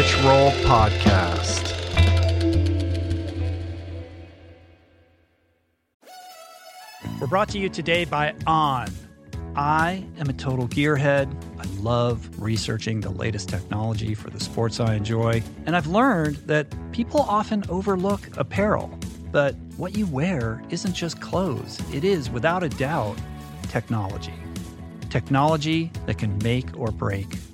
Rich Roll Podcast. We're brought to you today by On. I am a total gearhead. I love researching the latest technology for the sports I enjoy. And I've learned that people often overlook apparel. But what you wear isn't just clothes, it is, without a doubt, technology. Technology that can make or break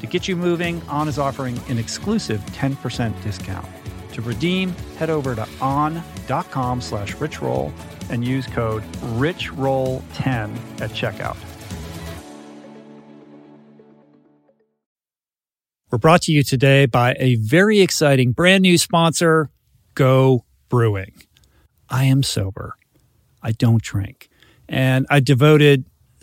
To get you moving, On is offering an exclusive 10% discount. To redeem, head over to on.com slash richroll and use code richroll10 at checkout. We're brought to you today by a very exciting brand new sponsor, Go Brewing. I am sober. I don't drink. And I devoted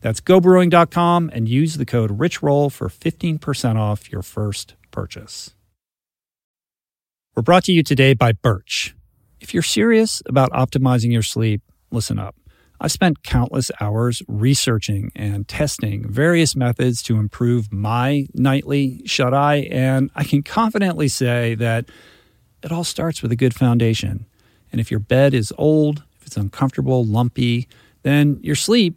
That's gobrewing.com and use the code RICHROLL for 15% off your first purchase. We're brought to you today by Birch. If you're serious about optimizing your sleep, listen up. I've spent countless hours researching and testing various methods to improve my nightly shut eye, and I can confidently say that it all starts with a good foundation. And if your bed is old, if it's uncomfortable, lumpy, then your sleep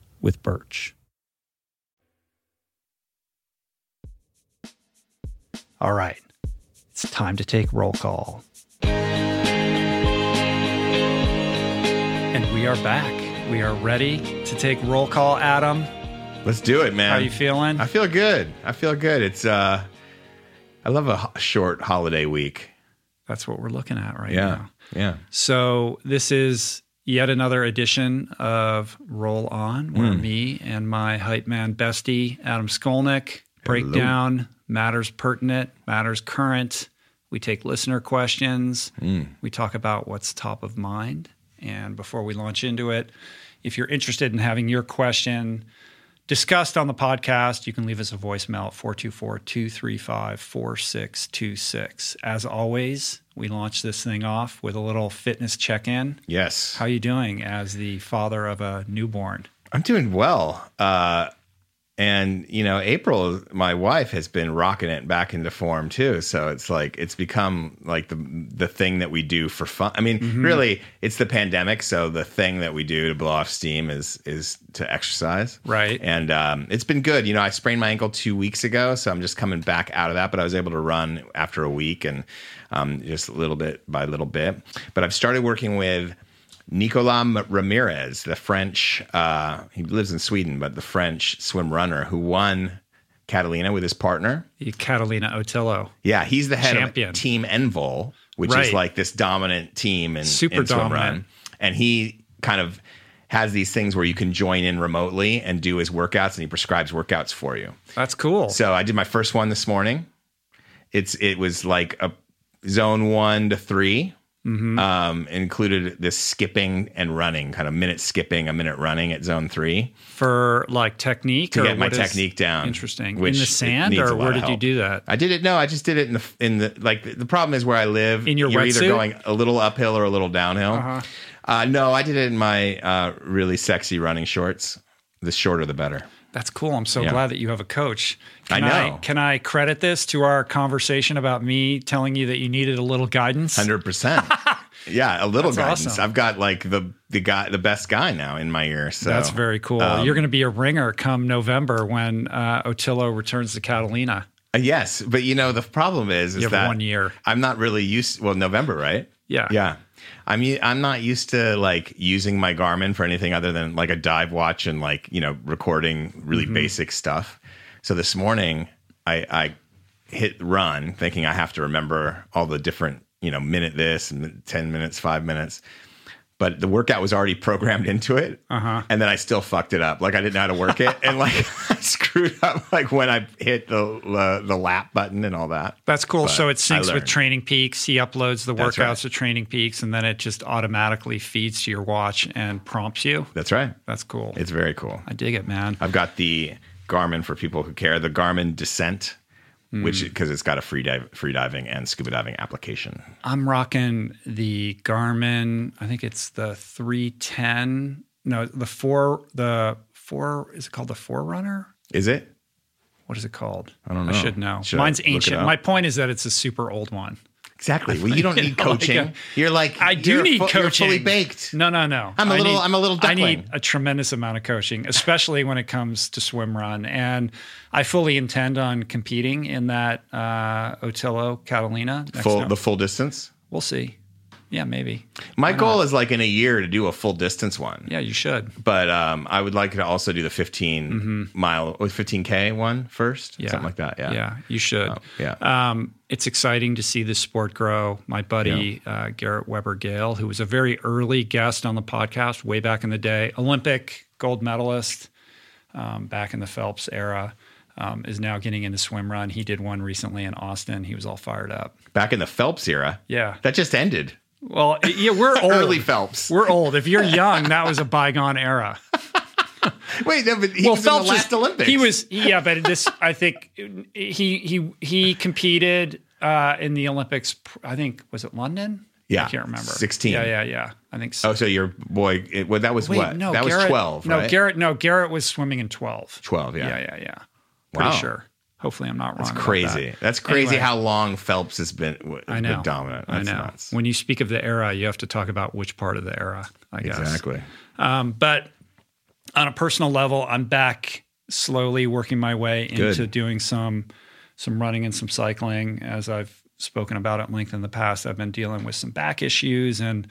with Birch. All right, it's time to take roll call. And we are back. We are ready to take roll call, Adam. Let's do it, man. How are you feeling? I feel good. I feel good. It's uh I love a ho- short holiday week. That's what we're looking at right Yeah. now. Yeah. So this is yet another edition of Roll On, where Hmm. me and my hype man bestie Adam Skolnick break Hello. down matters pertinent, matters current. We take listener questions. Hmm. We talk about what's top of mind. And before we launch into it, if you're interested in having your question discussed on the podcast, you can leave us a voicemail at 424 235 4626. As always, we launch this thing off with a little fitness check in. Yes. How are you doing as the father of a newborn? I'm doing well. Uh and you know, April, my wife has been rocking it back into form too. So it's like it's become like the the thing that we do for fun. I mean, Mm-hmm. really, it's the pandemic, so the thing that we do to blow off steam is is to exercise. Right. And um, it's been good. You know, I sprained my ankle two weeks ago, so I'm just coming back out of that. But I was able to run after a week and um, just a little bit by little bit. But I've started working with Nicolas Remires, the French, uh, he lives in Sweden, but the French swim runner who won Catalina with his partner. Catalina Otillo. Yeah, he's the head Champion. of Team Envol, which Right. is like this dominant team in, Super in swim dominant. run. And he kind of has these things where you can join in remotely and do his workouts, and he prescribes workouts for you. That's cool. So I did my first one this morning. It's it was like a zone one to 3 Mm-hmm. Um, included this skipping and running, kind of minute skipping, a minute running at zone three For like technique to or get my technique down. Interesting. in the sand or where did you do that? I did it. No, I just did it in the in the like. The problem is where I live. In your you're either wetsuit? going a little uphill or a little downhill. Uh-huh. Uh, no, I did it in my uh, really sexy running shorts. The shorter, the better. That's cool. I'm so Yeah. glad that you have a coach. I Can know. can I credit this to our conversation about me telling you that you needed a little guidance? Hundred percent. Yeah, a little That's guidance. awesome. I've got like the the guy, the best guy now in my ear. So That's very cool. um, You're going to be a ringer come November when uh, Otillo returns to Catalina. Uh, yes, but you know the problem is, is that one year. I'm not really used. Well, November, right? Yeah. Yeah. I'm I'm not used to like using my Garmin for anything other than like a dive watch and like you know recording really Mm-hmm. basic stuff. So this morning I I hit run thinking I have to remember all the different you know minute this and ten minutes five minutes. But the workout was already programmed into it, Uh-huh. and then I still fucked it up. Like I didn't know how to work it, and like I screwed up. Like when I hit the the, the lap button and all that. That's cool. But so it syncs with. Training Peaks. He uploads the That's workouts right. to Training Peaks, and then it just automatically feeds to your watch and prompts you. That's right. That's cool. It's very cool. I dig it, man. I've got the Garmin for people who care, the Garmin Descent, Hmm. which because it's got a free dive, free diving and scuba diving application. I'm rocking the Garmin. I think it's the 310. No, the four. The four is it called the Forerunner? Is it? What is it called? I don't know. I should know. Should Mine's it ancient. My point is that it's a super old one. Exactly. Well, you don't need know, like coaching. a- you're like I do you're need fu- you're fully baked. No, no, no. I'm a I little- need- I'm a little Duckling. I need a tremendous amount of coaching, especially when it comes to swim run. And I fully intend on competing in that uh, Otillo Catalina. Next Full the full distance. we'll see. Yeah, maybe. My goal is like in a year to do a full distance one. Yeah, you should. But um, I would like to also do the 15 mile or 15k one first, Mm-hmm. Yeah. something like that. Yeah. Yeah, you should. Oh, yeah. Um, it's exciting to see this sport grow. My buddy uh, Garrett Weber Gale, who was a very early guest on the podcast way back in the day, Olympic gold medalist um, back in the Phelps era, um, is now getting into swim run. He did one recently in Austin. He was all fired up. Back in the Phelps era. Yeah. That just ended. Well, yeah, we're old. Early Phelps. We're old. If you're young, that was a bygone era. Wait, no, but he well, was Phelps in the last was, Olympics. He was, yeah, but this, I think he he he competed uh, in the Olympics. I think was it London? Yeah, I can't remember. 16. Yeah, yeah, yeah. I think so. Oh, so your boy, it, well, that was Wait, what? no, that was Garrett- 12, No, right? Garrett. No, Garrett was swimming in twelve. 12, yeah. yeah, yeah, yeah. Pretty Wow. sure. Hopefully, I'm not wrong. That's crazy. that. That's crazy Anyway, how long Phelps has been, w- I know been dominant. I know. nuts. When you speak of the era, you have to talk about which part of the era. I guess Exactly. Um, but on a personal level, I'm back slowly working my way into Good. doing some some running and some cycling. As I've spoken about at length in the past, I've been dealing with some back issues, and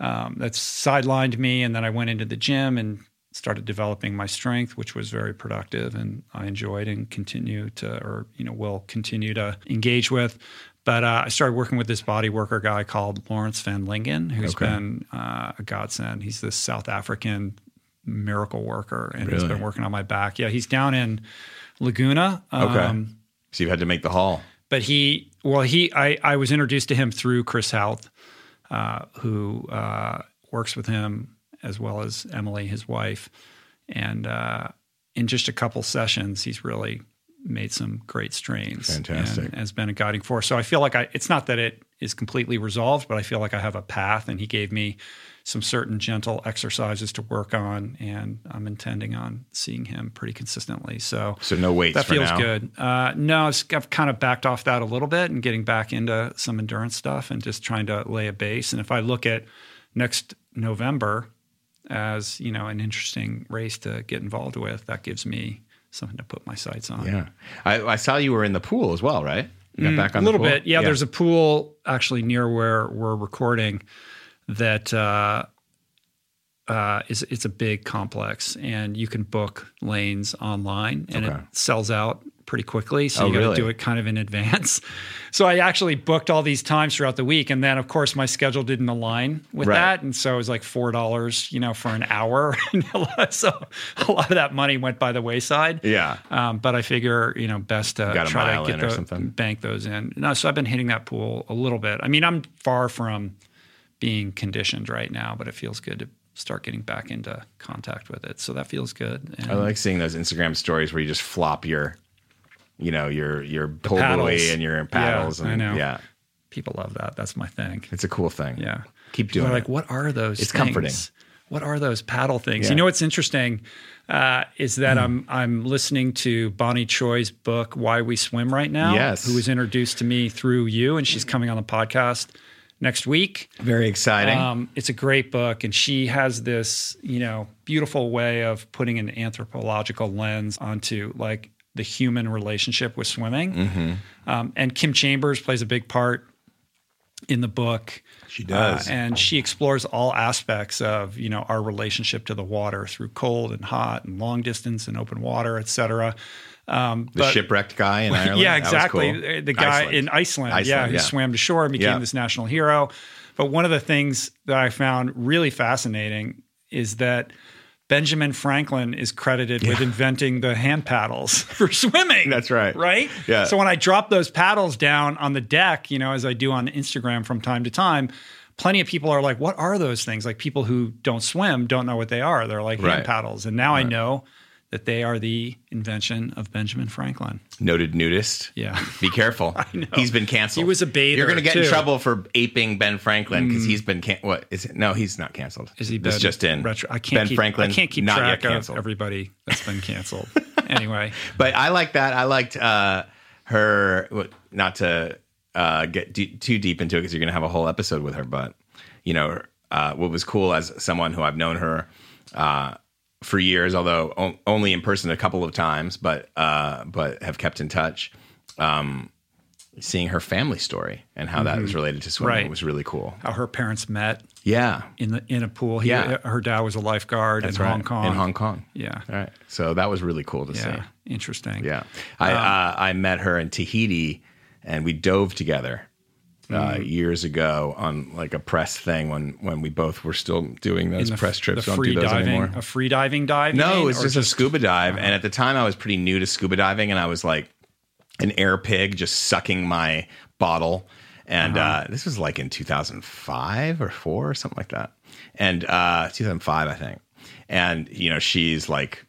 um, that's sidelined me. And then I went into the gym and started developing my strength, which was very productive, and I enjoyed and continue to, or you know, will continue to engage with. But uh, I started working with this body worker guy called Lawrence Van Lingen, who's Okay. been uh, a godsend. He's this South African miracle worker, and he's been working on my back. Yeah, he's down in Laguna. Okay. Um, So you had to make the haul. but he, well, he, I, I was introduced to him through Chris Hauth, uh, who uh, works with him as well as Emily, his wife, and uh, in just a couple sessions, he's really made some great strains. Fantastic. and has been a guiding force. So I feel like I, it's not that it is completely resolved, but I feel like I have a path, and he gave me some certain gentle exercises to work on, and I'm intending on seeing him pretty consistently. So So no weights that feels now. good. Uh, no, I've kind of backed off that a little bit and getting back into some endurance stuff and just trying to lay a base. And if I look at next November as you know an interesting race to get involved with, that gives me something to put my sights on. Yeah. I, I saw you were in the pool as well, right? Got back on Mm, a little the pool? bit. Yeah, there's a pool actually near where we're recording that uh, uh, is it's a big complex, and you can book lanes online, and Okay. it sells out pretty quickly. So Oh, you got to really? do it kind of in advance. So I actually booked all these times throughout the week, and then of course my schedule didn't align with Right. that, and so it was like four dollars, you know, for an hour. so a lot of that money went by the wayside. Yeah. Um, but I figure, you know, best to Got try to get the, something? bank those in. No, so I've been hitting that pool a little bit. I mean, I'm far from being conditioned right now, but it feels good to start getting back into contact with it. So that feels good. And I like seeing those Instagram stories where you just flop your, you know, your your pull buoy and your paddles. I and, know. Yeah, people love that. That's my thing. it's a cool thing. Yeah. keep People doing are it. like, what are those? It's things? comforting. What are those paddle things? Yeah. You know what's interesting uh, is that I'm I'm listening to Bonnie Tsui's book Why We Swim right now. Yes. who was introduced to me through you, and she's coming on the podcast next week. Very exciting. Um, it's a great book, and she has this, you know, beautiful way of putting an anthropological lens onto like the human relationship with swimming. Mm-hmm. Um, and Kim Chambers plays a big part in the book. She does. Uh, and she explores all aspects of, you know, our relationship to the water through cold and hot and long distance and open water, et cetera. Um, the but- shipwrecked guy in Ireland. yeah, exactly. cool. The guy Iceland. in Iceland, yeah, Iceland, who yeah. swam to shore and became Yeah. this national hero. But one of the things that I found really fascinating is that Benjamin Franklin is credited with inventing the hand paddles for swimming. That's right. Right? Yeah. So when I drop those paddles down on the deck, you know, as I do on Instagram from time to time, plenty of people are like, what are those things? Like people who don't swim don't know what they are. They're like Right. hand paddles. And now I know that they are the invention of Benjamin Franklin. Noted nudist. Yeah. Be careful. I know. He's been canceled. He was a bather, You're going to get in too. Mm. trouble for aping Ben Franklin because he's been can- what is it? No, he's not canceled. Is he This been just in. Retro- I can't ben keep, Franklin. I can't keep not track yet of canceled. everybody that's been canceled. anyway, But I like that. I liked uh, her. Not to uh, get d- too deep into it because you're going to have a whole episode with her. But you know, uh, what was cool as someone who I've known her uh, for years, although o- only in person a couple of times, but uh, but have kept in touch. Um, seeing her family story and how that was related to swimming Mm-hmm. Right. was really cool. how her parents met Yeah, in the in a pool. He, Yeah. her dad was a lifeguard that's in right. Hong Kong. In Hong Kong. Yeah, All right. So that was really cool to yeah, see. interesting. Yeah. I Um, uh, I met her in Tahiti and we dove together uh, Mm. years ago on like a press thing when when we both were still doing those the, press trips. The Don't free do those diving, anymore. a free diving dive. No, mean? it was Or just, a scuba dive. And at the time, I was pretty new to scuba diving, and I was like an air pig just sucking my bottle. And Uh-huh. uh, this was like in 2005 or four or something like that. And uh, 2005, I think. And, you know, she's like,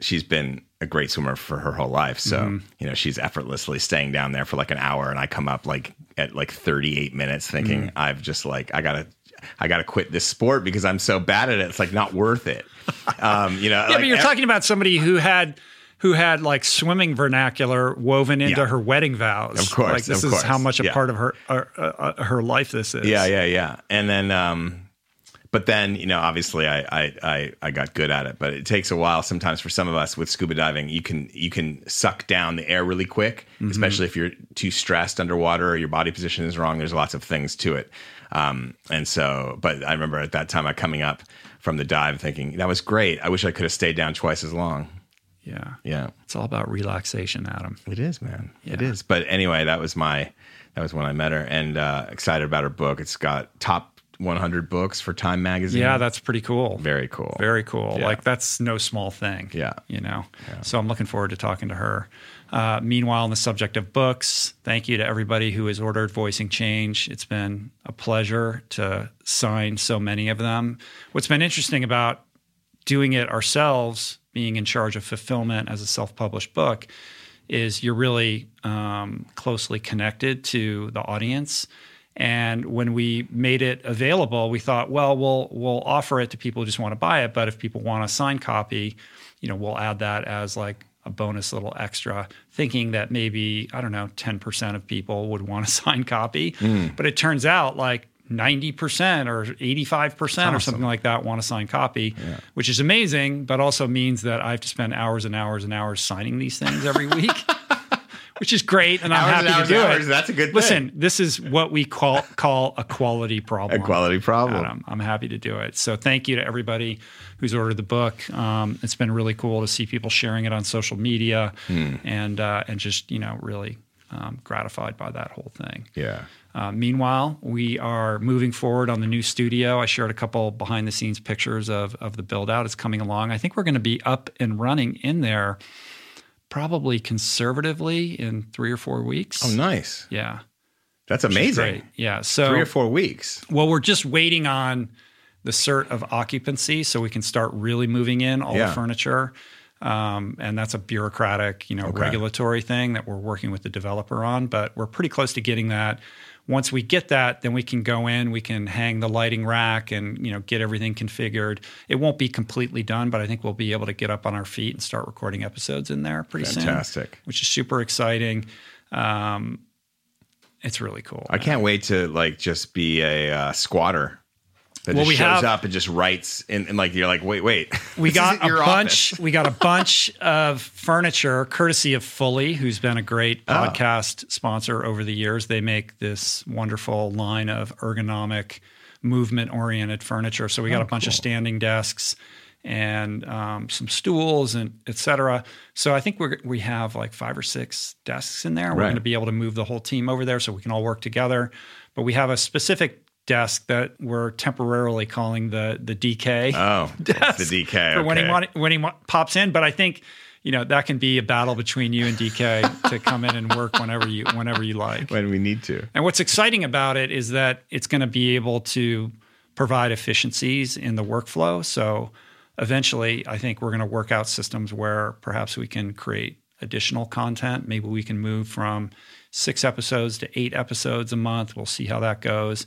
she's been a great swimmer for her whole life. So, Mm-hmm. you know, she's effortlessly staying down there for like an hour. And I come up like at like 38 minutes thinking, Mm-hmm. I've just like, I got to, I got to quit this sport because I'm so bad at it. It's like not worth it. Um, you know, yeah, but you're talking about somebody who had who had like swimming vernacular woven into Yeah. her wedding vows. Of course, like this is course. how much a Yeah. part of her uh, uh, uh, her life this is. Yeah, yeah, yeah. And then, um, but then you know, obviously, I, I I I got good at it, but it takes a while sometimes for some of us with scuba diving. You can you can suck down the air really quick, Mm-hmm. especially if you're too stressed underwater or your body position is wrong. There's lots of things to it. Um, and so, but I remember at that time, I coming up from the dive, thinking that was great. I wish I could have stayed down twice as long. yeah. Yeah. It's all about relaxation, Adam. It is, man. It Yeah. is. But anyway, that was my that was when I met her, and uh, excited about her book. It's got top 100 books for Time magazine. Yeah, that's pretty cool. very cool. Very cool. Yeah. Like that's no small thing. Yeah. You know. So I'm looking forward to talking to her. Uh, meanwhile, on the subject of books, thank you to everybody who has ordered Voicing Change. It's been a pleasure to sign so many of them. What's been interesting about doing it ourselves, being in charge of fulfillment as a self-published book, is you're really um, closely connected to the audience. And when we made it available, we thought, well, we'll we'll offer it to people who just want to buy it. But if people want a signed copy, you know, we'll add that as like a bonus little extra, thinking that maybe I don't know, ten percent of people would want a signed copy. Hmm. But it turns out like. 90% or 85% or something like that want a signed copy, which is amazing, but also means that I have to spend hours and hours and hours signing these things every week, which is great. And I'm Hours happy and hours to do and it. that's a good thing. Listen, this is what we call call a quality problem. A quality problem. Adam. I'm happy to do it. So thank you to everybody who's ordered the book. Um, it's been really cool to see people sharing it on social media, Hmm. and uh, and just you know really um, gratified by that whole thing. Yeah. Uh, meanwhile, we are moving forward on the new studio. I shared a couple behind the scenes pictures of, of the build out. It's coming along. I think we're going to be up and running in there probably conservatively in three or four weeks. Oh, nice. Yeah. That's amazing. Yeah. So, Three or four weeks. well, we're just waiting on the cert of occupancy so we can start really moving in all Yeah. the furniture. Um, and that's a bureaucratic, you know, regulatory thing that we're working with the developer on. But we're pretty close to getting that. Once we get that, then we can go in, we can hang the lighting rack and, you know, get everything configured. It won't be completely done, but I think we'll be able to get up on our feet and start recording episodes in there pretty soon. Fantastic. Which is super exciting. Um, it's really cool. I can't wait to like just be a uh, squatter that Well, just we shows have- up and just writes and, and like you're like wait wait we got a bunch we got a bunch of furniture courtesy of fully who's been a great Oh. podcast sponsor over the years they make this wonderful line of ergonomic movement oriented furniture so we got Oh, a bunch of standing desks and um, some stools and etc. So I think we're, we have like five or six desks in there. We're Right. going to be able to move the whole team over there so we can all work together. But we have a specific desk that we're temporarily calling the the DK oh desk the DK for when he want, when he pops in. But I think you know that can be a battle between you and DK to come in and work whenever you whenever you like. when we need to And what's exciting about it is that it's going to be able to provide efficiencies in the workflow. So eventually, I think we're going to work out systems where perhaps we can create additional content. Maybe we can move from six episodes to eight episodes a month. We'll see how that goes.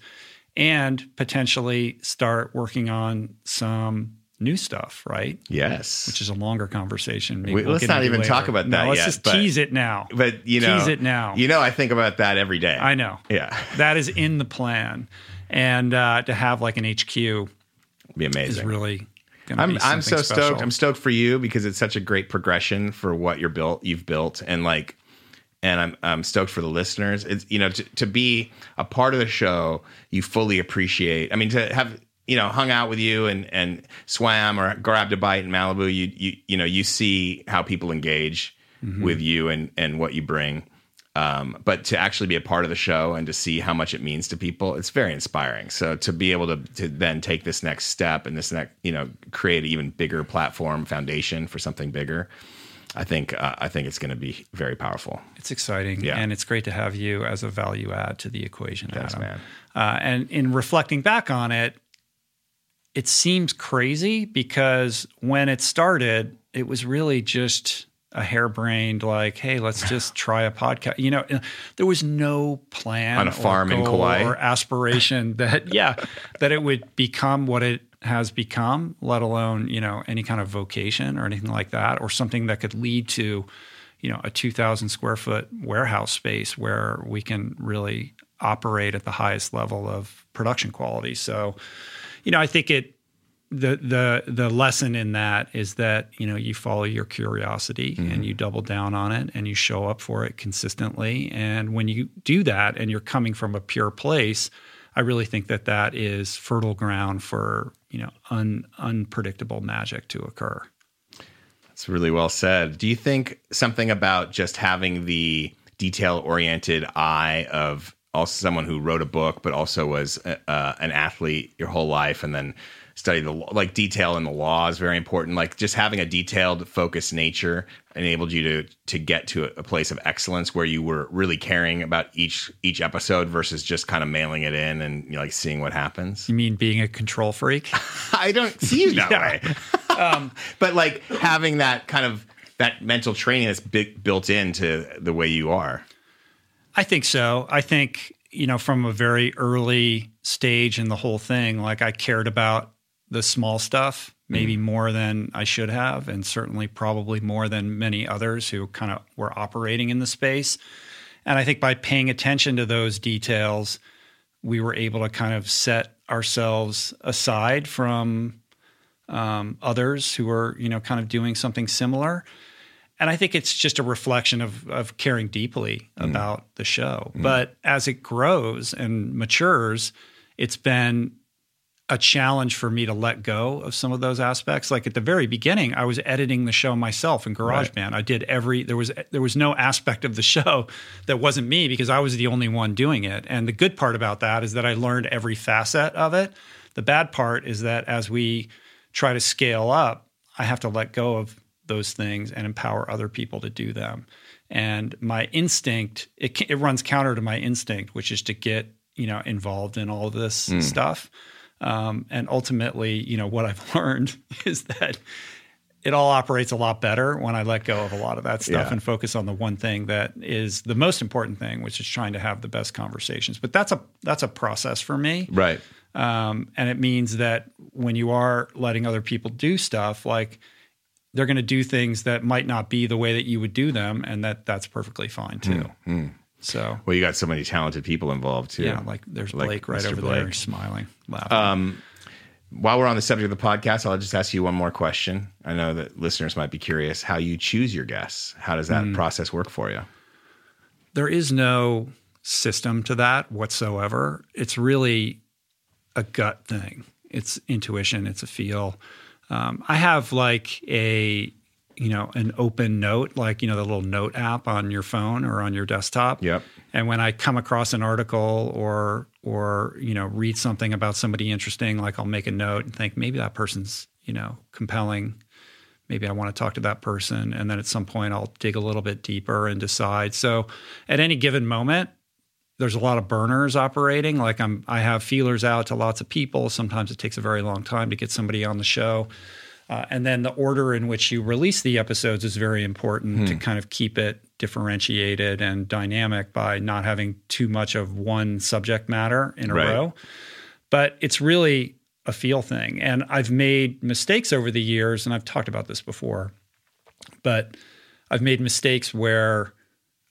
And potentially start working on some new stuff, right? yes Which is a longer conversation. Maybe Wait, we'll let's not even later. talk about No, that let's yet, just but- tease it now. but you know Tease it now. you know I think about that every day I know. yeah That is in the plan. And uh, to have like an HQ be amazing. is really going to I'm I'm so special. stoked. I'm stoked for you because it's such a great progression for what you're built you've built and like and I'm I'm stoked for the listeners. It's you know to, to be a part of the show, you fully appreciate. I mean to have you know hung out with you and and swam or grabbed a bite in Malibu, you you you know you see how people engage Mm-hmm. with you and and what you bring. Um, but to actually be a part of the show and to see how much it means to people, it's very inspiring. So to be able to to then take this next step and this next, you know, create an even bigger platform foundation for something bigger, I think uh, I think it's going to be very powerful. It's exciting. Yeah. And it's great to have you as a value add to the equation. Thanks, Adam. man. Uh, and in reflecting back on it, it seems crazy because when it started, it was really just a harebrained like, hey, let's just try a podcast. You know, there was no plan on a farm in Kauai or aspiration that yeah that it would become what it has become, let alone you know any kind of vocation or anything like that, or something that could lead to you know a 2,000 square foot warehouse space where we can really operate at the highest level of production quality. So, you know, I think it the the the lesson in that is that you know you follow your curiosity mm-hmm. and you double down on it and you show up for it consistently and when you do that and you're coming from a pure place i really think that that is fertile ground for you know un, unpredictable magic to occur. That's really well said. Do you think something about just having the detail oriented eye of also someone who wrote a book but also was uh, an athlete your whole life and then study the like detail in the law is very important. Like just having a detailed, focused nature enabled you to to get to a place of excellence where you were really caring about each each episode versus just kind of mailing it in and you know, like seeing what happens. You mean being a control freak? I don't see you that way. um, but like having that kind of that mental training that's big, built into the way you are. I think so. I think you know from a very early stage in the whole thing, like I cared about the small stuff, maybe mm. more than I should have, and certainly probably more than many others who kind of were operating in the space. And I think by paying attention to those details, we were able to kind of set ourselves aside from um, others who are, you know, kind of doing something similar. And I think it's just a reflection of of caring deeply mm. about the show. Mm. But as it grows and matures, it's been a challenge for me to let go of some of those aspects. Like at the very beginning, I was editing the show myself in GarageBand. Right. I did every there was there was no aspect of the show that wasn't me because I was the only one doing it. And the good part about that is that I learned every facet of it. The bad part is that as we try to scale up, I have to let go of those things and empower other people to do them. And my instinct it, it runs counter to my instinct, which is to get you know involved in all this mm. stuff um, and ultimately, you know, what I've learned is that it all operates a lot better when I let go of a lot of that stuff yeah. and focus on the one thing that is the most important thing, which is trying to have the best conversations. But that's a that's a process for me, right? Um, and it means that when you are letting other people do stuff, like they're going to do things that might not be the way that you would do them, and that that's perfectly fine too. Mm-hmm. So well, you got so many talented people involved too. Yeah, like there's Blake like right Mr. over Blake. there, smiling, laughing. Um, while we're on the subject of the podcast, I'll just ask you one more question. I know that listeners might be curious how you choose your guests. How does that mm. process work for you? There is no system to that whatsoever. It's really a gut thing. It's intuition. It's a feel. Um, I have like a you know an open note like you know the little note app on your phone or on your desktop. Yep. And when i come across an article or or you know read something about somebody interesting like i'll make a note and think maybe that person's you know compelling. Maybe i want to talk to that person. And then at some point i'll dig a little bit deeper and decide. So at any given moment there's a lot of burners operating. Like i'm i have feelers out to lots of people. Sometimes it takes a very long time to get somebody on the show uh, and then the order in which you release the episodes is very important hmm. to kind of keep it differentiated and dynamic by not having too much of one subject matter in a right. row. But it's really a feel thing. And I've made mistakes over the years, and I've talked about this before, but I've made mistakes where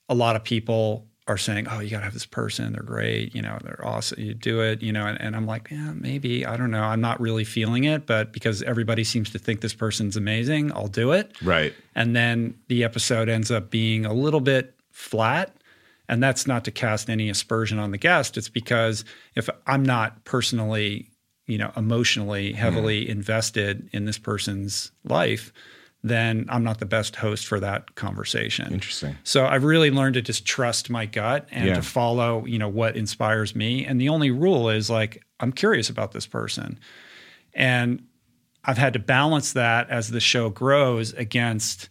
a lot of people are saying, "Oh, you got to have this person. They're great. You know, they're awesome. You do it. You know." And, and, I'm like, "Yeah, maybe. I don't know. I'm not really feeling it, but because everybody seems to think this person's amazing, I'll do it." Right. And then the episode ends up being a little bit flat, and that's not to cast any aspersion on the guest. It's because if I'm not personally, you know, emotionally heavily mm. invested in this person's life then I'm not the best host for that conversation. Interesting. So I've really learned to just trust my gut and yeah. to follow, you know, what inspires me. And the only rule is like I'm curious about this person. And I've had to balance that as the show grows against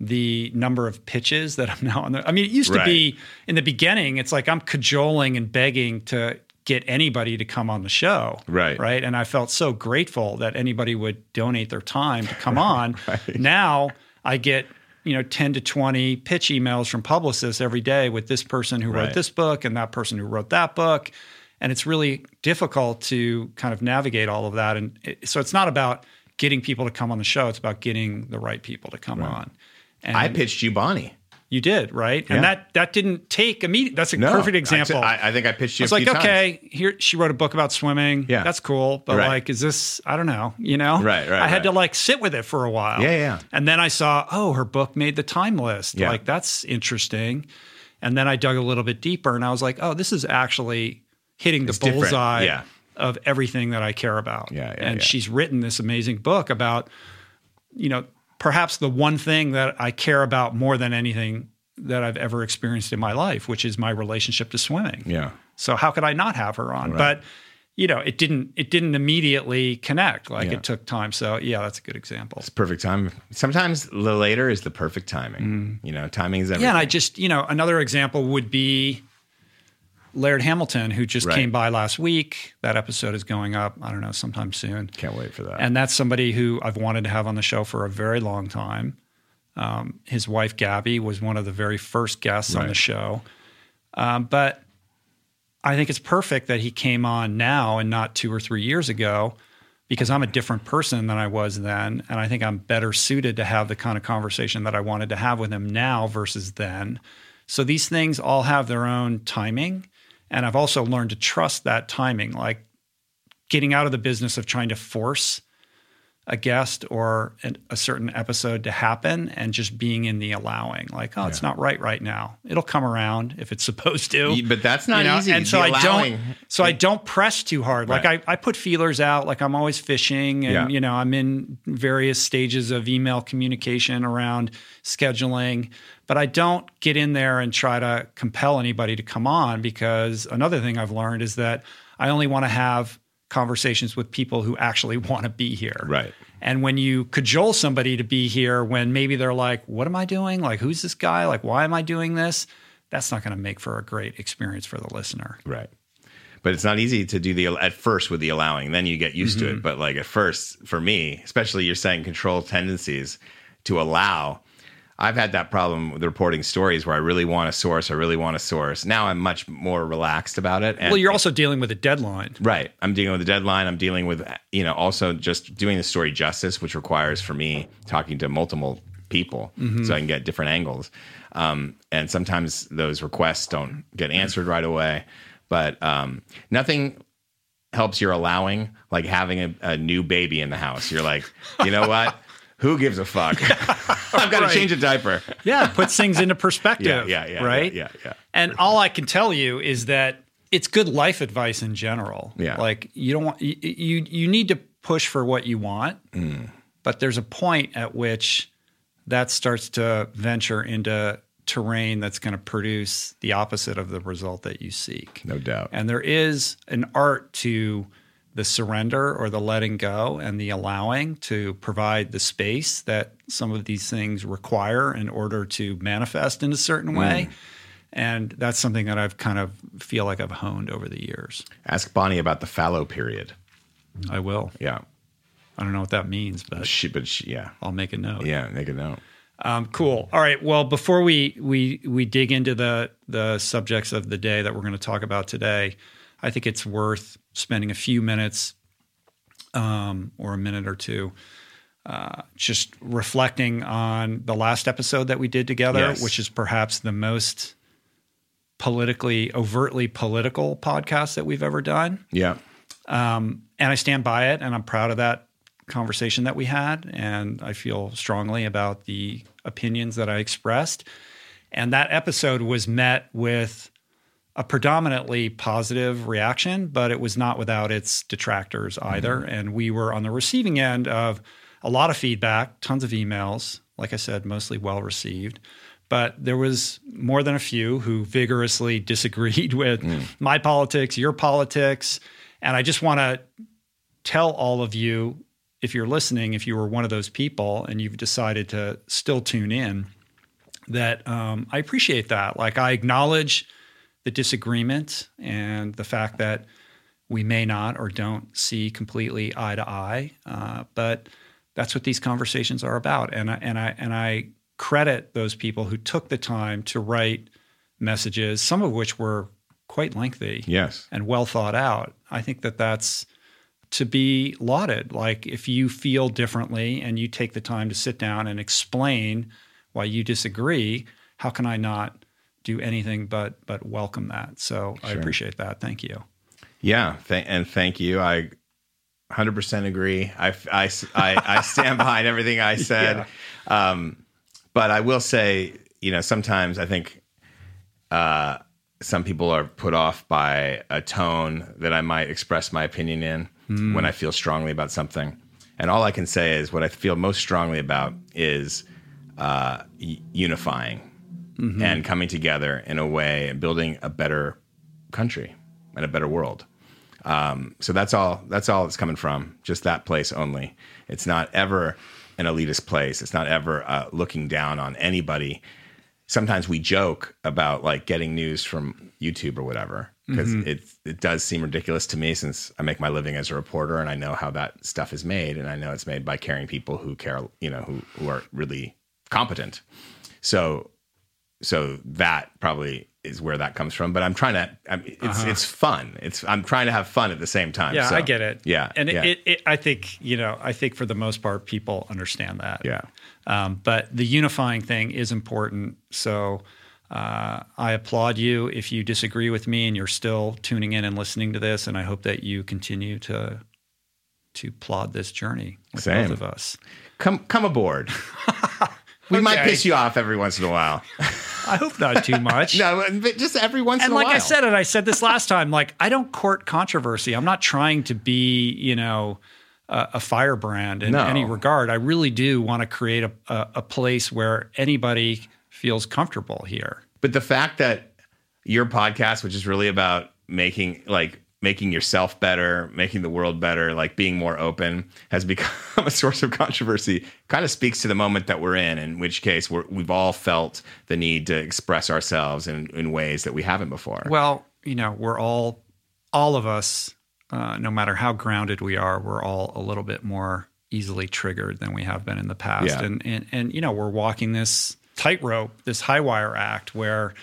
the number of pitches that I'm now on. The, I mean, it used right. to be in the beginning, it's like I'm cajoling and begging to get anybody to come on the show. Right. Right. And I felt so grateful that anybody would donate their time to come on. right. Now I get, you know 10 to 20 pitch emails from publicists every day with this person who Right. wrote this book and that person who wrote that book and it's really difficult to kind of navigate all of that and it, so it's not about getting people to come on the show it's about getting the right people to come on and I pitched you Bonnie. You did right Yeah. and that that didn't take immediate that's a No, perfect example I, I think I pitched you. it's like few times. okay here she wrote a book about swimming Yeah. that's cool but Right. like is this i don't know you know Right, right, i had right. to like sit with it for a while Yeah, yeah. and then i saw oh her book made the time list Yeah. like that's interesting and then i dug a little bit deeper and i was like oh this is actually hitting the It's bullseye Yeah. of everything that i care about Yeah, yeah, and yeah. she's written this amazing book about you know perhaps the one thing that i care about more than anything that i've ever experienced in my life which is my relationship to swimming Yeah. so how could I not have her on? Right. But you know, it didn't it didn't immediately connect. Like Yeah. it took time. So yeah, that's a good example. It's perfect time. Sometimes the later is the perfect timing. You know, timing is everything. Mm. Yeah, and I just you know another example would be Laird Hamilton, who just Right. came by last week. That episode is going up. I don't know, sometime soon. Can't wait for that. And that's somebody who I've wanted to have on the show for a very long time. Um, his wife Gabby was one of the very first guests on the show, um, but I think it's perfect that he came on now and not two or three years ago, because I'm a different person than I was then, and I think I'm better suited to have the kind of conversation that I wanted to have with him now versus then. So these things all have their own timing, and I've also learned to trust that timing, like getting out of the business of trying to force a guest or an, a certain episode to happen and just being in the allowing like oh it's not right right now it'll come around if it's supposed to but that's not you know? easy. and so i don't so i don't press too hard like I, I put feelers out like i'm always fishing and Yeah. you know i'm in various stages of email communication around scheduling but i don't get in there and try to compel anybody to come on because another thing i've learned is that i only want to have conversations with people who actually want to be here Right. and when you cajole somebody to be here when maybe they're like, what am I doing? Like, who's this guy? Like, why am I doing this? That's not going to make for a great experience for the listener. Right. But it's not easy to do the at first with the allowing. Then you get used to it. Mm-hmm. But like at first, for me, especially you're saying control tendencies to allow. I've had that problem with reporting stories where I really want a source. I really want a source. Now I'm much more relaxed about it. And Well, you're also dealing with a deadline, Right. I'm dealing with the deadline. I'm dealing with, you know, also just doing the story justice, which requires for me talking to multiple people so I can get different angles. Um, and sometimes those requests don't get answered right away. But um, nothing helps your allowing like having a, a new baby in the house. You're like, you know what? Who gives a fuck? I've got to Right. change a diaper. Yeah, puts things into perspective. Yeah, yeah, yeah, Right? yeah, yeah, yeah. And all I can tell you is that it's good life advice in general. Yeah. Like you don't want you you, you need to push for what you want, Mm. but there's a point at which that starts to venture into terrain that's going to produce the opposite of the result that you seek. No doubt. And there is an art to the surrender or the letting go and the allowing to provide the space that some of these things require in order to manifest in a certain way. And that's something that I've kind of feel like I've honed over the years. Ask Bonnie about the fallow period. I will. Yeah. I don't know what that means, but She, but she, yeah. I'll make a note. Yeah. Make a note. Um, cool. All right. Well, before we we we dig into the the subjects of the day that we're going to talk about today, I think it's worth spending a few minutes um, or a minute or two uh, just reflecting on the last episode that we did together, Yes. which is perhaps the most politically overtly political podcast that we've ever done. Yeah. Um, and I stand by it, and I'm proud of that conversation that we had, and I feel strongly about the opinions that I expressed. And that episode was met with a predominantly positive reaction, but it was not without its detractors either. And we were on the receiving end of a lot of feedback, tons of emails, like I said, mostly well received. But there was more than a few who vigorously disagreed with my politics, your politics. And I just want to tell all of you if you're listening, if you were one of those people and you've decided to still tune in, that um, I appreciate that. Like I acknowledge the disagreement and the fact that we may not or don't see completely eye to eye, uh, but that's what these conversations are about. And I, and I and I credit those people who took the time to write messages, some of which were quite lengthy Yes. and well thought out. I think that that's to be lauded. Like if you feel differently and you take the time to sit down and explain why you disagree, how can I not do anything but but welcome that? So I appreciate that. Thank you. Yeah, th- and thank you. I 100% agree. I, I, I, I stand behind everything I said. Um, but I will say, you know, sometimes I think uh, some people are put off by a tone that I might express my opinion in when I feel strongly about something. And all I can say is what I feel most strongly about is uh, y- unifying and coming together in a way and building a better country and a better world. Um, so that's all. That's all it's coming from. Just that place only. It's not ever an elitist place. It's not ever uh, looking down on anybody. Sometimes we joke about like getting news from YouTube or whatever because it it does seem ridiculous to me since I make my living as a reporter and I know how that stuff is made and I know it's made by caring people who care, you know, who who are really competent. So so that probably is where that comes from. But I'm trying to. I mean, it's it's fun. It's I'm trying to have fun at the same time. Yeah, So, I get it. Yeah, and yeah. It, it, I think you know, I think for the most part, people understand that. Yeah. Um, but the unifying thing is important. So uh, I applaud you if you disagree with me and you're still tuning in and listening to this. And I hope that you continue to to plod this journey with Same. both of us. come come aboard. we might piss you off every once in a while. I hope not too much. no, but just every once and in a like while. And like I said, and I said this last time, like I don't court controversy. I'm not trying to be, you know, a, a firebrand in No. any regard. I really do want to create a, a, a place where anybody feels comfortable here. but the fact that your podcast, which is really about making like making yourself better, making the world better, like being more open, has become a source of controversy. Kind of speaks to the moment that we're in. In which case, we're, we've all felt the need to express ourselves in, in ways that we haven't before. Well, you know, we're all, all of us, uh, no matter how grounded we are, we're all a little bit more easily triggered than we have been in the past. Yeah. And, and, and, you know, we're walking this tightrope, this high wire act where,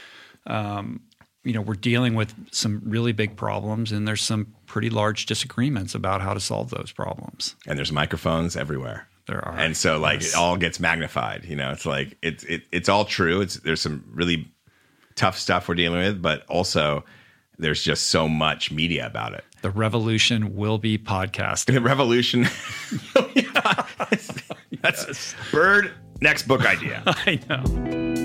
um, you know, we're dealing with some really big problems and there's some pretty large disagreements about how to solve those problems. and there's microphones everywhere. There are. and so like Yes. it all gets magnified you know it's like it's it, it's all true it's there's some really tough stuff we're dealing with but also there's just so much media about it The revolution will be podcasting. the revolution that's bird next book idea I know.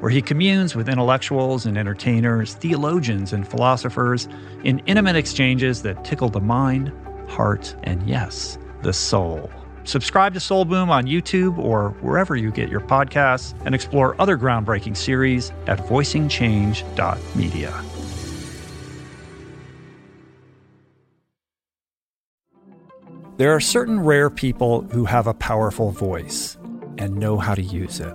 where he communes with intellectuals and entertainers, theologians and philosophers in intimate exchanges that tickle the mind, heart, and yes, the soul. Subscribe to Soul Boom on YouTube or wherever you get your podcasts and explore other groundbreaking series at voicingchange.media. There are certain rare people who have a powerful voice and know how to use it.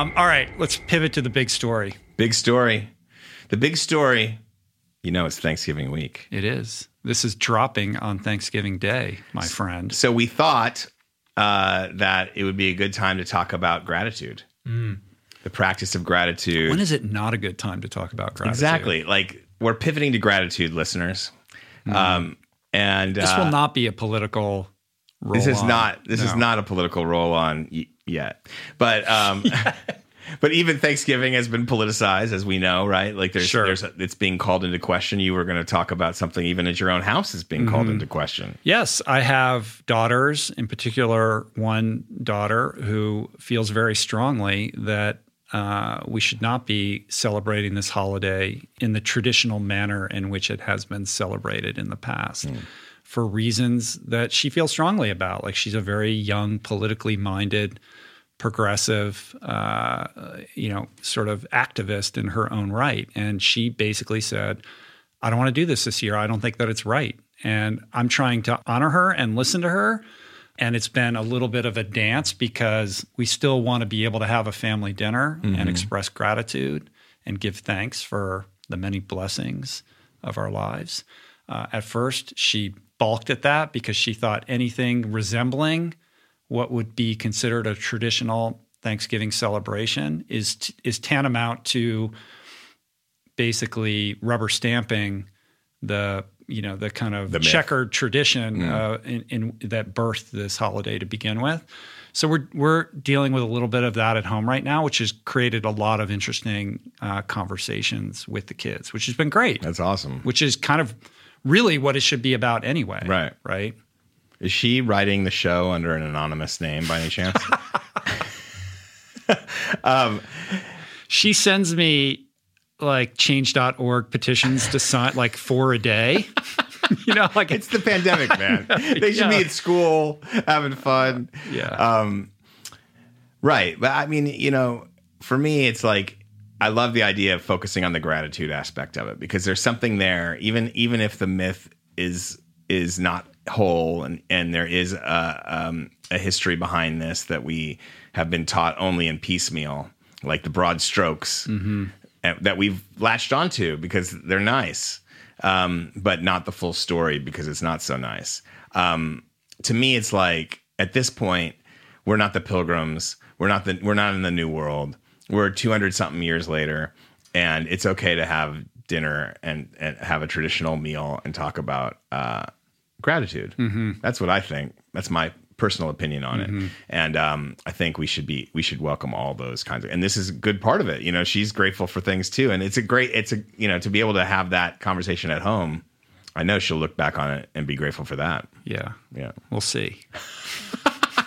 Um, all right, let's pivot to the big story. Big story. The big story, you know, it's Thanksgiving week. It is. This is dropping on Thanksgiving Day, my friend. So we thought uh, that it would be a good time to talk about gratitude, the practice of gratitude. When is it not a good time to talk about gratitude? exactly. Like we're pivoting to gratitude, listeners. Um, and This uh, will not be a political. This is on. not this is not a political roll on yet but um but even thanksgiving has been politicized as we know right like there's Sure. there's it's being called into question you were going to talk about something even at your own house is being called Mm-hmm. into question Yes, I have daughters, in particular, one daughter who feels very strongly that uh, we should not be celebrating this holiday in the traditional manner in which it has been celebrated in the past. For reasons that she feels strongly about. Like she's a very young, politically minded, progressive, uh, you know, sort of activist in her own right. And she basically said, I don't want to do this this year. I don't think that it's right. And I'm trying to honor her and listen to her. And it's been a little bit of a dance because we still want to be able to have a family dinner and express gratitude and give thanks for the many blessings of our lives. Uh, at first, she balked at that because she thought anything resembling what would be considered a traditional Thanksgiving celebration is t- is tantamount to basically rubber stamping the you know the kind of The checkered tradition uh, in, in that birthed this holiday to begin with. So we're we're dealing with a little bit of that at home right now, which has created a lot of interesting uh, conversations with the kids, which has been great. that's awesome Which is kind of really what it should be about anyway. Right. Right. Is she writing the show under an anonymous name by any chance She sends me like change.org petitions to sign like four a day. you know, like it's the pandemic man they should Yeah. be at school having fun yeah. Um, right. But I mean, you know, for me, it's like I love the idea of focusing on the gratitude aspect of it because there's something there, even even if the myth is is not whole and and there is a um, a history behind this that we have been taught only in piecemeal, like the broad strokes and- that we've latched onto because they're nice, um, but not the full story because it's not so nice. Um, to me, it's like at this point, we're not the pilgrims. We're not the we're not in the new world. We're 200 something years later, and it's okay to have dinner and and have a traditional meal and talk about uh, gratitude. Mm-hmm. That's what I think. That's my personal opinion on it. Mm-hmm. And um, I think we should be we should welcome all those kinds of. And this is a good part of it. You know, she's grateful for things too, and it's a great. It's a you know to be able to have that conversation at home. I know she'll look back on it and be grateful for that. yeah. Yeah. We'll see.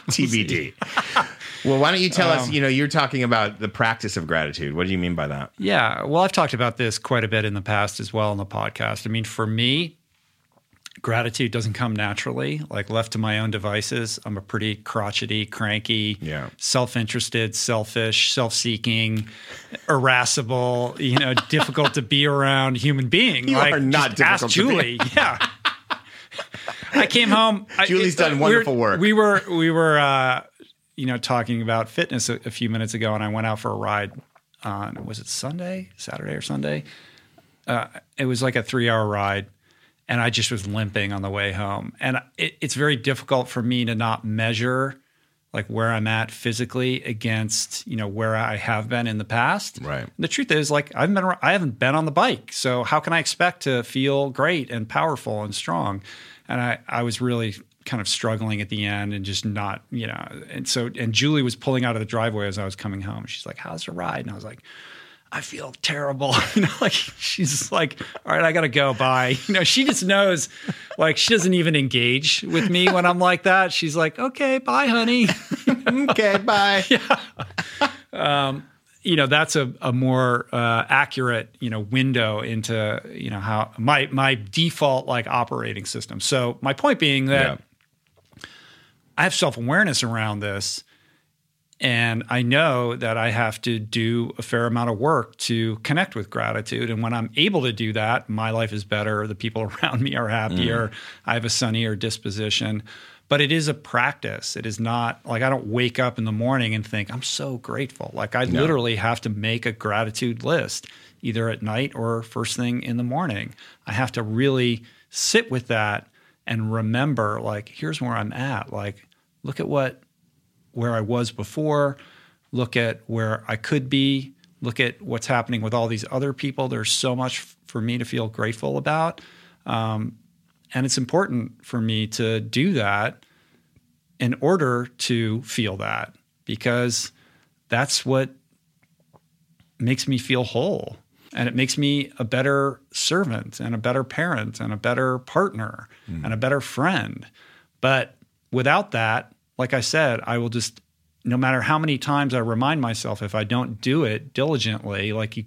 TBD. well, why don't you tell us? Um, you know, you're talking about the practice of gratitude. What do you mean by that? Yeah. Well, I've talked about this quite a bit in the past as well on the podcast. I mean, for me, gratitude doesn't come naturally. Like left to my own devices, I'm a pretty crotchety, cranky, Yeah. self-interested, selfish, self-seeking, irascible, you know, difficult to be around human being. You like, are not just ask Julie. Yeah. I came home. I- Julie's done we wonderful were- work. We were we were uh, you know talking about fitness a, a few minutes ago, and I went out for a ride on was it Sunday, Saturday or Sunday? Uh, it was like a three hour ride, and I just was limping on the way home. And it, it's very difficult for me to not measure like where I'm at physically against you know where I have been in the past. Right. The truth is, like I've been, I haven't been on the bike, so how can I expect to feel great and powerful and strong? And I, I was really kind of struggling at the end and just not, you know. And so, and Julie was pulling out of the driveway as I was coming home. She's like, "How's the ride?" And I was like, "I feel terrible." You know, like she's like, "All right, I gotta go. Bye." You know, she just knows, like she doesn't even engage with me when I'm like that. She's like, "Okay, bye, honey." okay, bye. Yeah. Um, you know that's a, a more uh, accurate you know window into you know how my my default like operating system so my point being that i have self-awareness around this and i know that i have to do a fair amount of work to connect with gratitude. And when i'm able to do that my life is better. The people around me are happier. Mm. I have a sunnier disposition. But it is a practice. It is not like i don't wake up in the morning and think i'm so grateful. Like i literally have to make a gratitude list either at night or first thing in the morning. I have to really sit with that and remember like here's where i'm at. Like look at what where I was before, look at where I could be, look at what's happening with all these other people. There's so much for me to feel grateful about. Um, and it's important for me to do that in order to feel that because that's what makes me feel whole. And it makes me a better servant and a better parent and a better partner and a better friend. But without that, like I said, I will just, no matter how many times I remind myself, if I don't do it diligently, like you,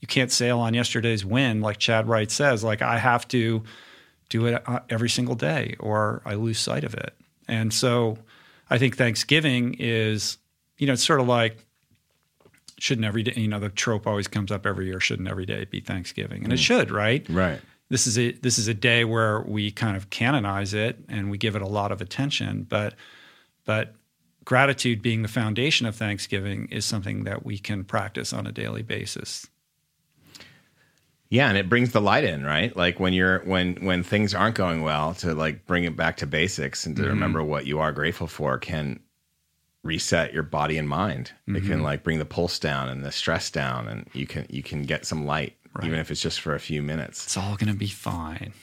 you can't sail on yesterday's wind, like Chad Wright says, like I have to do it uh, every single day or I lose sight of it. And so I think Thanksgiving is, you know, it's sort of like, shouldn't every day, you know, the trope always comes up every year, shouldn't every day be Thanksgiving? And it should, right? Right. this is a this is a day where we kind of canonize it and we give it a lot of attention but but gratitude being the foundation of thanksgiving is something that we can practice on a daily basis Yeah, and it brings the light in, right? Like when you're when when things aren't going well, to like bring it back to basics and to mm-hmm. remember what you are grateful for can reset your body and mind. It can mm-hmm. like bring the pulse down and the stress down, and you can you can get some light, even if it's just for a few minutes. it's all going to be fine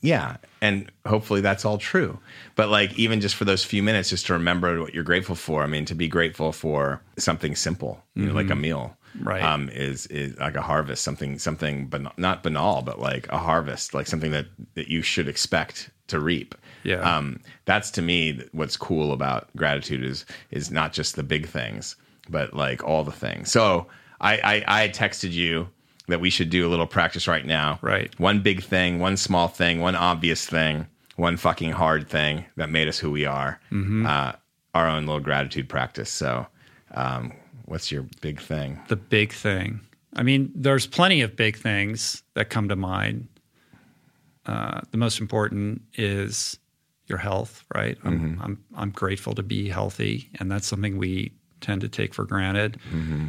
Yeah, and hopefully that's all true. But like even just for those few minutes, just to remember what you're grateful for. I mean, to be grateful for something simple, you know, like a meal, Right. Um, is is like a harvest, something something, but not banal, but like a harvest, like something that that you should expect to reap. Yeah. Um, that's to me what's cool about gratitude is is not just the big things, but like all the things. So I I, I texted you that we should do a little practice right now. Right. One big thing, one small thing, one obvious thing, one fucking hard thing that made us who we are. Uh, our own little gratitude practice. So, um, what's your big thing? the big thing i mean there's plenty of big things that come to mind uh, the most important is your health right I'm, I'm, I'm grateful to be healthy and that's something we tend to take for granted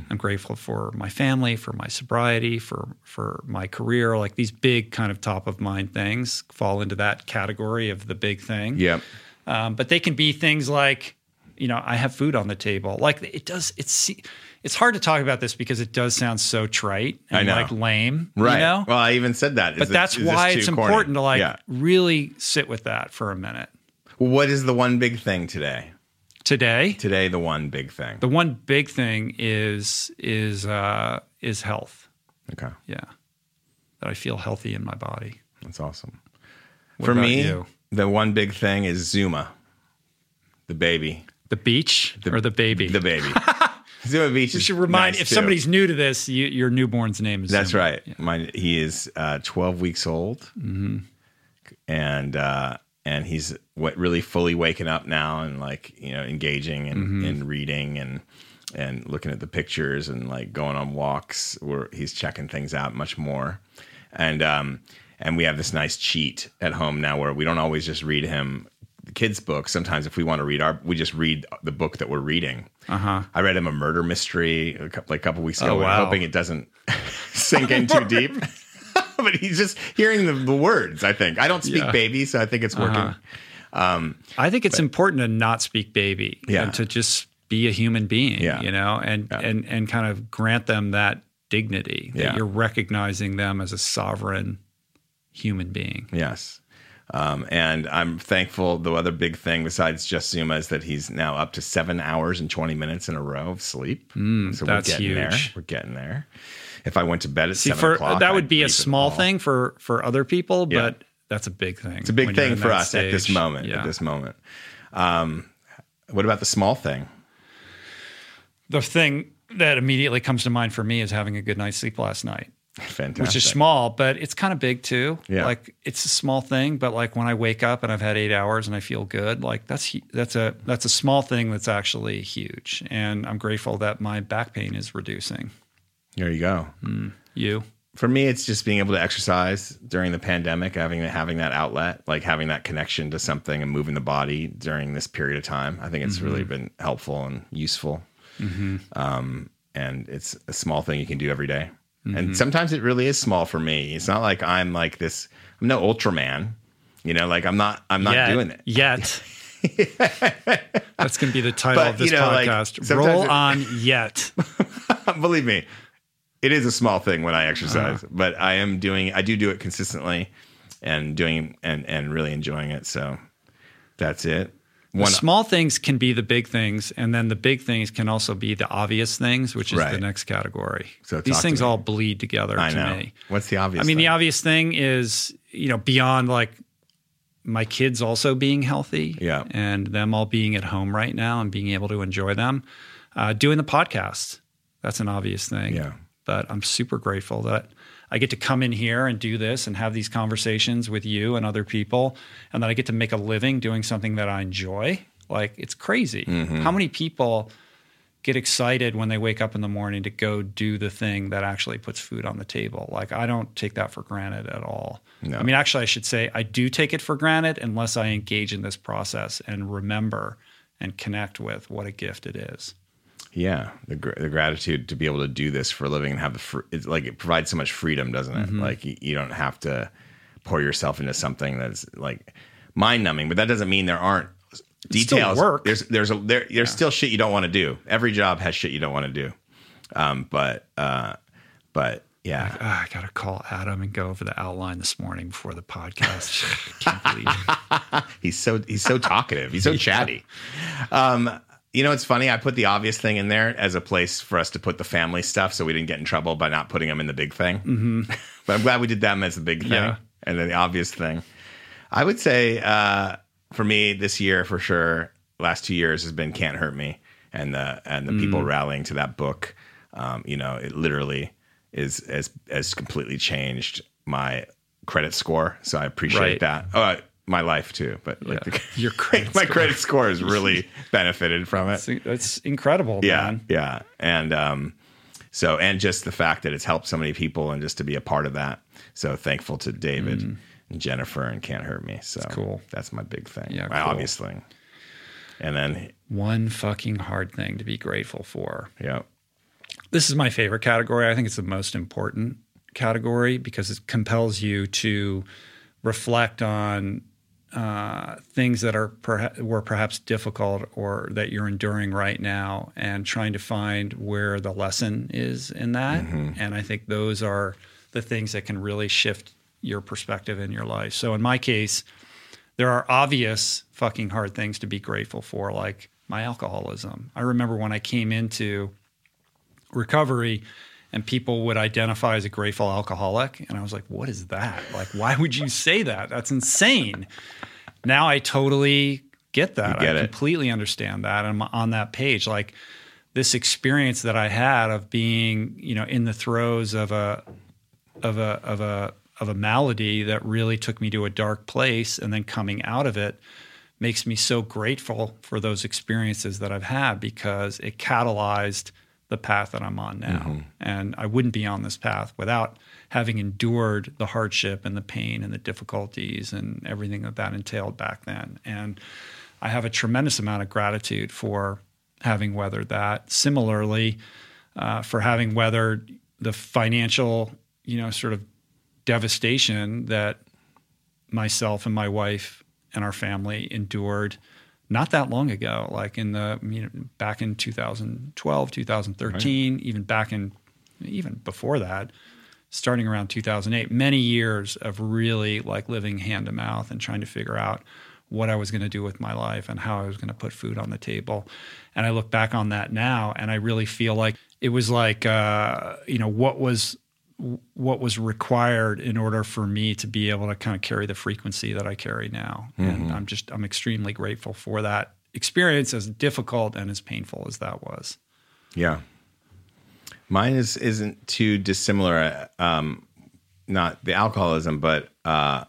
i'm grateful for my family for my sobriety for for my career like these big kind of top of mind things fall into that category of the big thing Yep. um, but they can be things like, you know, I have food on the table. Like it does. It's it's hard to talk about this because it does sound so trite and like lame, Right. You know, Well, I even said that. Is but that's why it's corny? important to like Yeah. really sit with that for a minute. What is the one big thing today? Today, Today, the one big thing. the one big thing is is uh, is health. Okay, Yeah, that I feel healthy in my body. that's awesome. What For me, you? the one big thing is Zuma, the baby, the beach or the baby. the baby. Zuma Beach. you should remind nice if too. somebody's new to this, you, your newborn's name is. That's Zuma. right. Mine, he is uh, 12 weeks old. Mm-hmm. and uh, and he's what really fully waking up now and like you know engaging and, Mm-hmm. and reading and and looking at the pictures and like going on walks where he's checking things out much more and um and we have this nice cheat at home now where we don't always just read him the kids book sometimes if we want to read our we just read the book that we're reading Uh-huh. i read him a murder mystery a couple, like a couple weeks ago Oh, wow. hoping it doesn't sink in too deep but he's just hearing the, the words i think i don't speak Yeah. Uh-huh. baby so i think it's working I think it's important to not speak baby Yeah. and to just be a human being, Yeah. you know, and, and, and kind of grant them that dignity that Yeah. you're recognizing them as a sovereign human being. Yes. Um, and I'm thankful. The other big thing besides just Zuma is that he's now up to seven hours and 20 minutes in a row of sleep. so Mm, that's we're getting there. huge. We're getting there. If I went to bed at See, seven for o'clock, that would be a small thing for for other people, Yeah. but that's a big thing. It's a big thing for us at this moment. Yeah. At this moment. Um, what about the small thing? the thing that immediately comes to mind for me is having a good night's sleep last night. Fantastic. which is small, but it's kind of big too. Yeah. Like it's a small thing, but like when I wake up and I've had eight hours and I feel good, like that's that's a that's a small thing that's actually huge. And I'm grateful that my back pain is reducing. There you go. You, For me, it's just being able to exercise during the pandemic, having having that outlet, like having that connection to something and moving the body during this period of time. I think it's really Mm-hmm. been helpful and useful. Um, and it's a small thing you can do every day. Mm-hmm. And sometimes it really is small for me. It's not like I'm like this. I'm no Ultraman. You know, like I'm not. I'm not yet, doing it. yet. that's going to be the title But, of this you know, podcast. sometimes Roll it- on yet. Believe me, it is a small thing when I exercise, Uh-huh. but I am doing. I do do it consistently, and doing and and really enjoying it. So that's it. One small things can be the big things, and then the big things can also be the obvious things, which is the next category. So These things all bleed together I to know. me. What's the obvious? I mean, thing? the obvious thing is, you know, beyond like my kids also being healthy Yeah. and them all being at home right now and being able to enjoy them, uh, doing the podcast. That's an obvious thing. Yeah. But I'm super grateful that I get to come in here and do this and have these conversations with you and other people, and that I get to make a living doing something that I enjoy. Like, it's crazy. Mm-hmm. How many people get excited when they wake up in the morning to go do the thing that actually puts food on the table. Like I don't take that for granted at all. No. I mean, actually, I should say I do take it for granted unless I engage in this process and remember and connect with what a gift it is. Yeah, the gr- the gratitude to be able to do this for a living and have the fr- it's like it provides so much freedom, doesn't it? Mm-hmm. Like you, you don't have to pour yourself into something that's like mind numbing, but that doesn't mean there aren't details. work. There's there's a there, there's still shit you don't want to do. Every job has shit you don't want to do. Um, but uh, but yeah, Ah, I got to call Adam and go over the outline this morning before the podcast. Can't believe he's so he's so talkative. He's so chatty. Um, you know, it's funny. I put the obvious thing in there as a place for us to put the family stuff, so we didn't get in trouble by not putting them in the big thing. Mm-hmm. but I'm glad we did them as the big thing, Yeah. and then the obvious thing. I would say uh, for me this year, for sure, last two years has been "Can't Hurt Me," and the and the people rallying to that book. Um, you know, it literally is has has completely changed my credit score. So I appreciate Right. that. Uh, my life too, but like Yeah. the, Your credit my score. credit score has really benefited from it. It's, incredible, Yeah, man. yeah, and um, so and just the fact that it's helped so many people and just to be a part of that. So thankful to David and Jennifer and Can't Hurt Me. So Mm. cool. That's my big thing. Yeah, my cool. obvious thing. And then One fucking hard thing to be grateful for. yeah, this is my favorite category. I think it's the most important category because it compels you to reflect on uh, things that are perha- were perhaps difficult or that you're enduring right now, and trying to find where the lesson is in that. And I think those are the things that can really shift your perspective in your life. So in my case, there are obvious fucking hard things to be grateful for, like my alcoholism. I remember when I came into recovery and people would identify as a grateful alcoholic. And i was like what is that? Like why would you say that? That's insane. Now i totally get that. Get i it. completely understand that. I'm on that page. Like this experience that i had of being you know in the throes of a of a of a of a malady that really took me to a dark place and then coming out of it makes me so grateful for those experiences that I've had because it catalyzed the path that I'm on now. Mm-hmm. And I wouldn't be on this path without having endured the hardship and the pain and the difficulties and everything that that entailed back then. And I have a tremendous amount of gratitude for having weathered that. Similarly, uh, for having weathered the financial, you know, sort of devastation that myself and my wife and our family endured not that long ago, like in the you know, back in 2012, 2013, right. even back in even before that, starting around 2008, many years of really like living hand to mouth and trying to figure out what I was going to do with my life and how I was going to put food on the table. And I look back on that now and I really feel like it was like, uh, you know, what was what was required in order for me to be able to kind of carry the frequency that I carry now. Mm-hmm. And I'm just I'm extremely grateful for that experience as difficult and as painful as that was. Yeah. Mine is isn't too dissimilar um, not the alcoholism but uh,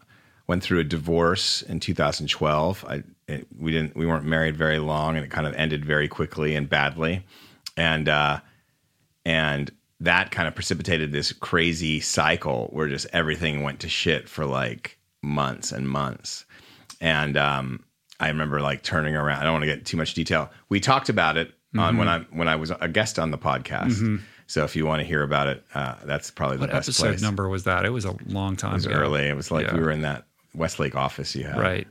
went through a divorce in 2012. I it, we didn't we weren't married very long and it kind of ended very quickly and badly. And uh, and that kind of precipitated this crazy cycle where just everything went to shit for like months and months. And um, I remember like turning around. I don't want to get too much detail. We talked about it mm-hmm. on when I when I was a guest on the podcast. Mm-hmm. So if you want to hear about it, uh, that's probably the what best episode place. number was that? It was a long time. It was ago. early. It was like yeah. we were in that Westlake office you had. Right.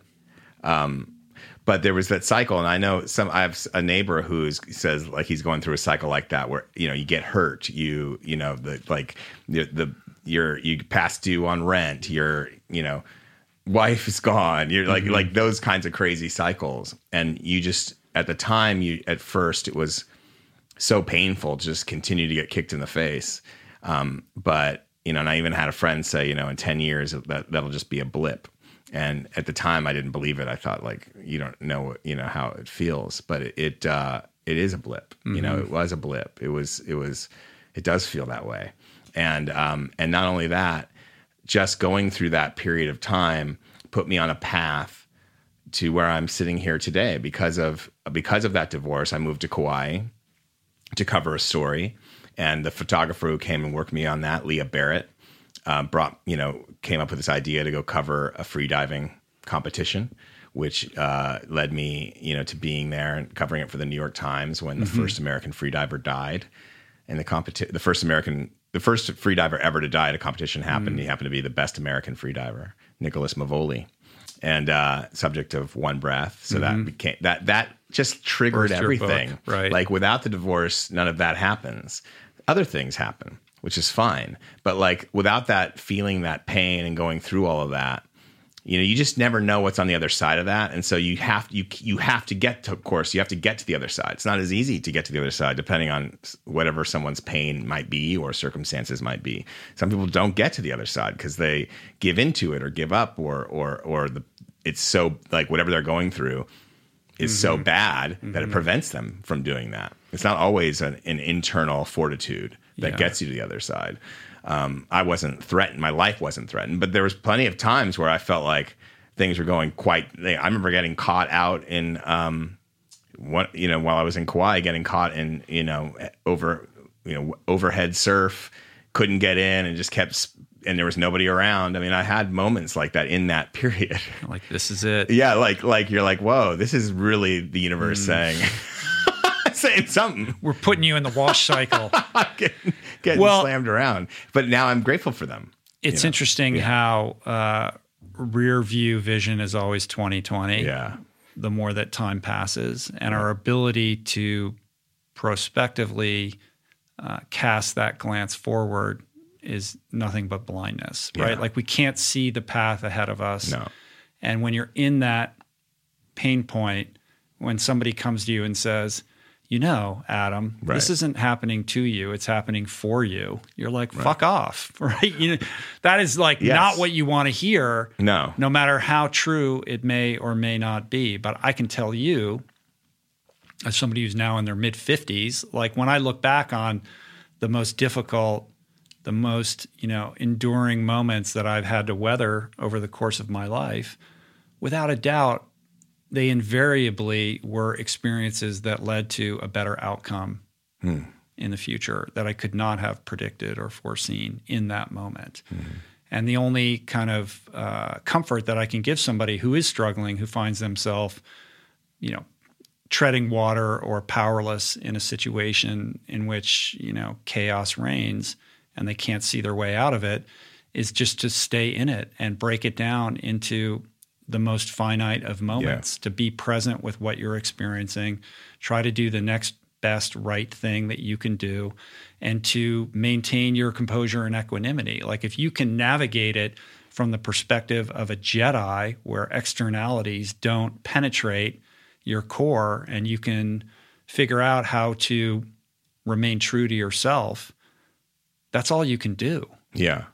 Um, but there was that cycle and i know some i have a neighbor who says like he's going through a cycle like that where you know you get hurt you you know the like the, the you're you pass due on rent your you know wife is gone you're like mm-hmm. like those kinds of crazy cycles. And you just at the time you at first it was so painful to just continue to get kicked in the face. Um, but you know and i even had a friend say you know in 10 years that that'll just be a blip and at the time I didn't believe it. I thought like you don't know you know how it feels, but it it, uh, it is a blip. Mm-hmm. You know, mm-hmm. it was a blip. It was it was it does feel that way, and um, and not only that, just going through that period of time put me on a path to where I'm sitting here today because of because of that divorce. I moved to Kauai to cover a story, and the photographer who came and worked me on that, Leah Barrett uh, brought you know came up with this idea to go cover a free diving competition which uh, led me you know to being there and covering it for the New York Times when the mm-hmm. first American freediver died. And the competition the first American the first freediver ever to die at a competition happened. Mm. he happened to be the best American freediver Nicholas Mevoli. And uh, subject of one breath. So mm-hmm. that became that that just triggered everything book, right. Like without the divorce none of that happens. Other things happen which is fine. But like without that feeling that pain and going through all of that, you know, you just never know what's on the other side of that. And so you have you you have to get to of course, you have to get to the other side. It's not as easy to get to the other side depending on whatever someone's pain might be or circumstances might be. Some people don't get to the other side because they give into it or give up or or or the it's so like whatever they're going through is mm-hmm. so bad mm-hmm. that it mm-hmm. prevents them from doing that. It's not always an, an internal fortitude that yeah. gets you to the other side. Um, I wasn't threatened. My life wasn't threatened, but there was plenty of times where I felt like things were going quite. I remember getting caught out in um, what you know while I was in Kauai, getting caught in you know over you know overhead surf, couldn't get in, and just kept. And there was nobody around. I mean, I had moments like that in that period. Like this is it. yeah, like like you're like, whoa, this is really the universe mm. saying. saying something. We're putting you in the wash cycle. getting, getting well, slammed around. But now I'm grateful for them. It's you know? interesting yeah. how uh, rear view vision is always 2020. Yeah. The more that time passes, and our ability to prospectively uh, cast that glance forward is nothing but blindness, yeah. right? Like we can't see the path ahead of us. No. And when you're in that pain point, when somebody comes to you and says, you know, Adam, right. this isn't happening to you; it's happening for you. You're like, right. fuck off, right? You know, that is like yes. not what you want to hear. No, no matter how true it may or may not be. But I can tell you, as somebody who's now in their mid fifties, like when I look back on the most difficult, the most, you know, enduring moments that I've had to weather over the course of my life, without a doubt, they invariably were experiences that led to a better outcome Hmm. in the future that I could not have predicted or foreseen in that moment. Hmm. And the only kind of uh, comfort that I can give somebody who is struggling, who finds themselves, you know, treading water or powerless in a situation in which you know chaos reigns and they can't see their way out of it, is just to stay in it and break it down into the most finite of moments. To be present with what you're experiencing, try to do the next best right thing that you can do and to maintain your composure and equanimity. Like if you can navigate it from the perspective of a Jedi where externalities don't penetrate your core and you can figure out how to remain true to yourself, that's all you can do, Yeah.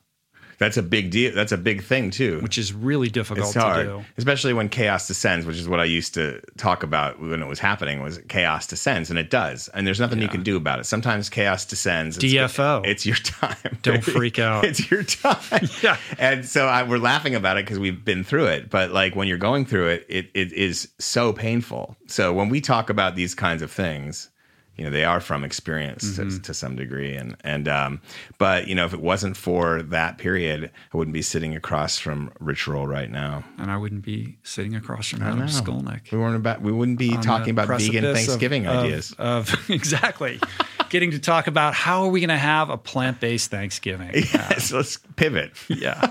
That's a big deal. That's a big thing too. which is really difficult it's to do. especially when chaos descends, which is what I used to talk about when it was happening. Was chaos descends, and it does, and there's nothing you can do about it. Sometimes chaos descends. It's, DFO. It's your time. Don't freak out. It's your time. Yeah. And so I, we're laughing about it because we've been through it. But like when you're going through it, it it is so painful. So when we talk about these kinds of things. You know they are from experience Mm-hmm. to, to some degree, and and um, but you know if it wasn't for that period, I wouldn't be sitting across from Rich Roll right now. And I wouldn't be sitting across from Adam. Skolnick. We weren't about. We wouldn't be on talking about vegan Thanksgiving of- ideas. Of, exactly, getting to talk about how are we going to have a plant based Thanksgiving? yes, let's pivot. yeah.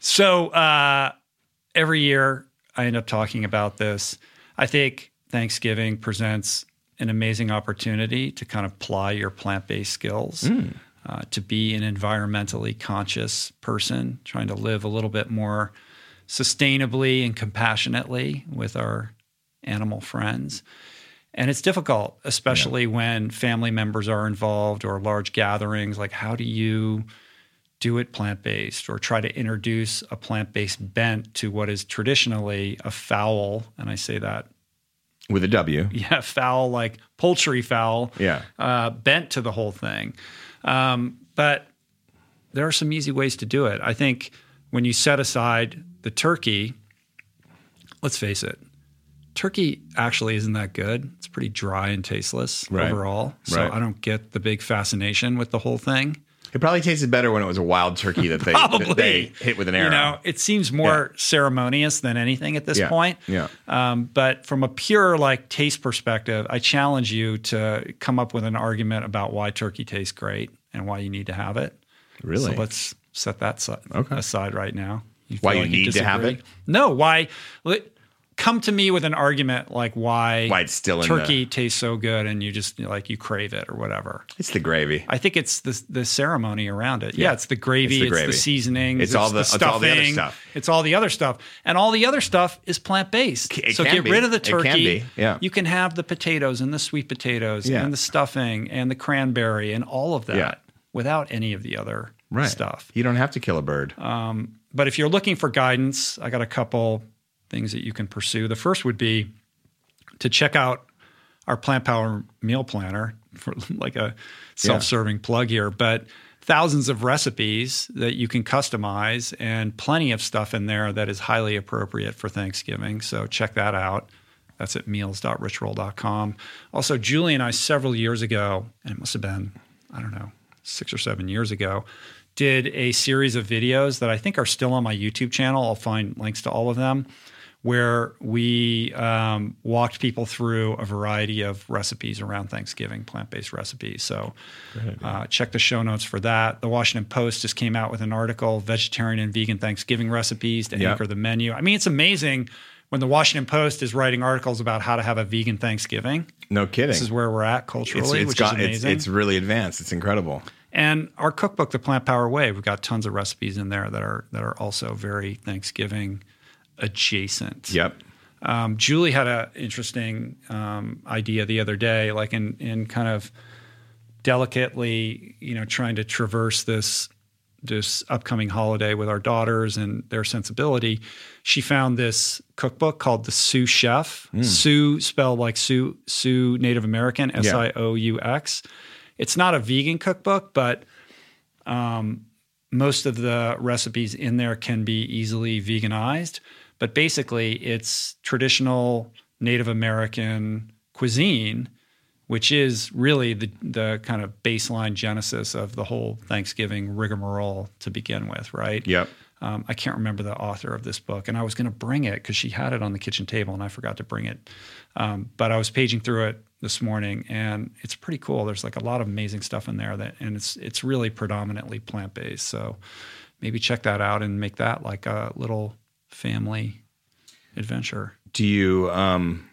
So uh, every year I end up talking about this. I think Thanksgiving presents an amazing opportunity to kind of ply your plant based skills, uh, to be an environmentally conscious person, trying to live a little bit more sustainably and compassionately with our animal friends. And it's difficult, especially when family members are involved or large gatherings. Like, how do you do it plant based or try to introduce a plant based bent to what is traditionally a foul? And I say that, With a W. yeah, foul, like poultry foul, Yeah. uh, bent to the whole thing. Um, but there are some easy ways to do it. I think when you set aside the turkey, let's face it, turkey actually isn't that good. It's pretty dry and tasteless Right. overall. So Right. I don't get the big fascination with the whole thing. It probably tasted better when it was a wild turkey that they, that they hit with an arrow. You know, it seems more ceremonious than anything at this Yeah. point. Yeah. Um, but from a pure like taste perspective, I challenge you to come up with an argument about why turkey tastes great and why you need to have it. Really? So let's set that si- Okay. aside right now. You Why you need to have it? No. Why? let- Come to me with an argument like why Why it's still in turkey tastes so good and you just like you crave it or whatever. it's the gravy. I think it's the the ceremony around it. Yeah, it's the gravy, It's the it's the, gravy. seasonings, It's all the- it's all the other stuffing, stuff. It's all the other stuff, and all the other stuff is plant based. So get be. rid of the It can turkey. be, yeah. you can have the potatoes and the sweet potatoes Yeah. and the stuffing and the cranberry and all of that Yeah. without any of the other stuff. You don't have to kill a bird. Um, but if you're looking for guidance, I got a couple things that you can pursue. The first would be to check out our Plant Power meal planner for like a self-serving plug here, but thousands of recipes that you can customize and plenty of stuff in there that is highly appropriate for Thanksgiving. So check that out. That's at meals.richroll.com. Also, Julie and I several years ago, and it must have been, I don't know, six or seven years ago, did a series of videos that I think are still on my YouTube channel. I'll find links to all of them, where we um, walked people through a variety of recipes around Thanksgiving, plant based recipes. So uh, check the show notes for that. The Washington Post just came out with an article vegetarian and vegan Thanksgiving recipes to Yeah. anchor the menu. I mean, it's amazing when the Washington Post is writing articles about how to have a vegan Thanksgiving. no kidding. This is where we're at it's, culturally, it's which got- is it's, amazing. it's really advanced. It's incredible. And our cookbook, The Plant Power Way, we've got tons of recipes in there that are that are also very Thanksgiving adjacent. Yep. Um, Julie had an interesting um, idea the other day, like in in kind of delicately, you know, trying to traverse this this upcoming holiday with our daughters and their sensibility. She found this cookbook called the Sioux Chef. Sioux spelled like Sioux Sioux Native American S I O U X. It's not a vegan cookbook, but Um, most of the recipes in there can be easily veganized, but basically it's traditional Native American cuisine, which is really the, the kind of baseline genesis of the whole Thanksgiving rigmarole to begin with, right? Yep. Um, I can't remember the author of this book, and I was going to bring it because she had it on the kitchen table, and I forgot to bring it. Um, but I was paging through it this morning, and it's pretty cool. There's like a lot of amazing stuff in there that, and it's it's really predominantly plant based. So maybe check that out and make that like a little family adventure. Do you um,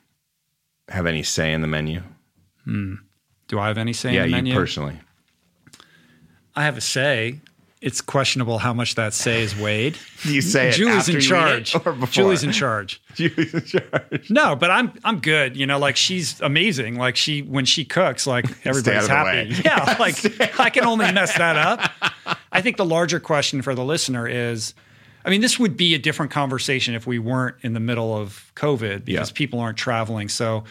have any say in the menu? Do I have any say yeah, in the you menu? personally. I have a say. It's questionable how much that say is weighed. You say it Julie's in you charge. or before? Julie's in charge. Julie's in charge. No, but I'm I'm good. You know, like she's amazing. Like she when she cooks, like everybody's out of the happy. Yeah, like I can only mess that up. I think the larger question for the listener is I mean, this would be a different conversation if we weren't in the middle of COVID because Yeah. people aren't traveling. So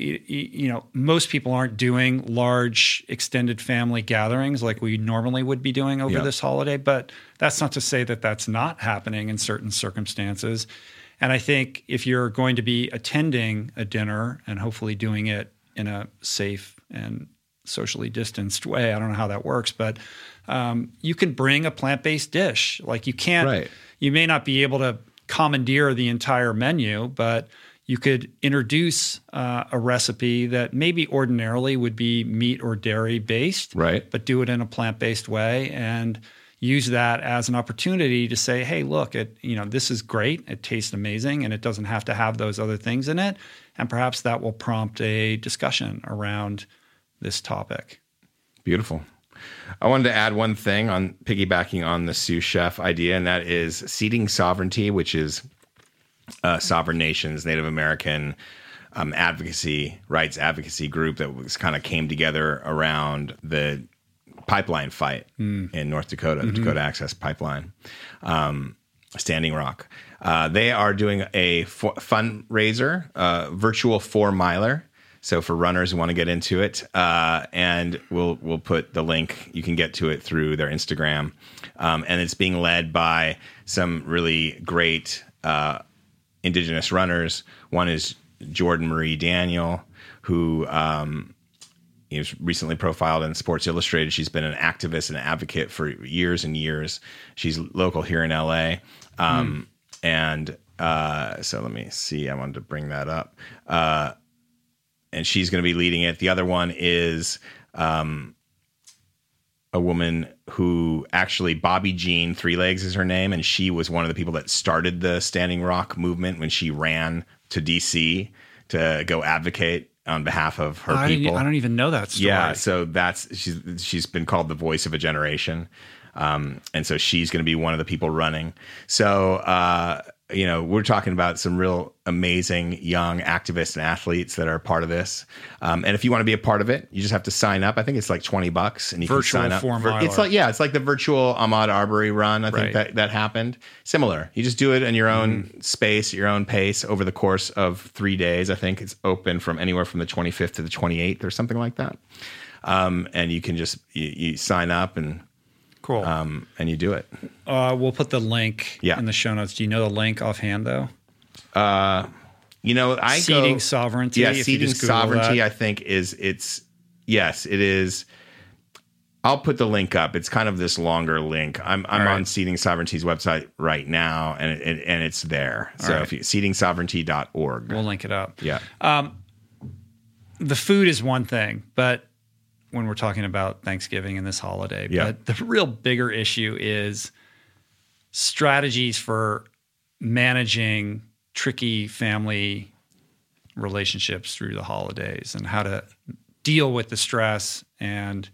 you know, most people aren't doing large extended family gatherings like we normally would be doing over Yeah. this holiday. But that's not to say that that's not happening in certain circumstances. And I think if you're going to be attending a dinner and hopefully doing it in a safe and socially distanced way, I don't know how that works, but um, you can bring a plant based dish. Like you can't, Right. you may not be able to commandeer the entire menu, but you could introduce uh, a recipe that maybe ordinarily would be meat or dairy based, Right. But do it in a plant based way and use that as an opportunity to say, "Hey, look, it you know this is great. It tastes amazing, and it doesn't have to have those other things in it." And perhaps that will prompt a discussion around this topic. Beautiful. I wanted to add one thing on piggybacking on the sous chef idea, and that is seeding sovereignty, which is uh, sovereign nations, Native American um, advocacy, rights advocacy group that was kind of came together around the pipeline fight in North Dakota, the Dakota Access Pipeline, um, Standing Rock. Uh, they are doing a f- fundraiser, uh, virtual four miler. So for runners who want to get into it, uh, and we'll we'll put the link. You can get to it through their Instagram, um, and it's being led by some really great uh, indigenous runners. One is Jordan Marie Daniel, who um, recently profiled in Sports Illustrated. She's been an activist and advocate for years and years. She's local here in LA. Um, And uh, so let me see. I wanted to bring that up. And she's going to be leading it. The other one is um, a woman who actually, Bobbi Jean Three Legs is her name. And she was one of the people that started the Standing Rock movement when she ran to DC to go advocate on behalf of her I, people. I don't even know that story. Yeah, so that's she's she's been called the voice of a generation, um, and so she's going to be one of the people running. So uh, you know, we're talking about some real amazing young activists and athletes that are part of this. Um, and if you want to be a part of it, you just have to sign up. I think it's like twenty bucks, and you Virtual can sign up. for- it's like yeah, it's like the virtual Ahmaud Arbery run. I think that that happened. Similar. You just do it in your own space, your own pace over the course of three days. I think it's open from anywhere from the 25th to the 28th or something like that. Um, and you can just you, you sign up and cool. um, and you do it. uh, we'll put the link Yeah. in the show notes. Do you know the link offhand though? You know, I Seeding go, sovereignty. Yeah, seeding sovereignty. that. I think is it's yes, it is. I'll put the link up. It's kind of this longer link. I'm I'm right. on Seeding Sovereignty's website right now, and it, and it's there. So right. if you seedingsovereignty.org. We'll link it up. yeah, the food is one thing, but when we're talking about Thanksgiving and this holiday, Yeah. but the real bigger issue is strategies for managing tricky family relationships through the holidays and how to deal with the stress and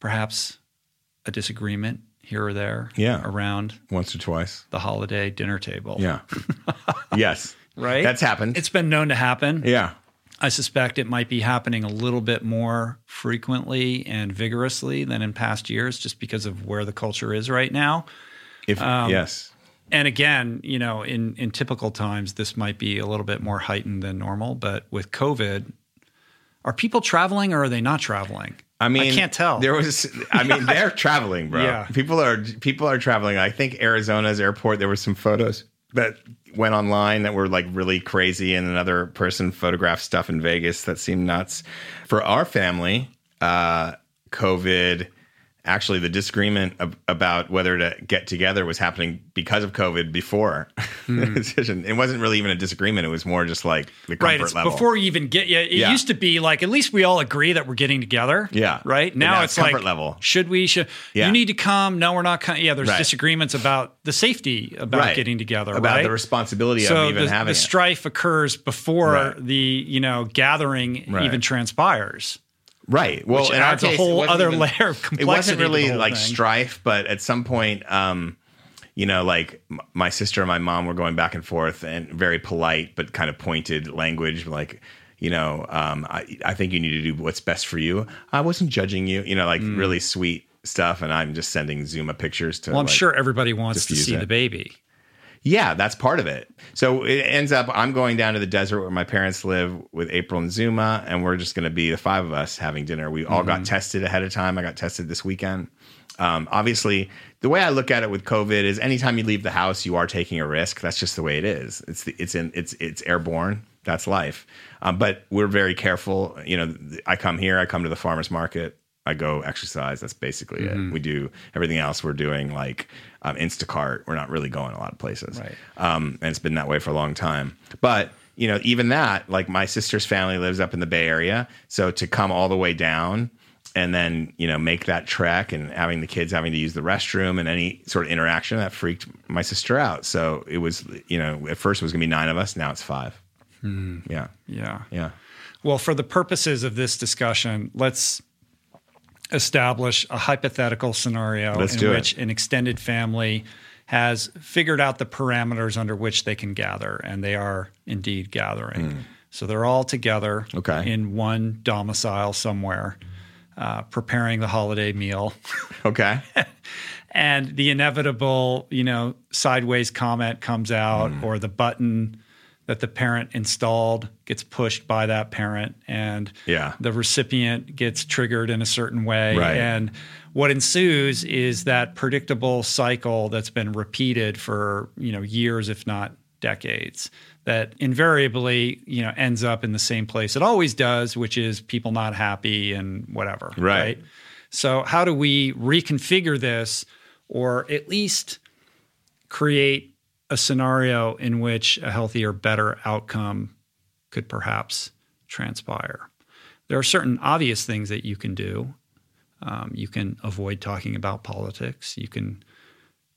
perhaps a disagreement here or there Yeah. around once or twice. the holiday dinner table. Yeah. yes. Right? That's happened. It's been known to happen. yeah. I suspect it might be happening a little bit more frequently and vigorously than in past years just because of where the culture is right now. If Um, yes. And again, you know, in in typical times this might be a little bit more heightened than normal, but with COVID, are people traveling or are they not traveling? I mean, I can't tell. There was, I mean, they're traveling, bro. Yeah. People are people are traveling. I think Arizona's airport. There were some photos that went online that were like really crazy, and another person photographed stuff in Vegas that seemed nuts. For our family, uh, COVID. Actually, the disagreement ab- about whether to get together was happening because of COVID before Hmm. the decision. It wasn't really even a disagreement. It was more just like the comfort Right. It's level. before you even get yeah, it Yeah. used to be like at least we all agree that we're getting together. Yeah. Right. Now, now it's it's comfort like level. should we should Yeah. you need to come? No, we're not coming. Yeah, there's Right. disagreements about the safety about Right. getting together. about the responsibility so of even the, having the it. strife occurs before the you know gathering even transpires. Right. Well, our adds a whole other even- layer of It wasn't really like thing. strife, but at some point, um, you know, like my sister and my mom were going back and forth and very polite but kind of pointed language, like. You know, um, I, I think you need to do what's best for you. I wasn't judging you. You know, like really sweet stuff, and I'm just sending Zuma pictures to. Well, I'm like, sure everybody wants to see it. the baby. Yeah, that's part of it. So it ends up I'm going down to the desert where my parents live with April and Zuma, and we're just going to be the five of us having dinner. We all got tested ahead of time. I got tested this weekend. Um, obviously, the way I look at it with COVID is anytime you leave the house, you are taking a risk. That's just the way it is. It's the, it's in it's it's airborne. That's life. Um, but we're very careful. You know, I come here. I come to the farmers market. I go exercise. That's basically it. We do everything else. We're doing like um, Instacart. We're not really going a lot of places. Right. Um, and it's been that way for a long time. But you know, even that, like my sister's family lives up in the Bay Area, so to come all the way down and then you know make that trek and having the kids having to use the restroom and any sort of interaction that freaked my sister out. So it was, you know, at first it was gonna be nine of us. Now it's five. Yeah, Yeah. yeah, Well, for the purposes of this discussion, let's establish a hypothetical scenario Let's in do it. which an extended family has figured out the parameters under which they can gather, and they are indeed gathering. So they're all together. Okay. in one domicile somewhere, uh, preparing the holiday meal. okay, and the inevitable, you know, sideways comment comes out, Mm. or the button that the parent installed gets pushed by that parent, and Yeah. the recipient gets triggered in a certain way. Right. And what ensues is that predictable cycle that's been repeated for, you know, years, if not decades, that invariably, you know, ends up in the same place it always does, which is people not happy and whatever. Right. So, how do we reconfigure this or at least create a scenario in which a healthier, better outcome could perhaps transpire? There are certain obvious things that you can do. Um, you can avoid talking about politics. You can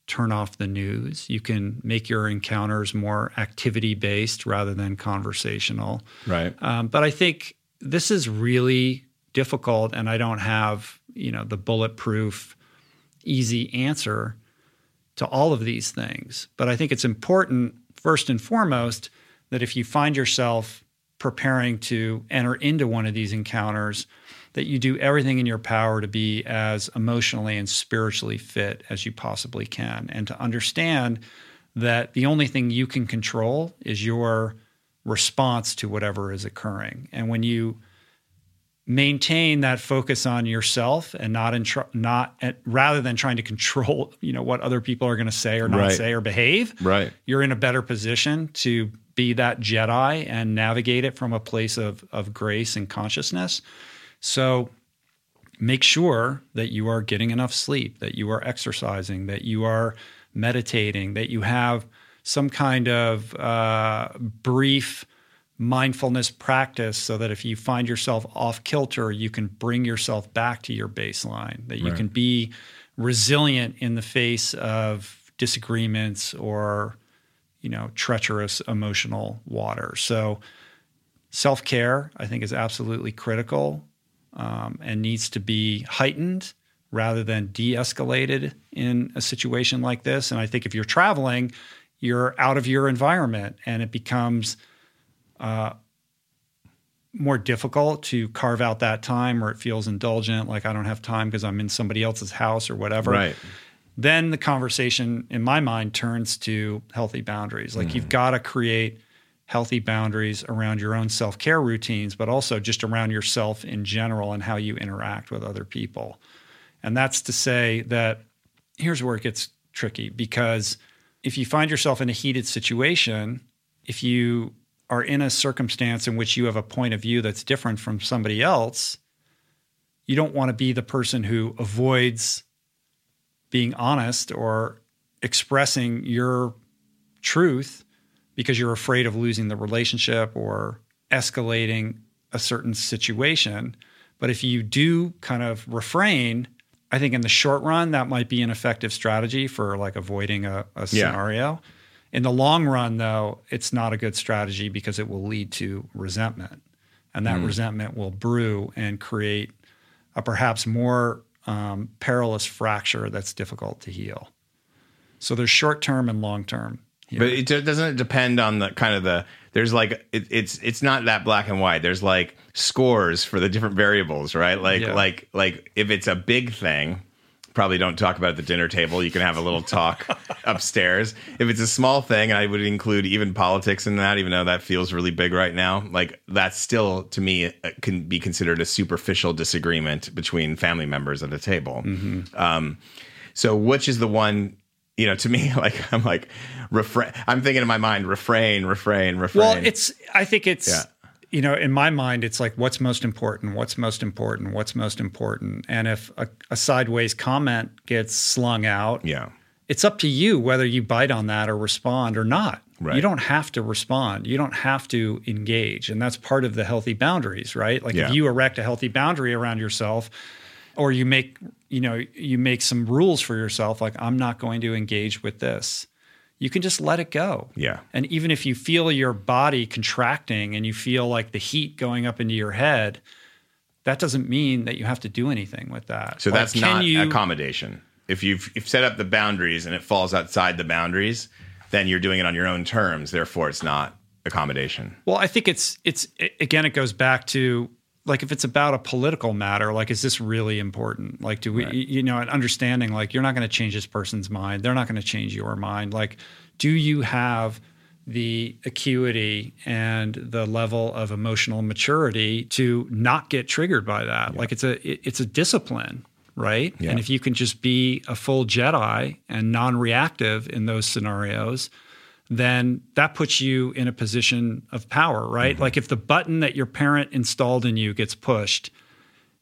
turn off the news. You can make your encounters more activity based rather than conversational. right, Um, but I think this is really difficult, and I don't have you know the bulletproof, easy answer to all of these things. But I think it's important, first and foremost, that if you find yourself preparing to enter into one of these encounters, that you do everything in your power to be as emotionally and spiritually fit as you possibly can, and to understand that the only thing you can control is your response to whatever is occurring. And when you maintain that focus on yourself and not in tr- not rather than trying to control, you know, what other people are going to say or not Right. say or behave, right, you're in a better position to be that Jedi and navigate it from a place of of grace and consciousness. So make sure that you are getting enough sleep, that you are exercising, that you are meditating, that you have some kind of uh, brief mindfulness practice so that if you find yourself off kilter, you can bring yourself back to your baseline, that you can be resilient in the face of disagreements or you know treacherous emotional water. So self care, I think, is absolutely critical um, and needs to be heightened rather than de escalated in a situation like this. And I think if you're traveling, you're out of your environment and it becomes uh, more difficult to carve out that time or it feels indulgent, like I don't have time because I'm in somebody else's house or whatever right, then the conversation in my mind turns to healthy boundaries. Like you've got to create healthy boundaries around your own self care routines, but also just around yourself in general and how you interact with other people. And that's to say that here's where it gets tricky because if you find yourself in a heated situation, if you are in a circumstance in which you have a point of view that's different from somebody else, you don't want to be the person who avoids being honest or expressing your truth because you're afraid of losing the relationship or escalating a certain situation. But if you do kind of refrain, I think in the short run, that might be an effective strategy for like avoiding a, a scenario. In the long run, though, it's not a good strategy because it will lead to resentment. And that mm. resentment will brew and create a perhaps more um, perilous fracture that's difficult to heal. So there's short term and long term. But it doesn't it depend on the kind of the there's like it, it's it's not that black and white. There's like scores for the different variables, right? Like yeah. like like if it's a big thing, probably don't talk about at the dinner table. You can have a little talk upstairs. If it's a small thing, I would include even politics in that, even though that feels really big right now. Like that's still to me uh, can be considered a superficial disagreement between family members at a table. Mm-hmm. Um, so which is the one you know, to me, like I'm like refrain. I'm thinking in my mind, refrain, refrain, refrain. Well, it's. I think it's. Yeah. You know, in my mind, it's like what's most important, what's most important, what's most important, and if a, a sideways comment gets slung out, yeah, it's up to you whether you bite on that or respond or not. Right. You don't have to respond. You don't have to engage, and that's part of the healthy boundaries, right? Like yeah. if you erect a healthy boundary around yourself, or you make you know you make some rules for yourself like i'm not going to engage with this you can just let it go. Yeah. And even if you feel your body contracting and you feel like the heat going up into your head that doesn't mean that you have to do anything with that. So like, that's not you, accommodation. If you've, you've set up the boundaries and it falls outside the boundaries then you're doing it on your own terms. Therefore it's not accommodation. Well i think it's it's again it goes back to like if it's about a political matter like is this really important like do we right. you know an understanding like you're not going to change this person's mind they're not going to change your mind like do you have the acuity and the level of emotional maturity to not get triggered by that yeah. like it's a it, it's a discipline right yeah. and if you can just be a full jedi and non-reactive in those scenarios then that puts you in a position of power, right? Mm-hmm. Like if the button that your parent installed in you gets pushed,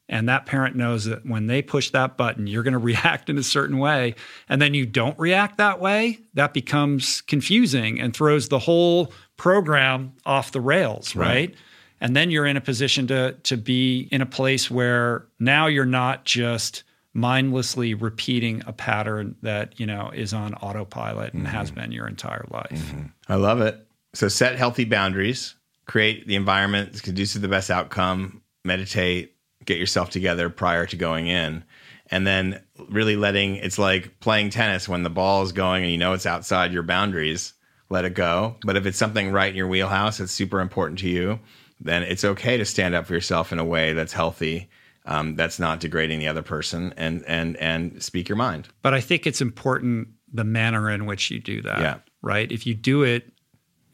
and that parent knows that when they push that button, you're going to react in a certain way, and then you don't react that way, that becomes confusing and throws the whole program off the rails, right? right? And then you're in a position to to be in a place where now you're not just mindlessly repeating a pattern that you know is on autopilot and mm-hmm. has been your entire life. Mm-hmm. I love it. So set healthy boundaries, create the environment that's conducive to the best outcome, meditate, get yourself together prior to going in. And then really letting it's like playing tennis when the ball is going and you know it's outside your boundaries, let it go. But if it's something right in your wheelhouse that's super important to you, then it's okay to stand up for yourself in a way that's healthy um, that's not degrading the other person and and and speak your mind. But i think it's important the manner in which you do that yeah. right? If you do it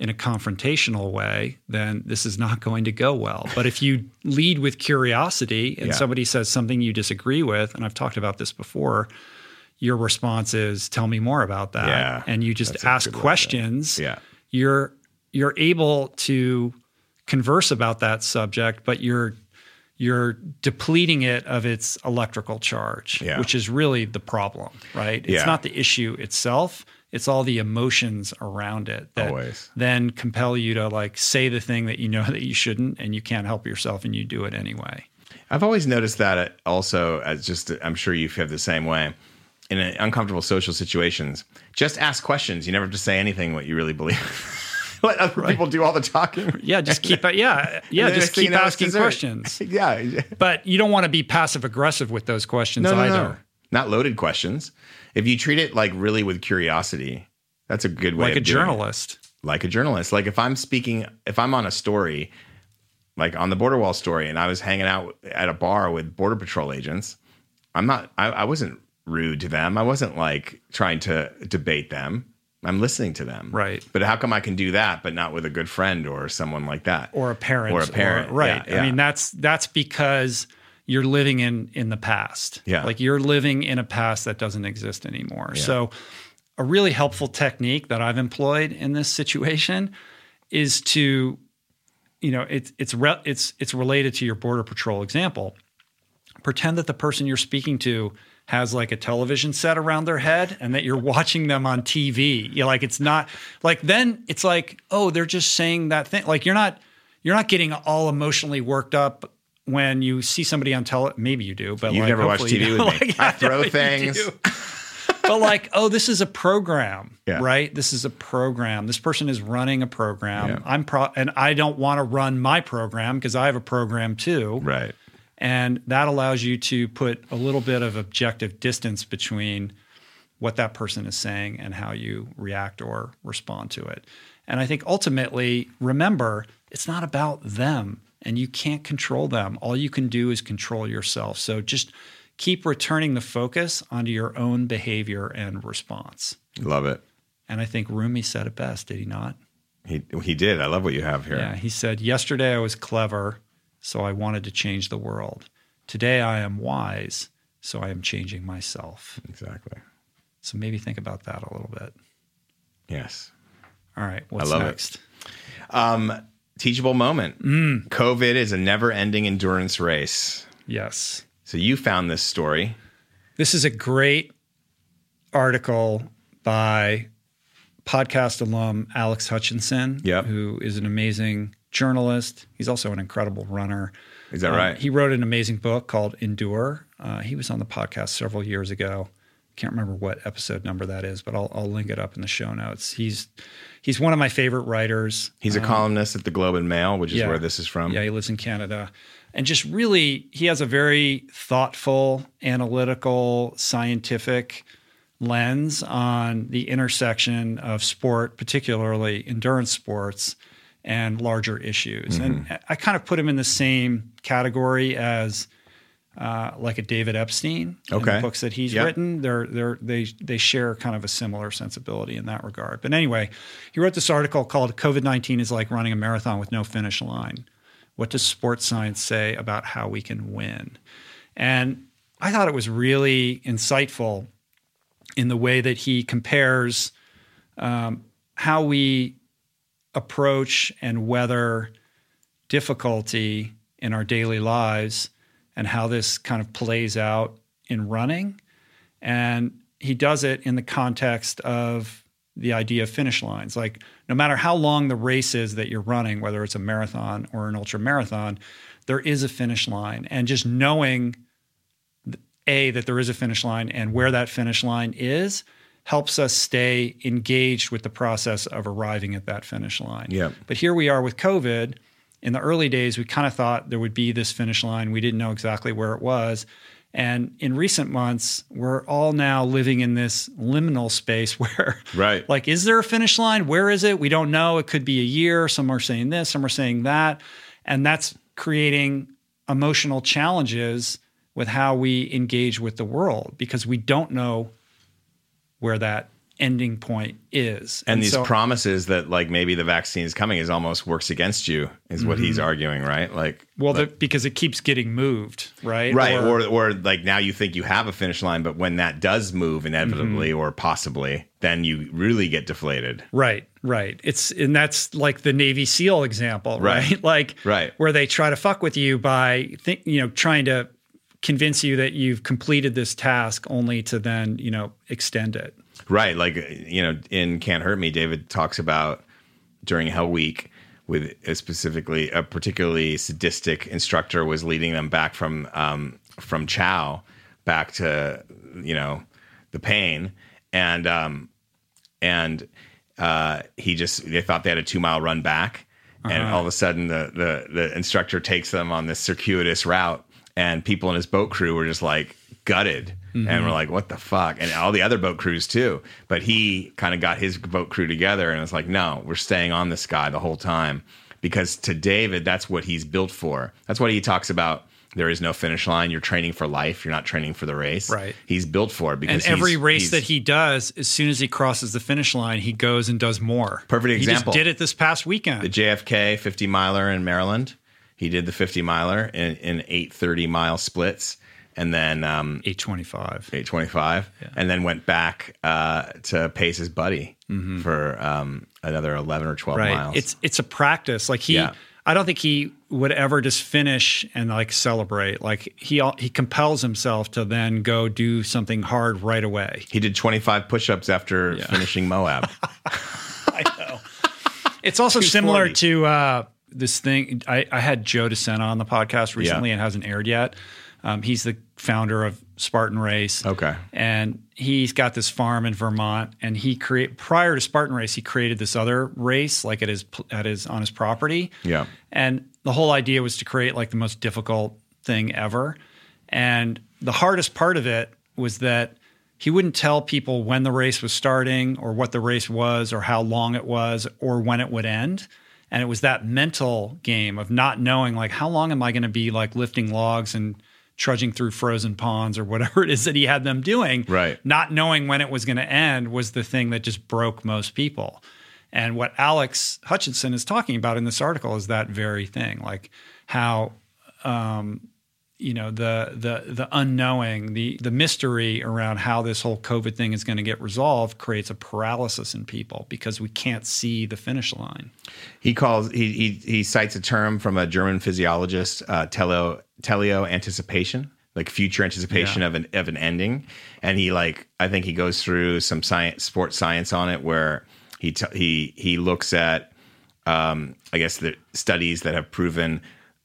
in a confrontational way then this is not going to go well. But if you lead with curiosity and yeah. somebody says something you disagree with and i've talked about this before your response is tell me more about that. Yeah. and you just ask questions. Yeah. You're you're able to converse about that subject but you're you're depleting it of its electrical charge, yeah. which is really the problem, right? It's yeah. not the issue itself, it's all the emotions around it that Always. then compel you to like say the thing that you know that you shouldn't and you can't help yourself and you do it anyway. I've always noticed that uh, also as just uh, I'm sure you feel the same way in uh, uncomfortable social situations. Just ask questions. You never have to say anything what you really believe. let other right. people do all the talking. Yeah, just keep it. yeah, yeah, just keep asking questions. yeah. But you don't want to be passive aggressive with those questions no, no, either. No. Not loaded questions. If you treat it like really with curiosity, that's a good way like a journalist. It. Like a journalist. Like if I'm speaking if I'm on a story, like on the border wall story, and I was hanging out at a bar with border patrol agents, I'm not I, I wasn't rude to them. I wasn't like trying to debate them I'm listening to them. Right. But how come I can do that, but not with a good friend or someone like that? or a parent Or a parent, right yeah, yeah. i mean that's that's because you're living in in the past Yeah. like you're living in a past that doesn't exist anymore so a really helpful technique that i've employed in this situation is to you know it's it's re- it's it's related to your border patrol example pretend that the person you're speaking to has like a television set around their head and that you're watching them on TV. You're like it's not like then it's like, oh, they're just saying that thing. Like you're not you're not getting all emotionally worked up when you see somebody on tele maybe you do, but You've like, never watched TV you with me. Like, I yeah, throw things. but like, oh, this is a program, Yeah. right? This is a program. This person is running a program. Yeah. I'm pro, and I don't want to run my program because I have a program too. Right. And that allows you to put a little bit of objective distance between what that person is saying and how you react or respond to it. And I think ultimately, remember, it's not about them and you can't control them. All you can do is control yourself. So just keep returning the focus onto your own behavior and response. Love it. And I think Rumi said it best, did he not? He he did. I love what you have here. Yeah, he said, Yesterday I was clever, so I wanted to change the world. Today I am wise, so I am changing myself. Exactly. So maybe think about that a little bit. Yes. All right, what's next? Teachable moment. Mm. COVID is a never-ending endurance race. Yes. So you found this story. This is a great article by podcast alum Alex Hutchinson, Yep. who is an amazing journalist. He's also an incredible runner. Is that Um, right? He wrote an amazing book called Endure. Uh, he was on the podcast several years ago. Can't remember what episode number that is, but I'll, I'll link it up in the show notes. He's he's one of my favorite writers. He's a columnist at the Globe and Mail, which is yeah. where this is from. Yeah, he lives in Canada. And just really, he has a very thoughtful, analytical, scientific lens on the intersection of sport, particularly endurance sports, and larger issues. And I kind of put him in the same category as uh, like a David Epstein in Okay. the books that he's Yeah. written. They're, they're, they they share kind of a similar sensibility in that regard. But anyway, he wrote this article called "COVID nineteen is like running a marathon with no finish line." What does sports science say about how we can win? And I thought it was really insightful in the way that he compares um, how we approach and weather difficulty in our daily lives and how this kind of plays out in running. And he does it in the context of the idea of finish lines. Like, no matter how long the race is that you're running, whether it's a marathon or an ultra marathon, there is a finish line. And just knowing, A, that there is a finish line and where that finish line is helps us stay engaged with the process of arriving at that finish line. Yeah. But here we are with COVID. In the early days, we kind of thought there would be this finish line. We didn't know exactly where it was. And in recent months, we're all now living in this liminal space where, Right. like, is there a finish line? Where is it? We don't know. It could be a year. Some are saying this, some are saying that. And that's creating emotional challenges with how we engage with the world because we don't know where that ending point is. and these so- promises that like maybe the vaccine is coming is almost works against you is what Mm-hmm. he's arguing, right? Like well, the, because it keeps getting moved, right? right or, or like now you think you have a finish line but when that does move inevitably Mm-hmm. or possibly then you really get deflated Right, right. It's and that's like the Navy SEAL example, right? Right. Like Right. where they try to fuck with you by think, you know, trying to convince you that you've completed this task only to then, you know, extend it. right. Like you know in can't hurt me david talks about during hell week with uh, specifically a particularly sadistic instructor was leading them back from um, from chow back to you know the pain. And um, and uh, he just they thought they had a two mile run back. And all of a sudden the, the the instructor takes them on this circuitous route and people in his boat crew were just like gutted and we're mm-hmm. like what the fuck and all the other boat crews too but he kind of got his boat crew together and was like no we're staying on this guy the whole time because to david that's what he's built for that's what he talks about there is no finish line. You're training for life. You're not training for the race. Right. He's built for it And because every he's- race that he does, as soon as he crosses the finish line, he goes and does more. Perfect He example. just did it this past weekend. the JFK 50 miler in Maryland. He did the 50 miler in, in 830 mile splits and then um, 825. 825 and then went back uh, to pace his buddy for um, another 11 or 12 Mm-hmm. Right. miles. It's it's a practice. Like he Yeah. I don't think he would ever just finish and like celebrate. Like he he compels himself to then go do something hard right away. he did 25 push-ups after finishing Moab. I know it's also similar to uh, this thing. I, I had Joe DeSena on the podcast recently and hasn't aired yet. Um, he's the founder of Spartan Race. Okay. And he's got this farm in Vermont, and he create prior to Spartan Race, he created this other race like at his at his on his property. Yeah. And the whole idea was to create like the most difficult thing ever. And the hardest part of it was that he wouldn't tell people when the race was starting or what the race was or how long it was or when it would end. And it was that mental game of not knowing like how long am I going to be like lifting logs and trudging through frozen ponds or whatever it is that he had them doing. Right. Not knowing when it was going to end was the thing that just broke most people. And what Alex Hutchinson is talking about in this article is that very thing, like how um, you know the the the unknowing, the the mystery around how this whole COVID thing is going to get resolved creates a paralysis in people because we can't see the finish line. He calls he he he cites a term from a German physiologist, uh, teleo teleo anticipation, like future anticipation Yeah. of an of an ending, and he like I think he goes through some science, sports science on it, where he t- he he looks at um, I guess the studies that have proven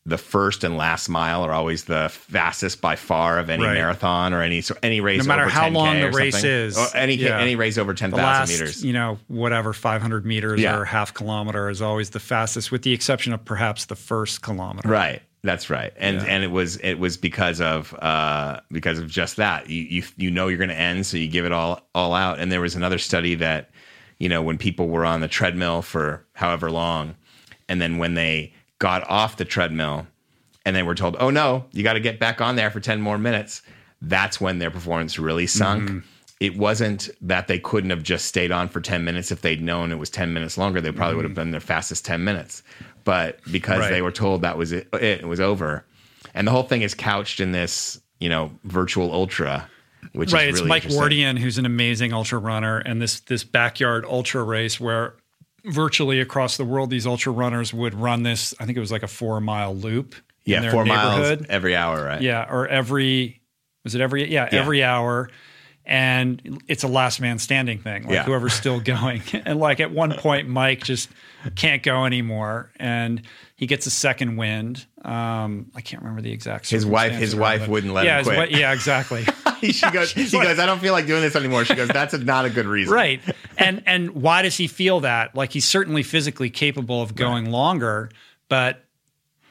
the first and last mile are always the fastest by far of any Right. marathon or any so any race. No matter over how 10K long the race is, Or any yeah. any race over ten thousand meters. you know, whatever 500 meters Yeah. or half kilometer is always the fastest, with the exception of perhaps the first kilometer. Right. That's right. And Yeah. and it was it was because of uh because of just that. You you you know you're going to end so you give it all all out. And there was another study that you know when people were on the treadmill for however long and then when they got off the treadmill and they were told, "Oh no, you got to get back on there for 10 more minutes." That's when their performance really sunk. Mm-hmm. It wasn't that they couldn't have just stayed on for 10 minutes if they'd known it was 10 minutes longer, they probably mm-hmm. would have been their fastest 10 minutes. But because Right. they were told that was it, it was over. And the whole thing is couched in this, you know, virtual ultra, which right. is It's Mike. Wardian, who's an amazing ultra runner, and this this backyard ultra race where virtually across the world these ultra runners would run this. I think it was like a four mile loop. in Yeah, four miles every hour, right? Yeah, or every was it every yeah, Yeah. every hour. And it's a last man standing thing, like Yeah. whoever's still going. and like at one point, Mike just can't go anymore, and he gets a second wind. Um, I can't remember the exact. His wife- his around wife wouldn't let yeah, him quit. yeah, exactly. she goes, she like- goes, I don't feel like doing this anymore. She goes, that's a, not a good reason. right and and why does he feel that like he's certainly physically capable of going longer but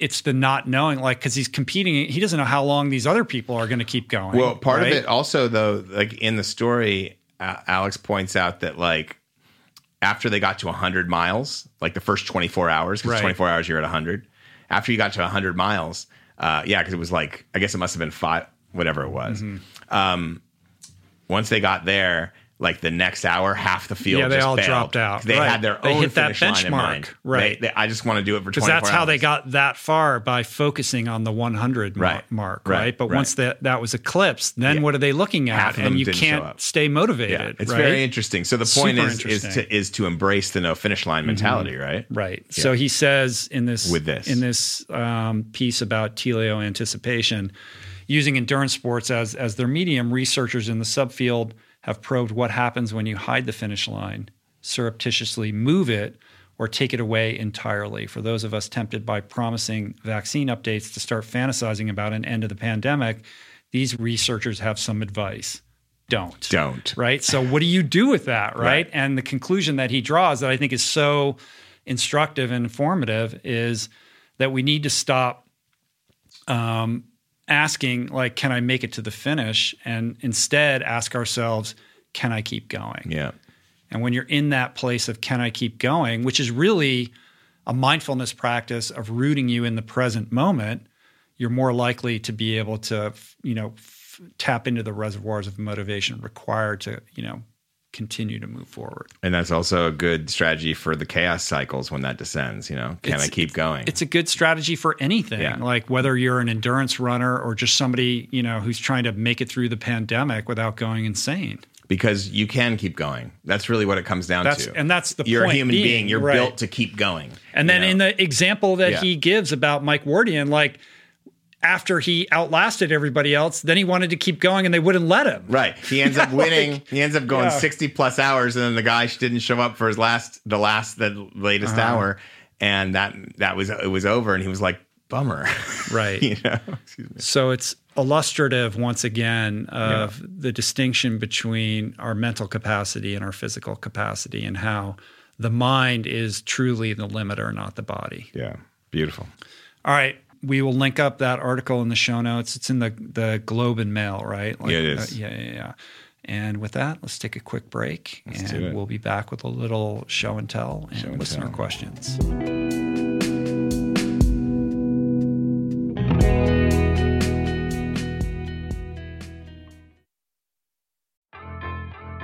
it's the not knowing like because he's competing he doesn't know how long these other people are going to keep going Well, part right? of it also, though, like in the story, uh, Alex points out that like after they got to 100 miles, like the first 24 hours, because Right. 24 hours you're at 100. After you got to 100 miles, uh, yeah, because it was like I guess it must have been five, whatever it was. Mm-hmm. Um, once they got there, like the next hour, half the field Yeah, they just all dropped out. They Right. had their They own hit that finish line in benchmark. mind. Right. They- they- I just want to do it for 24 because that's how they got that far by focusing on the 100 Right. mark right, Right. but once that that was eclipsed then Yeah. what are they looking at Half and you can't stay motivated Yeah, it's very interesting. So the point Super is is to is to embrace the no finish line mentality, right? Right. So he says in this With this. in this um, piece about teleo anticipation, using endurance sports as as their medium, researchers in the subfield have probed what happens when you hide the finish line, surreptitiously move it, or take it away entirely. For those of us tempted by promising vaccine updates to start fantasizing about an end of the pandemic, these researchers have some advice. Don't. Don't. Right. So, what do you do with that? Right? Right. And the conclusion that he draws that I think is so instructive and informative is that we need to stop um, asking, like, can I make it to the finish? And instead ask ourselves, can I keep going? Yeah. And when you're in that place of can I keep going, which is really a mindfulness practice of rooting you in the present moment, you're more likely to be able to, you know, f- tap into the reservoirs of motivation required to, you know, continue to move forward. And that's also a good strategy for the chaos cycles when that descends. You know, can It's- I keep going? It's a good strategy for anything, Yeah. like whether you're an endurance runner or just somebody, you know, who's trying to make it through the pandemic without going insane. because you can keep going. That's really what it comes down That's to. and that's the You're a human being. being, You're right. built to keep going. And then know? in the example that Yeah. he gives about Mike Wardian, like after he outlasted everybody else, then he wanted to keep going and they wouldn't let him. Right. He ends up winning. he ends up going Yeah. 60 plus hours and then the guy didn't show up for his last the last the latest Uh-huh. hour and that that was it was over and he was like bummer. Right. you know. Excuse me. So it's illustrative once again of the distinction between our mental capacity and our physical capacity and how the mind is truly the limiter, not the body. Yeah. Beautiful. All right. We will link up that article in the show notes. It's in the the Globe and Mail, right? Like, Yeah, it is. uh, yeah, yeah, yeah. And with that, let's take a quick break, Let's and we'll be back with a little show and tell and and listener tell. questions.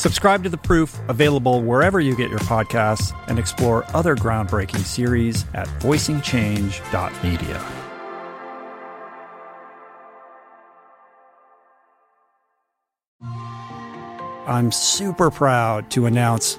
Subscribe to The Proof, available wherever you get your podcasts, and explore other groundbreaking series at voicingchange.media. I'm super proud to announce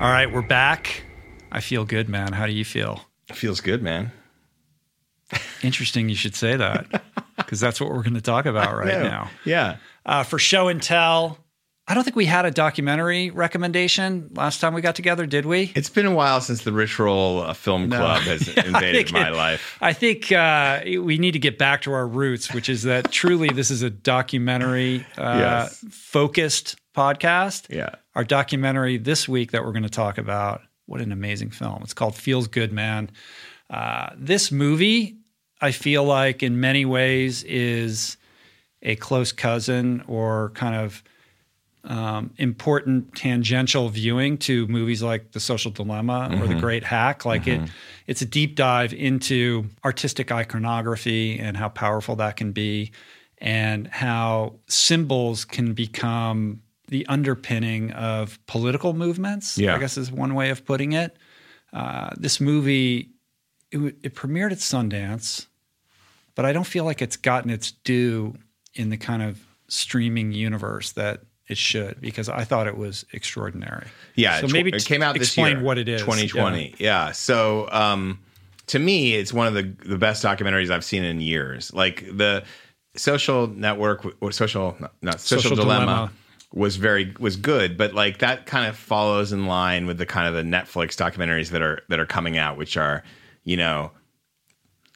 All right, we're back. I feel good, man. How do you feel? Feels good, man. Interesting you should say that because that's what we're going to talk about right now. Yeah. Uh, for show and tell, I don't think we had a documentary recommendation last time we got together, did we? It's been a while since the Rich Roll uh, Film Club has invaded my it- life. I think uh, we need to get back to our roots, which is that truly this is a documentary uh, Yes. focused podcast. Yeah. Our documentary this week that we're going to talk about. What an amazing film! It's called Feels Good, Man. Uh, this movie, I feel like, in many ways, is a close cousin or kind of um, important tangential viewing to movies like The Social Dilemma or The Great Hack. Like it, it's a deep dive into artistic iconography and how powerful that can be, and how symbols can become the underpinning of political movements. Yeah. I guess is one way of putting it. Uh, this movie, it, it premiered at Sundance, but I don't feel like it's gotten its due in the kind of streaming universe that it should because I thought it was extraordinary. Yeah, so maybe it came out this explain year, what it is. 2020. Yeah. So, um, to me, it's one of the the best documentaries I've seen in years. Like the Social Network or Social not, not Social, Social Dilemma, Dilemma. Was very was good, but like that kind of follows in line with the kind of the Netflix documentaries that are that are coming out, which are you know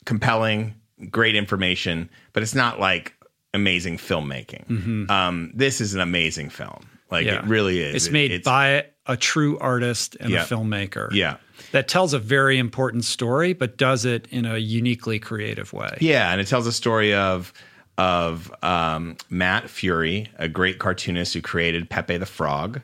compelling, great information, but it's not like amazing filmmaking. Um, this is an amazing film. Like Yeah. it really is. It's It- made by a true artist and Yeah. a filmmaker. yeah. That tells a very important story, but does it in a uniquely creative way. Yeah, and it tells a story of of um, Matt Furie, a great cartoonist who created Pepe the Frog,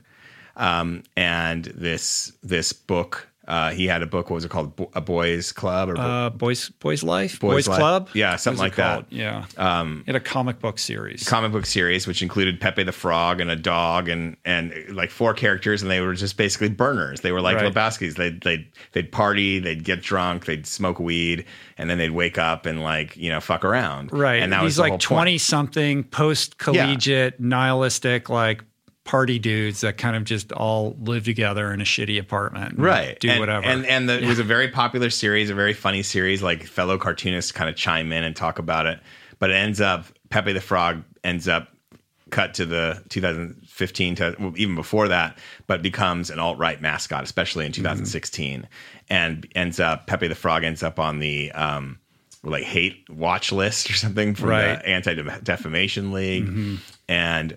um, and this this book Uh, he had a book. What was it called? Bo- a Boys Club or Uh, Boys Boys Life, Boys Boys, Life. Club, Yeah, something like that. Yeah, um, it had a comic book series. comic book series, which included Pepe the Frog and a dog and and like four characters, and they were just basically burners. They were like Right. Lebowski's. They'd they'd they'd party, they'd get drunk, they'd smoke weed, and then they'd wake up and like you know fuck around. right, and that was like point. twenty something post collegiate nihilistic like party dudes that kind of just all live together in a shitty apartment, and right. Do and, whatever, and and the, it was a very popular series a very funny series. Like fellow cartoonists kind of chime in and talk about it. But it ends up pepe the frog ends up cut to the 2015 to well, even before that but becomes an alt-right mascot especially in 2016 and ends up pepe the frog ends up on the um like hate watch list or something from Right. the anti-defamation league. And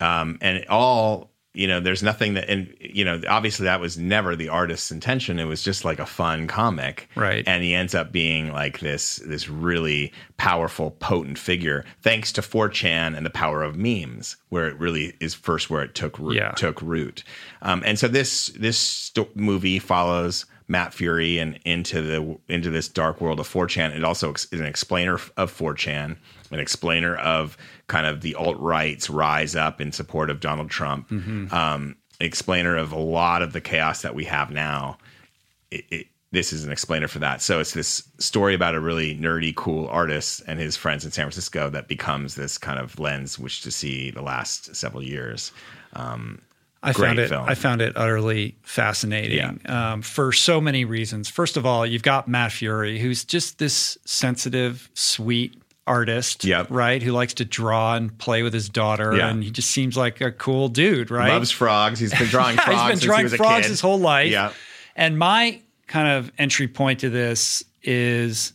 um, and it all you know there's nothing that and you know obviously that was never the artist's intention it was just like a fun comic Right. and he ends up being like this this really powerful potent figure thanks to 4chan and the power of memes where it really is first where it took root Yeah. took root um, and so this this sto- movie follows Matt Furie and into the into this dark world of 4chan. It also is an explainer of 4chan, an explainer of kind of the alt right's rise up in support of Donald Trump, um, explainer of a lot of the chaos that we have now. It, it, this is an explainer for that. So it's this story about a really nerdy, cool artist and his friends in San Francisco that becomes this kind of lens which to see the last several years. I found it. film. I found it utterly fascinating um, for so many reasons. First of all, you've got Matt Furie, who's just this sensitive, sweet artist, Yep. right? Who likes to draw and play with his daughter, Yeah. and he just seems like a cool dude, right? Loves frogs. He's been drawing frogs he's been drawing he frogs his whole life. Yeah. And my kind of entry point to this is,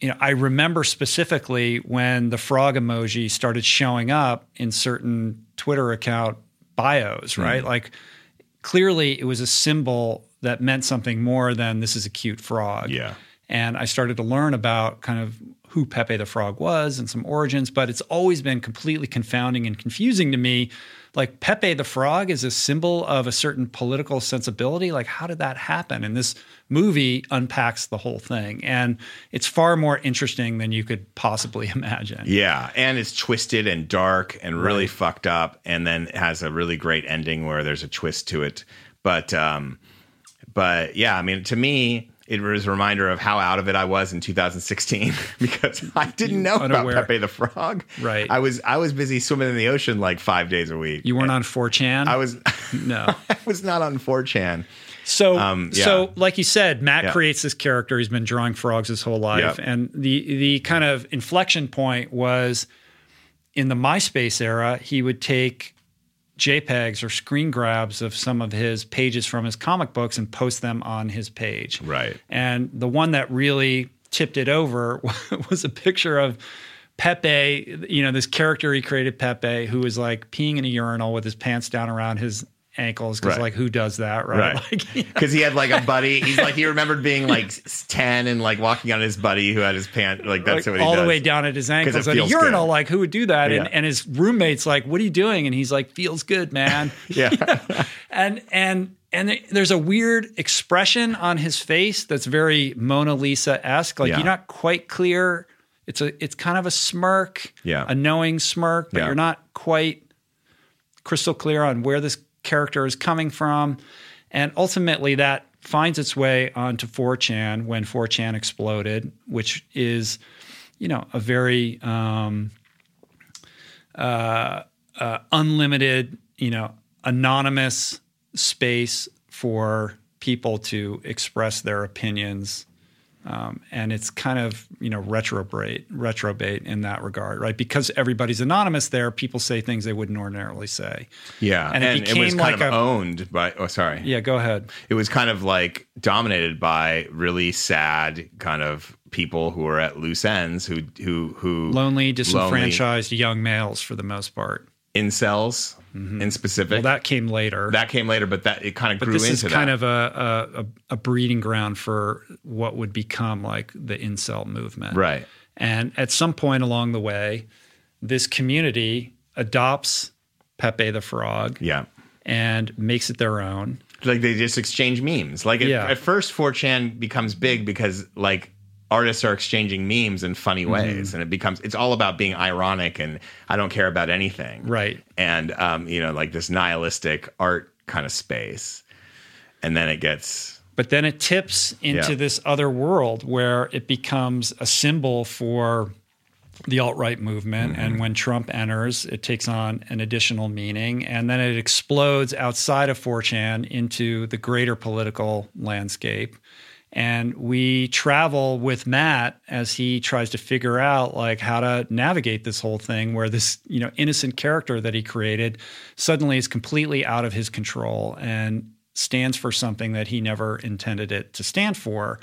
you know, I remember specifically when the frog emoji started showing up in certain Twitter account bios, Hmm. right? Like clearly it was a symbol that meant something more than this is a cute frog. Yeah. And I started to learn about kind of who Pepe the Frog was and some origins, but it's always been completely confounding and confusing to me. Like Pepe the Frog is a symbol of a certain political sensibility. Like, how did that happen? And this movie unpacks the whole thing. And it's far more interesting than you could possibly imagine. Yeah, and it's twisted and dark and really Right. fucked up, and then it has a really great ending where there's a twist to it. But um, but yeah, I mean, to me, it was a reminder of how out of it I was in 2016 because I didn't know Unaware. about Pepe the Frog. Right. I was I was busy swimming in the ocean like five days a week. You weren't on 4chan? I was no. I was not on 4chan. So, Um, yeah. so like you said, Matt Yeah. creates this character. He's been drawing frogs his whole life, Yep. and the the kind of inflection point was in the MySpace era. He would take JPEGs or screen grabs of some of his pages from his comic books and post them on his page. Right. And the one that really tipped it over was a picture of Pepe, you know, this character he created, Pepe, who was like peeing in a urinal with his pants down around his ankles because Right. like who does that right, Right. Like, Because he had like a buddy. He's like, he remembered being like 10 and like walking on his buddy who had his pant. Like, that's like, what he all does. the way down at his ankles at a urinal. good. Like who would do that? And, Yeah. and his roommate's like, "What are you doing?" And he's like, "Feels good, man." Yeah. and and and there's a weird expression on his face that's very Mona Lisa esque. Like Yeah. you're not quite clear. It's a it's kind of a smirk, Yeah. a knowing smirk, but Yeah. you're not quite crystal clear on where this character is coming from. And ultimately, that finds its way onto 4chan when 4chan exploded, which is, you know, a very um, uh, uh, unlimited, you know, anonymous space for people to express their opinions. Um, and it's kind of you know retrobate retrobate in that regard, right? Because everybody's anonymous there, people say things they wouldn't ordinarily say. Yeah. And And, it it, was became kind like of a- owned by, oh, sorry. Yeah, go ahead. It was kind of like dominated by really sad kind of people who are at loose ends who, who, who Lonely, disenfranchised young males for the most part. incels Mm-hmm. in specific. Well, that came later. that came later, but that it kind of but grew this into is kind that. of a, a, a, a breeding ground for what would become like the incel movement. right. And at some point along the way, this community adopts Pepe the Frog Yeah. and makes it their own. like they just exchange memes. Like at, Yeah. at first, 4chan becomes big because like artists are exchanging memes in funny Mm-hmm. ways, and it becomes it's all about being ironic and I don't care about anything, Right. And um, you know, like this nihilistic art kind of space, and then it gets But then it tips into Yeah. this other world where it becomes a symbol for the alt right movement. Mm-hmm. And when Trump enters, it takes on an additional meaning. And then it explodes outside of 4chan into the greater political landscape. And we travel with Matt as he tries to figure out like how to navigate this whole thing where this, you know, innocent character that he created suddenly is completely out of his control and stands for something that he never intended it to stand for.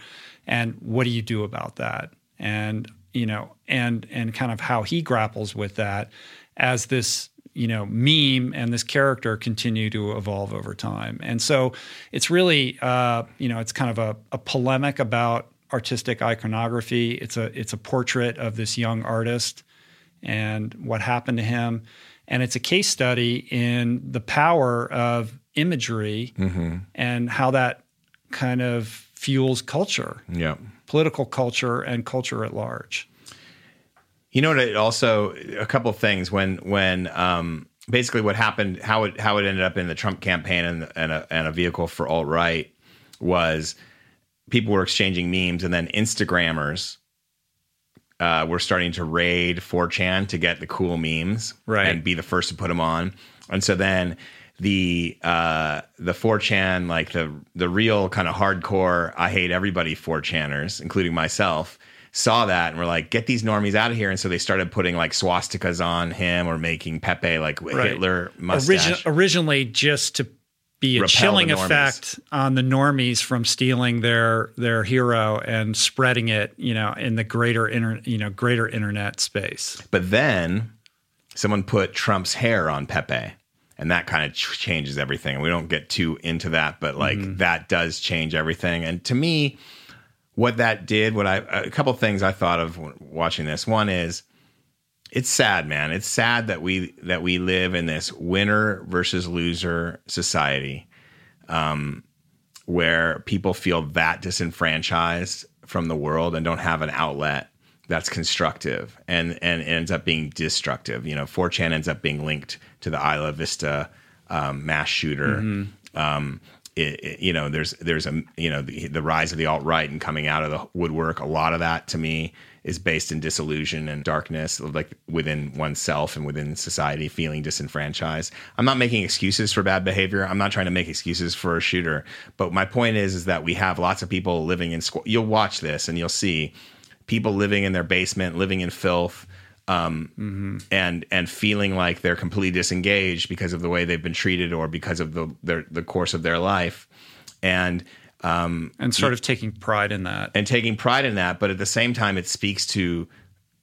And what do you do about that? And, you know, and and kind of how he grapples with that as this you know meme and this character continue to evolve over time. And so it's really uh, you know it's kind of a, a polemic about artistic iconography. It's a it's a portrait of this young artist and what happened to him. And it's a case study in the power of imagery and how that kind of fuels culture yeah. political culture and culture at large You know what? It also a couple of things when when um, basically what happened, how it how it ended up in the Trump campaign and and a, and a vehicle for alt right was people were exchanging memes, and then Instagrammers uh, were starting to raid 4chan to get the cool memes, Right. and be the first to put them on, and so then the uh the 4chan like the the real kind of hardcore I hate everybody 4chaners including myself saw that and were like get these normies out of here. And so they started putting like swastikas on him or making Pepe like Hitler mustache. Origi- originally just to be a Repel chilling effect on the normies from stealing their their hero and spreading it, you know, in the greater inter, you know, greater internet space. but then someone put Trump's hair on Pepe and that kind of ch- changes everything. And we don't get too into that but like mm-hmm. that does change everything. And to me what that did what i a couple things i thought of watching this one is it's sad man it's sad that we that we live in this winner versus loser society um, where people feel that disenfranchised from the world and don't have an outlet that's constructive and and ends up being destructive. You know, 4chan ends up being linked to the Isla Vista um, mass shooter. Um, it, it- you know, there's there's a you know the, the rise of the alt right and coming out of the woodwork. A lot of that to me is based in disillusion and darkness, like within oneself and within society, feeling disenfranchised. I'm not making excuses for bad behavior. I'm not trying to make excuses for a shooter. But my point is, is that we have lots of people living in. Squ- you'll watch this and you'll see people living in their basement, living in filth, um, and and feeling like they're completely disengaged because of the way they've been treated or because of the their, the course of their life, and um, And sort of taking pride in that. and taking pride in that. But at the same time, it speaks to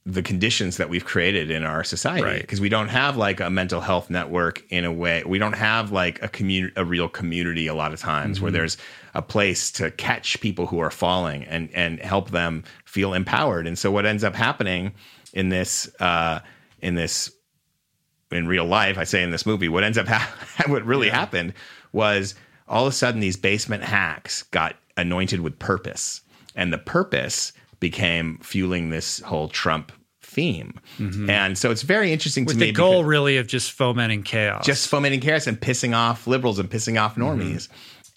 the conditions that we've created in our society Right. because we don't have like a mental health network in a way we don't have like a community a real community a lot of times where there's a place to catch people who are falling and and help them feel empowered and so what ends up happening in this uh in this in real life, I say in this movie, what ends up ha- what really happened was all of a sudden these basement hacks got anointed with purpose, and the purpose became fueling this whole Trump theme. And so it's very interesting With to the goal really of just fomenting chaos. just fomenting chaos and pissing off liberals and pissing off normies.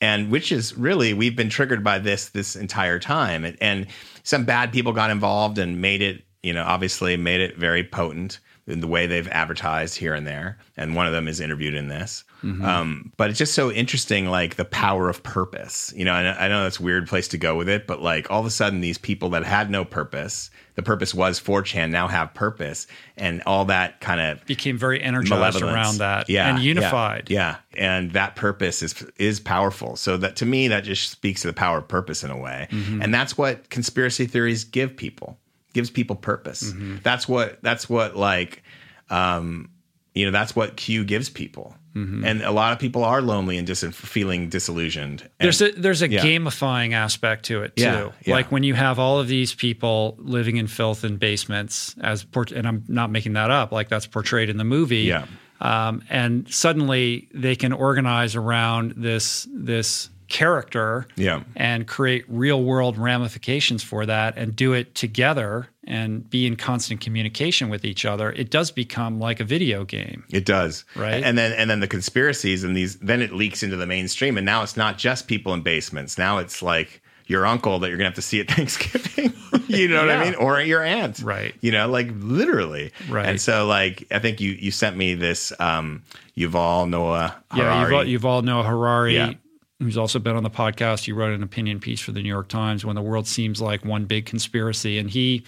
And which is really we've been triggered by this this entire time, and, and some bad people got involved and made it, you know, obviously made it very potent in the way they've advertised here and there. And one of them is interviewed in this. Um, but it's just so interesting, like the power of purpose. You know, and I know that's a weird place to go with it, but like all of a sudden, these people that had no purpose, the purpose was 4chan, now have purpose, and all that kind of became very energized around that yeah, and yeah, unified. Yeah, and that purpose is is powerful. So that to me, that just speaks to the power of purpose in a way, Mm-hmm. and that's what conspiracy theories give people. Gives people purpose. Mm-hmm. That's what that's what like, um, you know, that's what Q gives people. Mm-hmm. And a lot of people are lonely and just feeling disillusioned. And- There's a there's a Yeah. gamifying aspect to it too. Yeah, yeah. Like when you have all of these people living in filth in basements, as port- and I'm not making that up. Like that's portrayed in the movie. Yeah. Um, and suddenly they can organize around this this character Yeah. and create real world ramifications for that and do it together and be in constant communication with each other, it does become like a video game. It does, Right. And then and then the conspiracies and these then it leaks into the mainstream, and now it's not just people in basements. Now it's like your uncle that you're gonna have to see at Thanksgiving. you know what I mean? Or your aunt, Right. You know, like literally, Right. And so, like, I think you you sent me this um, Yuval Noah Harari. Yeah, you've all, Yuval Noah Harari, Yeah. Who's also been on the podcast. He wrote an opinion piece for the New York Times when the world seems like one big conspiracy, and he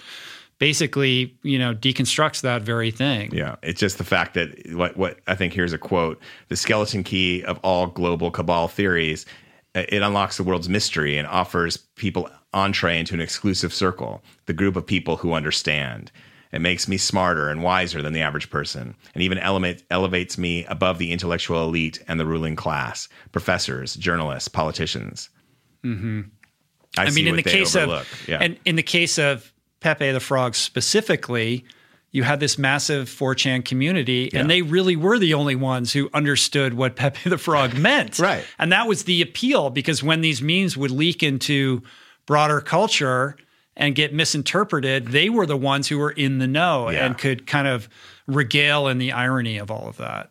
basically, you know, deconstructs that very thing. Yeah, it's just the fact that what what I think here's a quote: the skeleton key of all global cabal theories. uh, It unlocks the world's mystery and offers people entree into an exclusive circle, the group of people who understand. It makes me smarter and wiser than the average person, and even elevate, elevates me above the intellectual elite and the ruling class, professors, journalists, politicians. Mm-hmm. I, I see mean, in the case overlook. of yeah. and in the case of Pepe the Frog specifically, you had this massive 4chan community, and they really were the only ones who understood what Pepe the Frog meant. Right. And that was the appeal because when these memes would leak into broader culture and get misinterpreted, they were the ones who were in the know Yeah. and could kind of regale in the irony of all of that.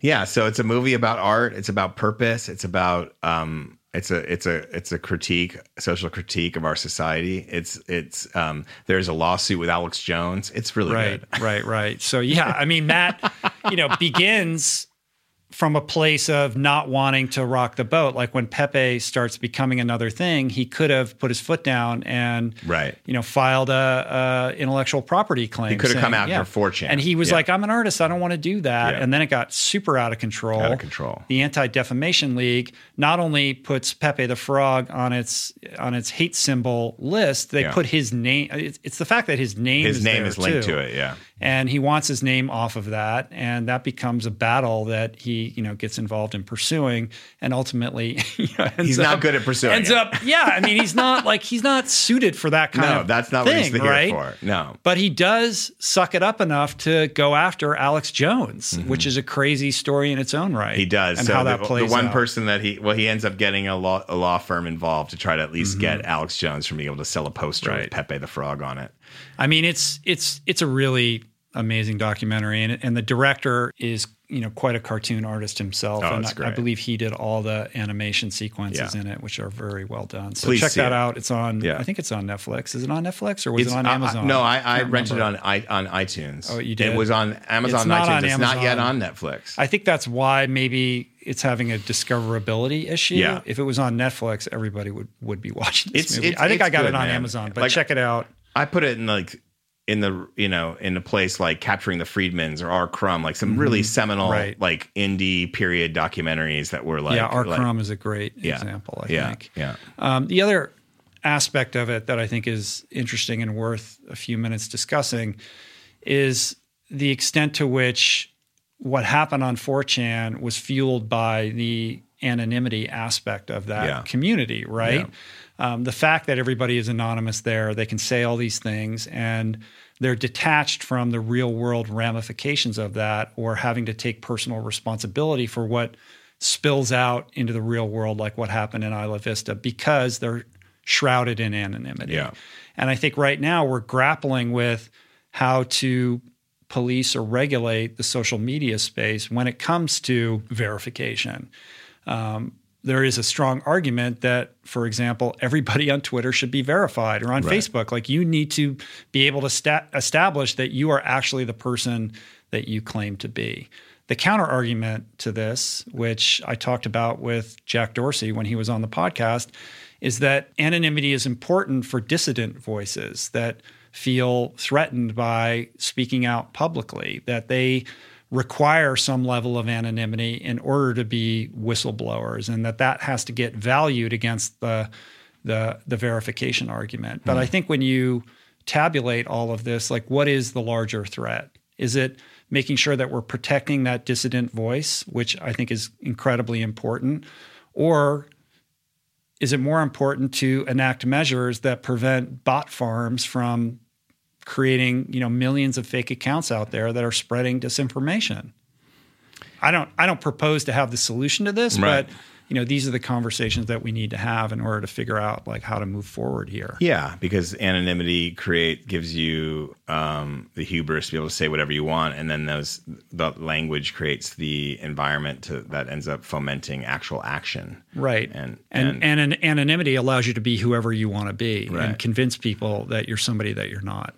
Yeah, so it's a movie about art. It's about purpose. It's about um, it's a it's a it's a critique, social critique of our society. It's it's um, there's a lawsuit with Alex Jones. It's really Right, good. right, right. So yeah, I mean, Matt, you know, begins from a place of not wanting to rock the boat. Like when Pepe starts becoming another thing, he could have put his foot down and Right. you know, filed a, a intellectual property claim. He could have come saying- out for 4chan. and he was Yeah. like, "I'm an artist. I don't want to do that." Yeah. And then it got super out of control. Out of control. The Anti Defamation League not only puts Pepe the Frog on its on its hate symbol list, they Yeah. put his name. It's, it's the fact that his name His is name is linked too to it. Yeah. and he wants his name off of that and that becomes a battle that he you know gets involved in pursuing and ultimately you know, He's not good at pursuing ends it. up yeah i mean he's not like he's not suited for that kind No, of that's not thing, what he's here right for. No. but he does suck it up enough to go after Alex Jones, which is a crazy story in its own right. Mm-hmm. He does. and so how the, that plays the one out. person that he well, he ends up getting a law a law firm involved to try to at least Mm-hmm. get Alex Jones from being able to sell a poster Right. with Pepe the Frog on it. I mean, it's it's it's a really amazing documentary, and and the director is you know quite a cartoon artist himself, Oh, and I, I believe he did all the animation sequences Yeah. in it, which are very well done. So Please check that it. out. It's on. Yeah. I think it's on Netflix. Is it on Netflix or was It's it on I- I- Amazon? no, I, I rented it on i on iTunes. Oh, you did. It was on Amazon. It's not iTunes. on it's not yet on Netflix. I think that's why maybe it's having a discoverability issue. Yeah. If it was on Netflix, everybody would would be watching this It's- movie. it's- I think I got good, it on man. Amazon, but Like- check it out. I put it in like in the you know in a place like capturing the Friedmans or R. Crumb, like some really seminal Mm-hmm. Right. like indie period documentaries that were like yeah, R. like, Crumb is a great yeah, example. I yeah, think. yeah. Um, the other aspect of it that I think is interesting and worth a few minutes discussing is the extent to which what happened on 4chan was fueled by the anonymity aspect of that Yeah. community, right? Um, the fact that everybody is anonymous there, they can say all these things and they're detached from the real world ramifications of that or having to take personal responsibility for what spills out into the real world, like what happened in Isla Vista, because they're shrouded in anonymity. Yeah. And I think right now we're grappling with how to police or regulate the social media space when it comes to verification. Um, there is a strong argument that, for example, everybody on Twitter should be verified or on Right. Facebook. Like you need to be able to sta- establish that you are actually the person that you claim to be. The counter argument to this, which I talked about with Jack Dorsey when he was on the podcast, is that anonymity is important for dissident voices that feel threatened by speaking out publicly, that they require some level of anonymity in order to be whistleblowers and that that has to get valued against the the, the verification argument. But hmm. I think when you tabulate all of this, like what is the larger threat? Is it making sure that we're protecting that dissident voice, which I think is incredibly important? Or is it more important to enact measures that prevent bot farms from creating, you know, millions of fake accounts out there that are spreading disinformation? I don't I don't propose to have the solution to this, Right. but you know, these are the conversations that we need to have in order to figure out like how to move forward here. Yeah, because anonymity create gives you um, the hubris to be able to say whatever you want, and then those the language creates the environment to, that ends up fomenting actual action. Right. And- and, and, an anonymity allows you to be whoever you want to be Right. and convince people that you're somebody that you're not.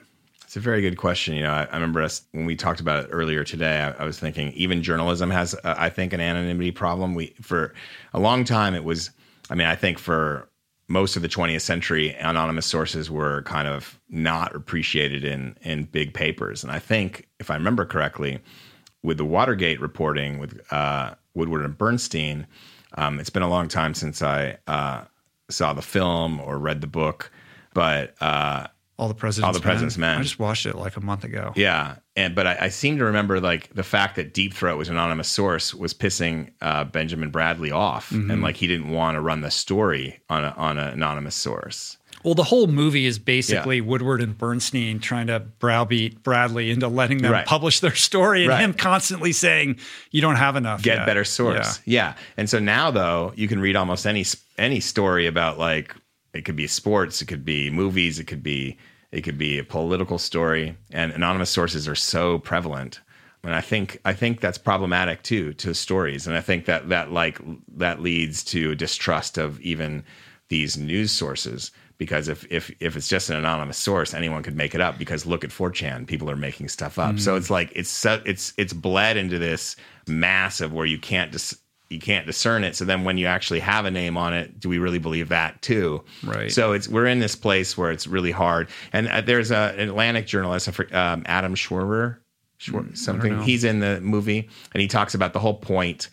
It's a very good question. You know, I, I remember us when we talked about it earlier today. I, I was thinking even journalism has, uh, I think, an anonymity problem. We for a long time it was. I mean, I think for most of the 20th century, anonymous sources were kind of not appreciated in in big papers. And I think, if I remember correctly, with the Watergate reporting with uh, Woodward and Bernstein, um, it's been a long time since I uh, saw the film or read the book, but. Uh, All the president's All the President's Men. I just watched it like a month ago. yeah, and but I, I seem to remember like the fact that Deep Throat was an anonymous source was pissing uh, Benjamin Bradlee off, and like he didn't want to run the story on a, on an anonymous source. Well, the whole movie is basically Woodward and Bernstein trying to browbeat Bradlee into letting them Right. publish their story and Right. him constantly saying, You don't have enough. Get yet." better source, yeah. And so now though, you can read almost any any story about like it could be sports, it could be movies, it could be it could be a political story, and anonymous sources are so prevalent. And I think I think that's problematic too to stories, and I think that that like that leads to distrust of even these news sources because if if if it's just an anonymous source, anyone could make it up. Because look at 4chan, people are making stuff up. So mm-hmm. it's like it's so, it's it's bled into this mass of where you can't dis, you can't discern it. So then when you actually have a name on it, do we really believe that too? Right. So it's we're in this place where it's really hard. And uh, there's a, an Atlantic journalist, um, Adam Schwerber, Schwer- something. He's in the movie, and he talks about the whole point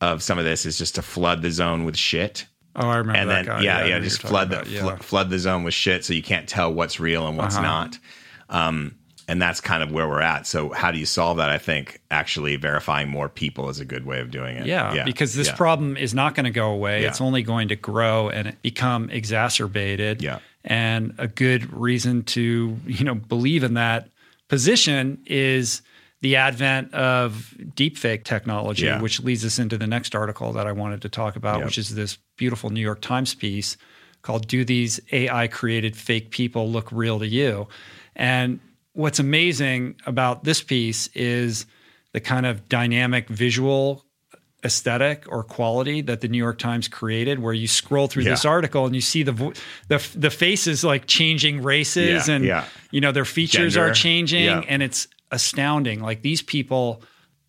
of some of this is just to flood the zone with shit. Oh, I remember And that then guy. yeah, know yeah, just flood the talking about. flo- Yeah. flood the zone with shit, so you can't tell what's real and what's Uh-huh. not. Um, and that's kind of where we're at. So how do you solve that? I think actually verifying more people is a good way of doing it. Yeah, because this yeah. problem is not going to go away. Yeah. It's only going to grow and become exacerbated. Yeah. And a good reason to, you know, believe in that position is the advent of deepfake technology, Yeah. which leads us into the next article that I wanted to talk about, Yep. which is this beautiful New York Times piece called Do These AI Created Fake People Look Real to You? And what's amazing about this piece is the kind of dynamic visual aesthetic or quality that the New York Times created where you scroll through Yeah. this article and you see the vo- the the faces like changing races Yeah, and yeah. you know their features are changing and it's astounding like these people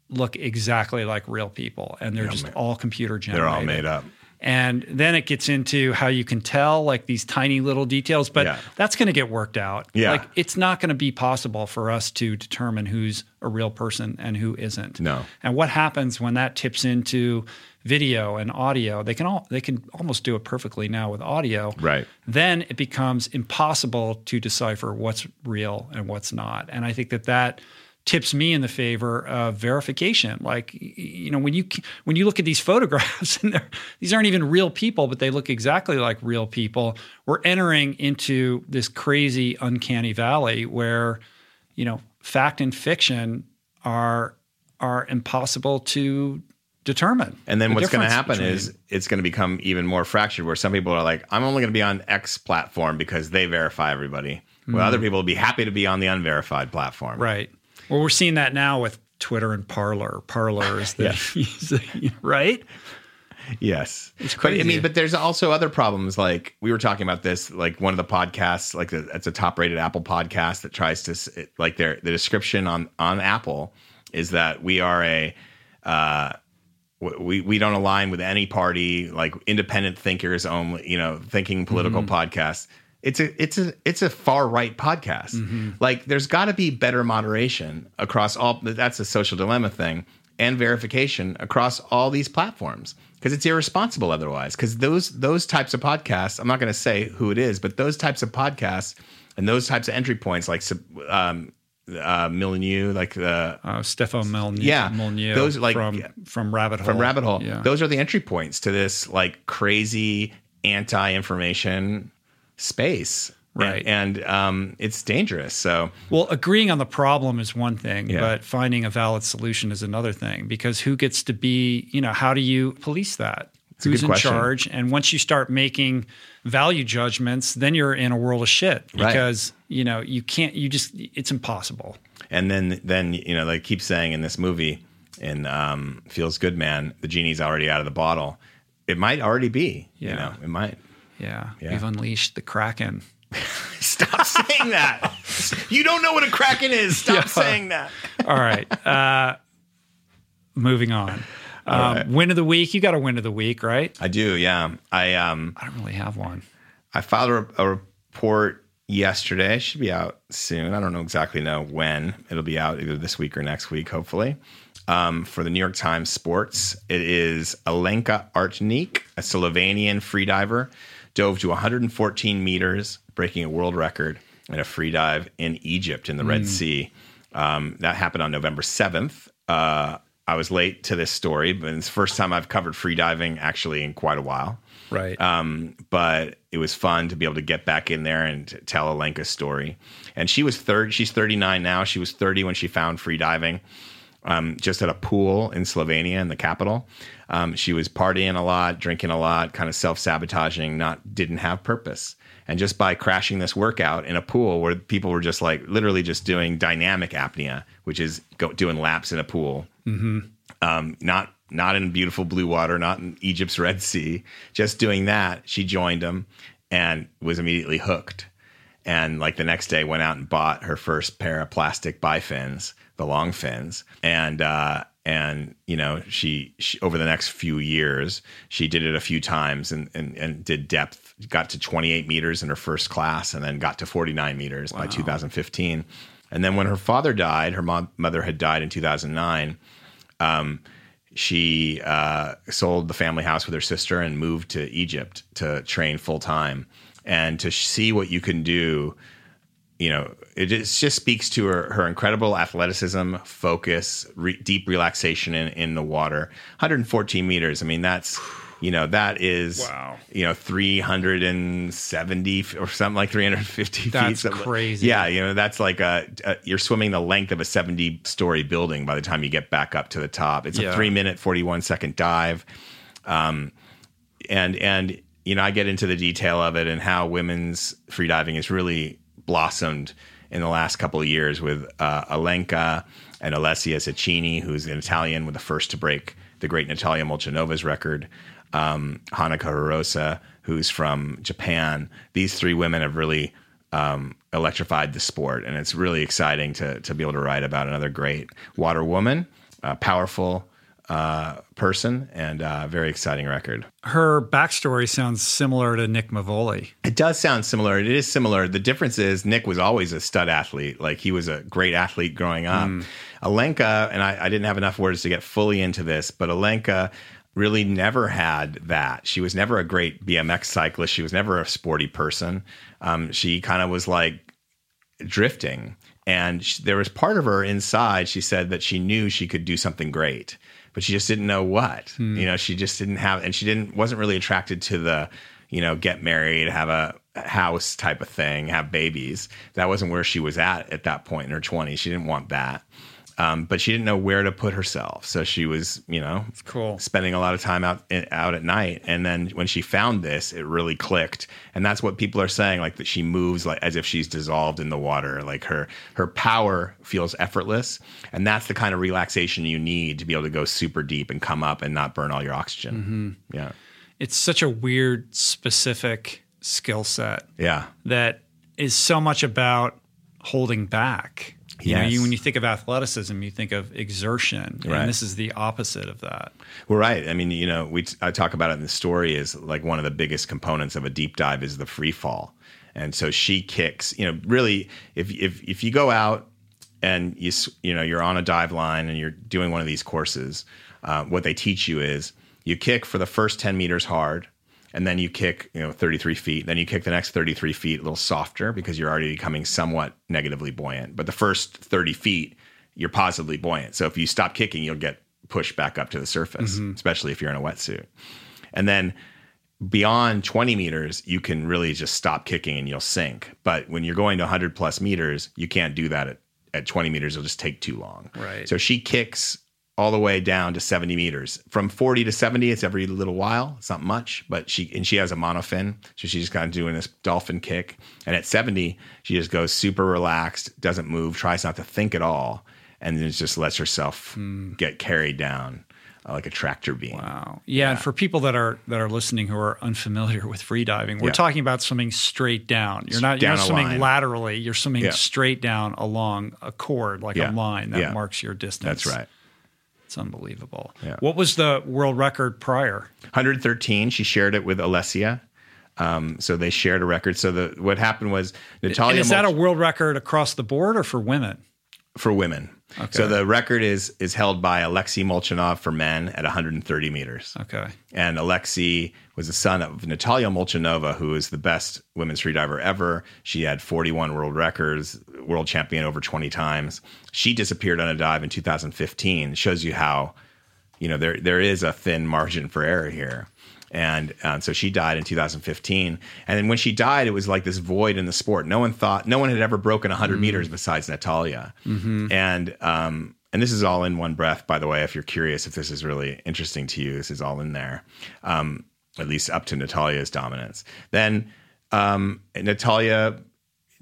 look exactly like real people and they're just all computer generated they're all made up. And then it gets into how you can tell like these tiny little details, but Yeah. that's going to get worked out. Yeah. Like it's not going to be possible for us to determine who's a real person and who isn't. No. And what happens when that tips into video and audio? They can all they can almost do it perfectly now with audio. Right. Then it becomes impossible to decipher what's real and what's not. And I think that that tips me in the favor of verification. Like you know, when you when you look at these photographs and they're, these aren't even real people, but they look exactly like real people. We're entering into this crazy uncanny valley where you know fact and fiction are are impossible to determine. And then the what's going to happen between- is it's going to become even more fractured where some people are like, I'm only going to be on X platform because they verify everybody. Well, hmm. other people will be happy to be on the unverified platform. Right. Well, we're seeing that now with Twitter and Parler. Parler is the right. Yes. It's But I mean, but there's also other problems. Like we were talking about this, like one of the podcasts, like the, it's a top rated Apple podcast that tries to, like their, the description on, on Apple is that we are a, uh, we, we don't align with any party, like independent thinkers only, you know, thinking political podcasts. It's a it's a it's a far right podcast. Like there's got to be better moderation across all. That's a social dilemma thing and verification across all these platforms because it's irresponsible otherwise. Because those those types of podcasts, I'm not going to say who it is, but those types of podcasts and those types of entry points, like um, uh, Milieu, like the Uh, Stefan Molyneux, Yeah, Molyneux those, like, from from Rabbit Hole. from Rabbit Hole. Yeah. Those are the entry points to this like crazy anti-information space. Right. And, um, it's dangerous. So Well, agreeing on the problem is one thing, Yeah. but finding a valid solution is another thing because who gets to be, you know, how do you police that? a Who's in question. charge? And once you start making value judgments, then you're in a world of shit Right. because, you know, you can't, you just, it's impossible. And then, then you know, they keep saying in this movie, in um, Feels Good Man, the genie's already out of the bottle. It might already be. You Yeah. know, it might. Yeah. Yeah. We've unleashed the Kraken. Stop saying that. You don't know what a kraken is. Stop Yeah. saying that. All right. Uh, moving on. Um, right. Win of the week. You got a win of the week, right? I do. Yeah. I um I don't really have one. I filed a, a report yesterday. It should be out soon. I don't know exactly know when it'll be out, either this week or next week, hopefully. Um, for the New York Times Sports, it is Alenka Artnik, a Slovenian freediver, dove to 114 meters, breaking a world record in a free dive in Egypt in the Red Sea. Um, that happened on November 7th. Uh, I was late to this story, but it's the first time I've covered free diving actually in quite a while. Right. Um, but it was fun to be able to get back in there and tell Alenka's story. And she was third. She's 39 now. She was 30 when she found free diving, um, just at a pool in Slovenia in the capital. Um, she was partying a lot, drinking a lot, kind of self sabotaging. Not didn't have purpose. And just by crashing this workout in a pool where people were just like literally just doing dynamic apnea, which is go, doing laps in a pool, um, not not in beautiful blue water, not in Egypt's Red Sea. Just doing that, she joined them and was immediately hooked. And like the next day, went out and bought her first pair of plastic bifins, the long fins, and uh, and you know she, she over the next few years she did it a few times and and, and did depth, got to 28 meters in her first class, and then got to 49 meters by 2015. And then when her father died, her mom, mother had died in 2009 um, she uh, sold the family house with her sister and moved to Egypt to train full time and to see what you can do. You know, it just, just speaks to her, her incredible athleticism, focus, re, deep relaxation in, in the water. 114 meters. I mean, that's, you know, that is, Wow. you know, 370 or something like 350 feet. That's crazy. Yeah, you know, that's like a, a you're swimming the length of a 70 story building by the time you get back up to the top. It's Yeah. a three minute, 41 second dive. Um, and, and, you know, I get into the detail of it and how women's freediving is really blossomed in the last couple of years with uh, Alenka and Alessia Zecchini, who's an Italian, with the first to break the great Natalia Molchanova's record. Um, Hanako Hirose, who's from Japan. These three women have really um, electrified the sport, and it's really exciting to to be able to write about another great water woman, a powerful uh, person, and a very exciting record. Her backstory sounds similar to Nick Mevoli. It does sound similar. It is similar. The difference is Nick was always a stud athlete. Like he was a great athlete growing up. Alenka, and I, I didn't have enough words to get fully into this, but Alenka really never had that. She was never a great BMX cyclist. She was never a sporty person. Um, she kind of was like drifting. And sh there was part of her inside, she said that she knew she could do something great, but she just didn't know what. Hmm. You know, she just didn't have, and she didn't, wasn't really attracted to the, you know, get married, have a house type of thing, have babies. That wasn't where she was at at that point in her 20s. She didn't want that. Um, but she didn't know where to put herself. So she was, you know, Cool. spending a lot of time out out at night. And then when she found this it really clicked. And that's what people are saying like that she moves like as if she's dissolved in the water. Like her her power feels effortless. And that's the kind of relaxation you need to be able to go super deep and come up and not burn all your oxygen. Yeah. It's such a weird, specific skill set yeah. that is so much about holding back. You know, you, when you think of athleticism, you think of exertion, Right. and this is the opposite of that. Well, right. I mean, you know, we I talk about it in the story is like one of the biggest components of a deep dive is the free fall, and so she kicks. You know, really, if if if you go out and you you know you're on a dive line and you're doing one of these courses, uh, what they teach you is you kick for the first ten meters hard. And then you kick, you know, 33 feet. Then you kick the next 33 feet a little softer because you're already becoming somewhat negatively buoyant. But the first 30 feet, you're positively buoyant. So if you stop kicking, you'll get pushed back up to the surface, mm-hmm. especially if you're in a wetsuit. And then beyond 20 meters, you can really just stop kicking and you'll sink. But when you're going to 100 plus meters, you can't do that at, at 20 meters. It'll just take too long. Right. So she kicks all the way down to 70 meters. From 40 to 70, it's every little while. It's not much, but she and she has a monofin, so she's kind of doing this dolphin kick. And at 70, she just goes super relaxed, doesn't move, tries not to think at all, and then just lets herself get carried down uh, like a tractor beam. Wow. Yeah, and for people that are that are listening who are unfamiliar with free diving, we're Yeah. talking about swimming straight down. You're not you're not swimming line. laterally. You're swimming Yeah. straight down along a cord, like Yeah. a line that Yeah. marks your distance. That's right. It's unbelievable. Yeah. What was the world record prior? 113. She shared it with Alessia. Um, so they shared a record. So the what happened was Natalia and is that a world record across the board or for women? for women. So the record is is held by Alexei Molchanov for men at 130 meters. Okay. And Alexei was the son of Natalia Molchanova, who is the best women's freediver ever. She had 41 world records, world champion over 20 times. She disappeared on a dive in 2015. Shows you how, you know, there there is a thin margin for error here. And um, so she died in 2015. And then when she died, it was like this void in the sport. No one thought, no one had ever broken 100 meters besides Natalia. And um, and this is all in one breath, by the way. If you're curious, if this is really interesting to you, this is all in there. Um, at least up to Natalia's dominance. Then um, Natalia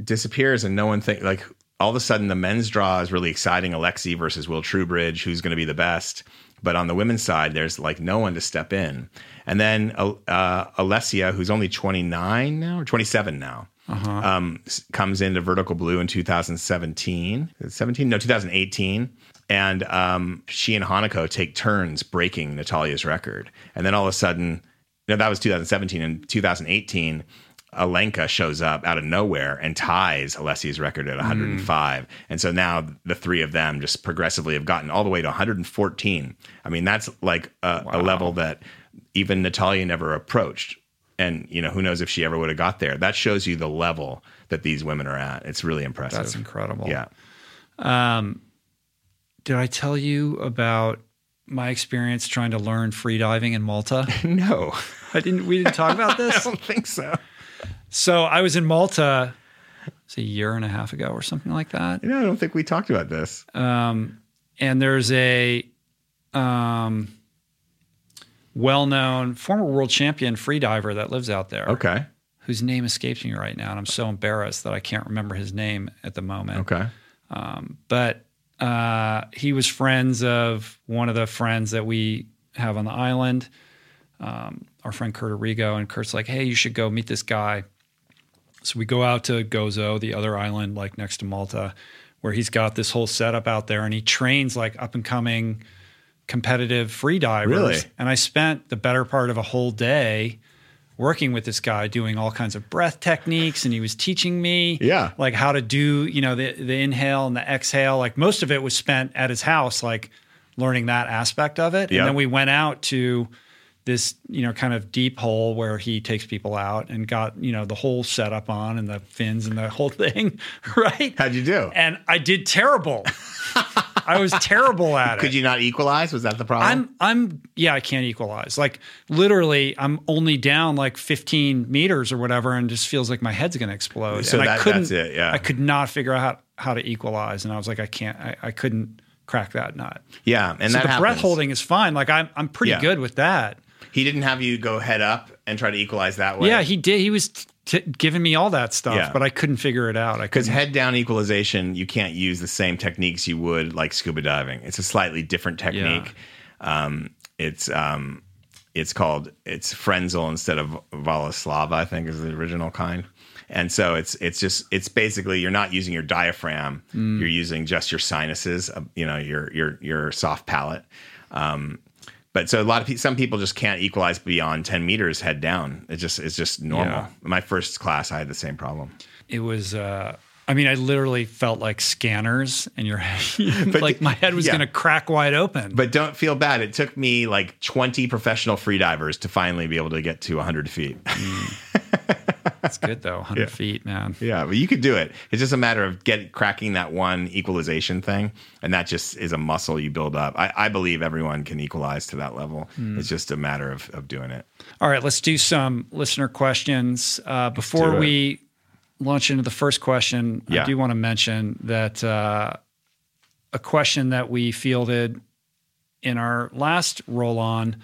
disappears, and no one think like all of a sudden the men's draw is really exciting. Alexi versus Will Trubridge, who's going to be the best. But on the women's side, there's like no one to step in. And then uh, uh, Alessia, who's only 29 now or 27 now, um, comes into Vertical Blue in 2017. 17? No, 2018. And um, she and Hanako take turns breaking Natalia's record. And then all of a sudden, no, that was 2017. In 2018, Alenka shows up out of nowhere and ties Alessi's record at 105. And so now the three of them just progressively have gotten all the way to 114. I mean, that's like a, a level that even Natalia never approached. And, you know, who knows if she ever would have got there. That shows you the level that these women are at. It's really impressive. That's incredible. Yeah. Um, Did I tell you about my experience trying to learn free diving in Malta? No, I didn't we didn't talk about this? I don't think so. So I was in Malta it's a year and a half ago or something like that. No, I don't think we talked about this. Um, and there's a um, well-known former world champion freediver that lives out there. Okay. Whose name escapes me right now, and I'm so embarrassed that I can't remember his name at the moment. Okay. But uh, he was friends of one of the friends that we have on the island, um, our friend Kurt Arrigo. And Kurt's like, "Hey, you should go meet this guy." So we go out to Gozo, the other island, like next to Malta, where he's got this whole setup out there, and he trains like up and coming competitive free divers. Really? And I spent the better part of a whole day working with this guy doing all kinds of breath techniques and he was teaching me Yeah. like how to do you know the the inhale and the exhale like most of it was spent at his house like learning that aspect of it Yeah. and then we went out to this you know kind of deep hole where he takes people out and got you know the whole setup on and the fins and the whole thing right How'd you do? and I did terrible I was terrible at it Could you not equalize? Was that the problem? I'm I'm yeah, I can't equalize. Like literally I'm only down like 15 meters or whatever and just feels like my head's going to explode. So and I couldn't that's it, yeah. I could not figure out how, how to equalize and I was like I can't I, I couldn't crack that nut. yeah, and So that the happens. breath holding is fine. Like I'm I'm pretty Yeah. good with that. He didn't have you go head up and try to equalize that way. Yeah, he did. He was t- giving me all that stuff, Yeah. but I couldn't figure it out. I because couldn't. head down equalization, you can't use the same techniques you would like scuba diving. It's a slightly different technique. Um, it's um, it's called it's Frenzel instead of Valsalva, I think is the original kind. And so it's it's just it's basically you're not using your diaphragm, Mm. you're using just your sinuses, uh, you know, your your your soft palate. Um, but so a lot of people, some people just can't equalize beyond 10 meters head down. It just it's just normal. Yeah. My first class, I had the same problem. it was uh I mean, I literally felt like scanners, and your head. like my head was yeah. going to crack wide open. But don't feel bad. It took me like 20 professional freedivers to finally be able to get to 100 feet. It's good though, 100 Yeah. feet, man. Yeah, but you could do it. It's just a matter of get cracking that one equalization thing, and that just is a muscle you build up. I, I believe everyone can equalize to that level. Hmm. It's just a matter of, of doing it. All right, let's do some listener questions. Uh, before we launch into the first question, I do want to mention that uh, a question that we fielded in our last roll on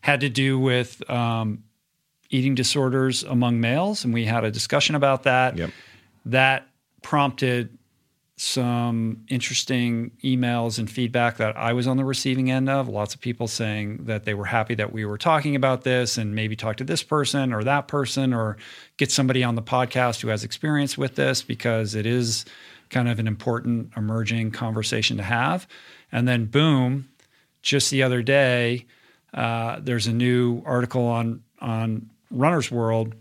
had to do with um, eating disorders among males, and we had a discussion about that. Yep. That prompted some interesting emails and feedback that I was on the receiving end of. Lots of people saying that they were happy that we were talking about this and maybe talk to this person or that person or get somebody on the podcast who has experience with this because it is kind of an important emerging conversation to have. And then, boom, just the other day, uh, there's a new article on on Runner's World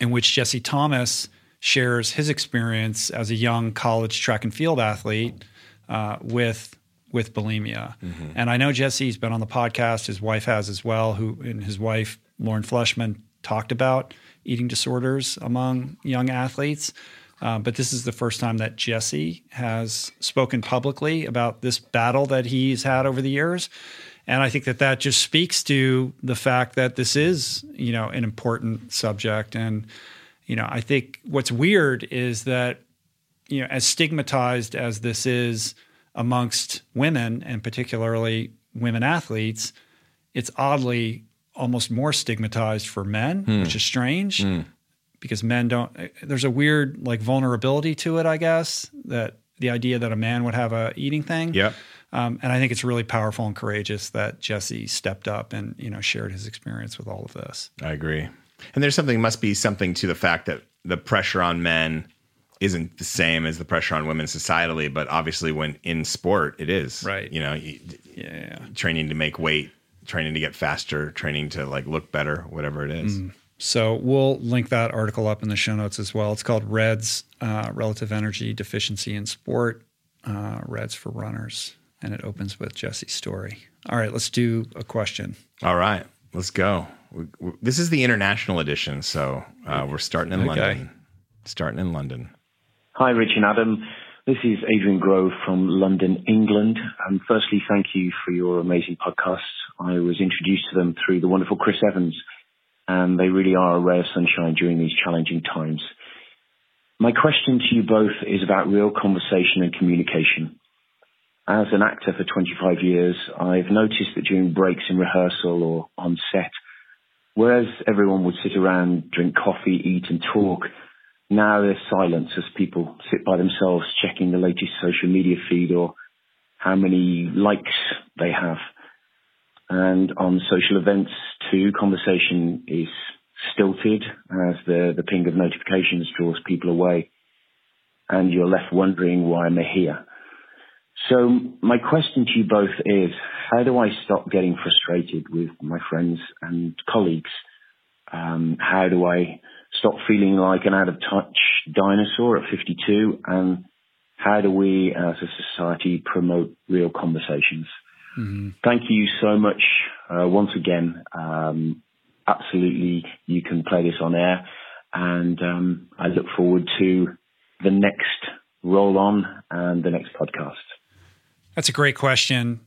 in which Jesse Thomas shares his experience as a young college track and field athlete uh, with with bulimia. And I know Jesse's been on the podcast. His wife has as well. Who and his wife Lauren Fleshman talked about eating disorders among young athletes. Uh, but this is the first time that Jesse has spoken publicly about this battle that he's had over the years. And I think that that just speaks to the fact that this is, you know, an important subject. And, you know, I think what's weird is that, you know, as stigmatized as this is amongst women and particularly women athletes, it's oddly almost more stigmatized for men, hmm. which is strange hmm. because men don't, eh, there's a weird like vulnerability to it, I guess, that the idea that a man would have a eating thing. Yep. Um, and I think it's really powerful and courageous that Jesse stepped up and you know shared his experience with all of this. I agree. And there's something must be something to the fact that the pressure on men isn't the same as the pressure on women societally, but obviously when in sport it is. Right. You know, you, Yeah. training to make weight, training to get faster, training to like look better, whatever it is. So we'll link that article up in the show notes as well. It's called Reds uh, Relative Energy Deficiency in Sport, uh, Reds for Runners. And it opens with Jesse's story. All right, let's do a question. All right, let's go. We, we, this is the international edition, so uh, we're starting in Okay. London. Starting in London. Hi, Rich and Adam. This is Adrian Grove from London, England. And firstly, thank you for your amazing podcasts. I was introduced to them through the wonderful Chris Evans, and they really are a ray of sunshine during these challenging times. My question to you both is about real conversation and communication. As an actor for 25 years, I've noticed that during breaks in rehearsal or on set, whereas everyone would sit around, drink coffee, eat and talk, now there's silence as people sit by themselves checking the latest social media feed or how many likes they have. And on social events too, conversation is stilted as the, the ping of notifications draws people away and you're left wondering why am I here? So my question to you both is, how do I stop getting frustrated with my friends and colleagues? Um, how do I stop feeling like an out of touch dinosaur at 52? And how do we as a society promote real conversations? Thank you so much uh, once again. Um, absolutely, you can play this on air. And um, I look forward to the next roll on and the next podcast. That's a great question.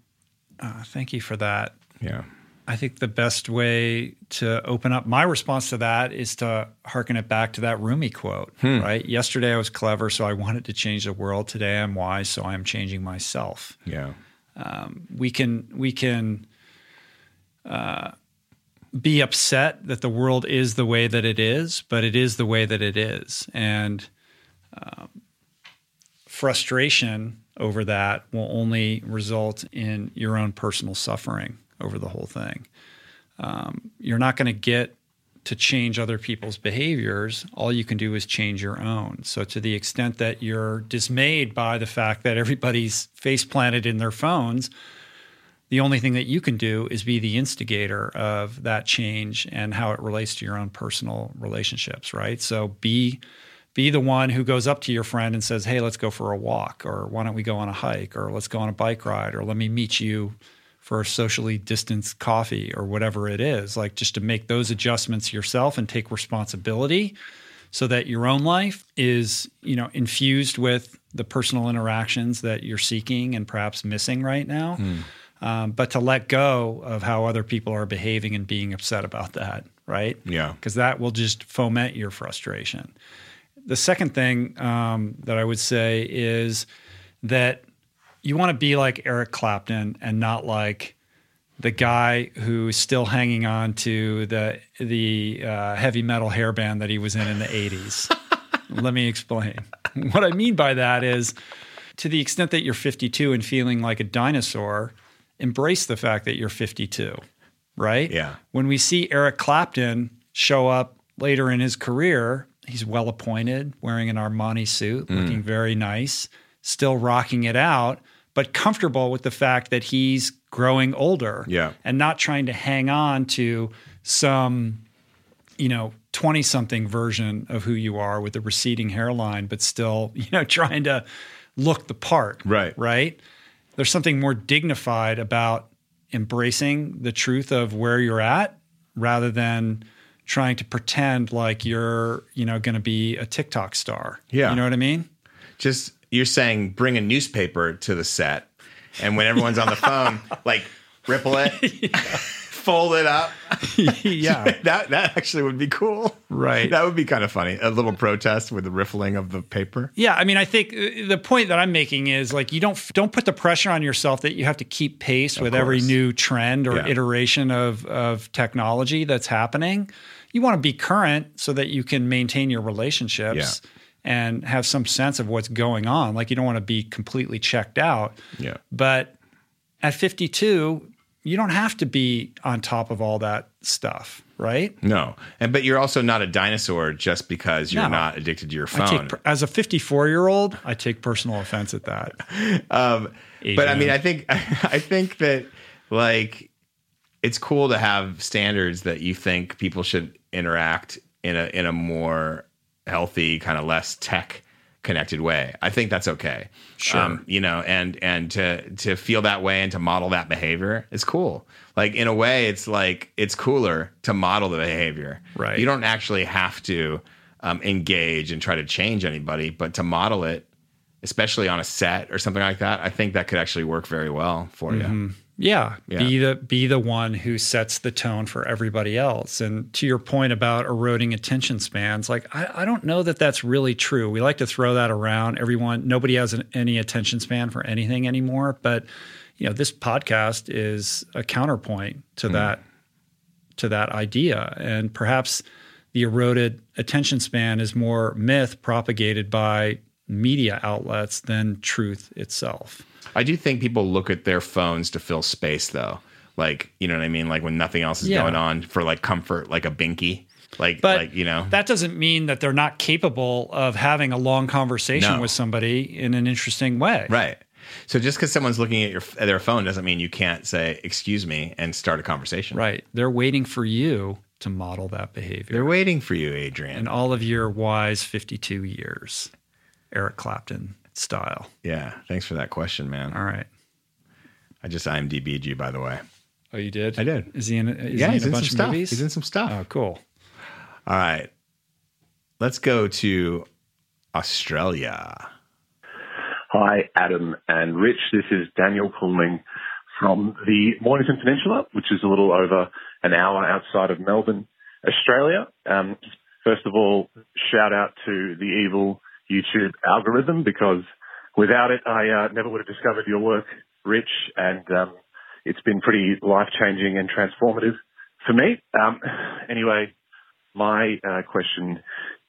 Uh, thank you for that. Yeah. I think the best way to open up my response to that is to hearken it back to that Rumi quote, right? Yesterday I was clever, so I wanted to change the world. Today I'm wise, so I am changing myself. Yeah. We can we can uh, be upset that the world is the way that it is, but it is the way that it is, and um, frustration over that will only result in your own personal suffering over the whole thing. Um, you're not going to get to change other people's behaviors. All you can do is change your own. So, to the extent that you're dismayed by the fact that everybody's face planted in their phones, the only thing that you can do is be the instigator of that change and how it relates to your own personal relationships, right? So, be be the one who goes up to your friend and says, "Hey, let's go for a walk," or "Why don't we go on a hike?" or "Let's go on a bike ride," or "Let me meet you for a socially distanced coffee," or whatever it is. Like just to make those adjustments yourself and take responsibility, so that your own life is, you know, infused with the personal interactions that you're seeking and perhaps missing right now. Mm. Um, but to let go of how other people are behaving and being upset about that, right? Yeah. Because that will just foment your frustration. The second thing um, that I would say is that you want to be like Eric Clapton and not like the guy who's still hanging on to the the uh, heavy metal hairband that he was in in the 80s. Let me explain. What I mean by that is to the extent that you're 52 and feeling like a dinosaur, embrace the fact that you're 52, right? Yeah. When we see Eric Clapton show up later in his career, he's well appointed, wearing an Armani suit, mm. looking very nice, still rocking it out, but comfortable with the fact that he's growing older yeah. and not trying to hang on to some, you know, 20 something version of who you are with a receding hairline, but still, you know, trying to look the part. Right. Right there's something more dignified about embracing the truth of where you're at rather than trying to pretend like you're, you know, going to be a TikTok star. Yeah. You know what I mean? Just you're saying bring a newspaper to the set and when everyone's on the phone, like ripple it. yeah fold it up. yeah, that that actually would be cool. Right, that would be kind of funny. A little protest with the riffling of the paper. Yeah, I mean, I think uh, the point that I'm making is like you don't don't put the pressure on yourself that you have to keep pace of with course. every new trend or yeah. iteration of of technology that's happening. You want to be current so that you can maintain your relationships. Yeah and have some sense of what's going on. Like you don't want to be completely checked out. Yeah. But at 52, you don't have to be on top of all that stuff, right? No, and but you're also not a dinosaur just because you're no. not addicted to your phone. Take, as a 54 year old, I take personal offense at that. um, but I mean, I think I think that like it's cool to have standards that you think people should interact in a in a more healthy, kind of less tech connected way. I think that's okay. Sure. Um, you know, and and to to feel that way and to model that behavior is cool. Like in a way, it's like it's cooler to model the behavior. Right. You don't actually have to um, engage and try to change anybody, but to model it, especially on a set or something like that, I think that could actually work very well for mm-hmm. you. Yeah, yeah, be the be the one who sets the tone for everybody else. And to your point about eroding attention spans, like I, I don't know that that's really true. We like to throw that around. Everyone, nobody has an, any attention span for anything anymore. But you know, this podcast is a counterpoint to mm. that to that idea, and perhaps the eroded attention span is more myth propagated by media outlets than truth itself. I do think people look at their phones to fill space, though. Like, you know what I mean? Like when nothing else is yeah. going on for like comfort, like a binky. Like, but like, you know, that doesn't mean that they're not capable of having a long conversation no. with somebody in an interesting way. Right. So just because someone's looking at your at their phone doesn't mean you can't say "excuse me" and start a conversation. Right. They're waiting for you to model that behavior. They're waiting for you, Adrian. In all of your wise 52 years, Eric Clapton style? Yeah. Thanks for that question, man. All right. I just IMDb'd you, by the way. Oh, you did? I did. Is he in? Is yeah, he in he's a bunch in some of stuff. movies? He's in some stuff. Oh, cool. All right. Let's go to Australia. Hi, Adam and Rich. This is Daniel calling from the Mornington Peninsula, which is a little over an hour outside of Melbourne, Australia. Um, first of all, shout out to the evil YouTube algorithm because without it, I uh, never would have discovered your work, Rich, and um, it's been pretty life changing and transformative for me. Um, anyway, my uh, question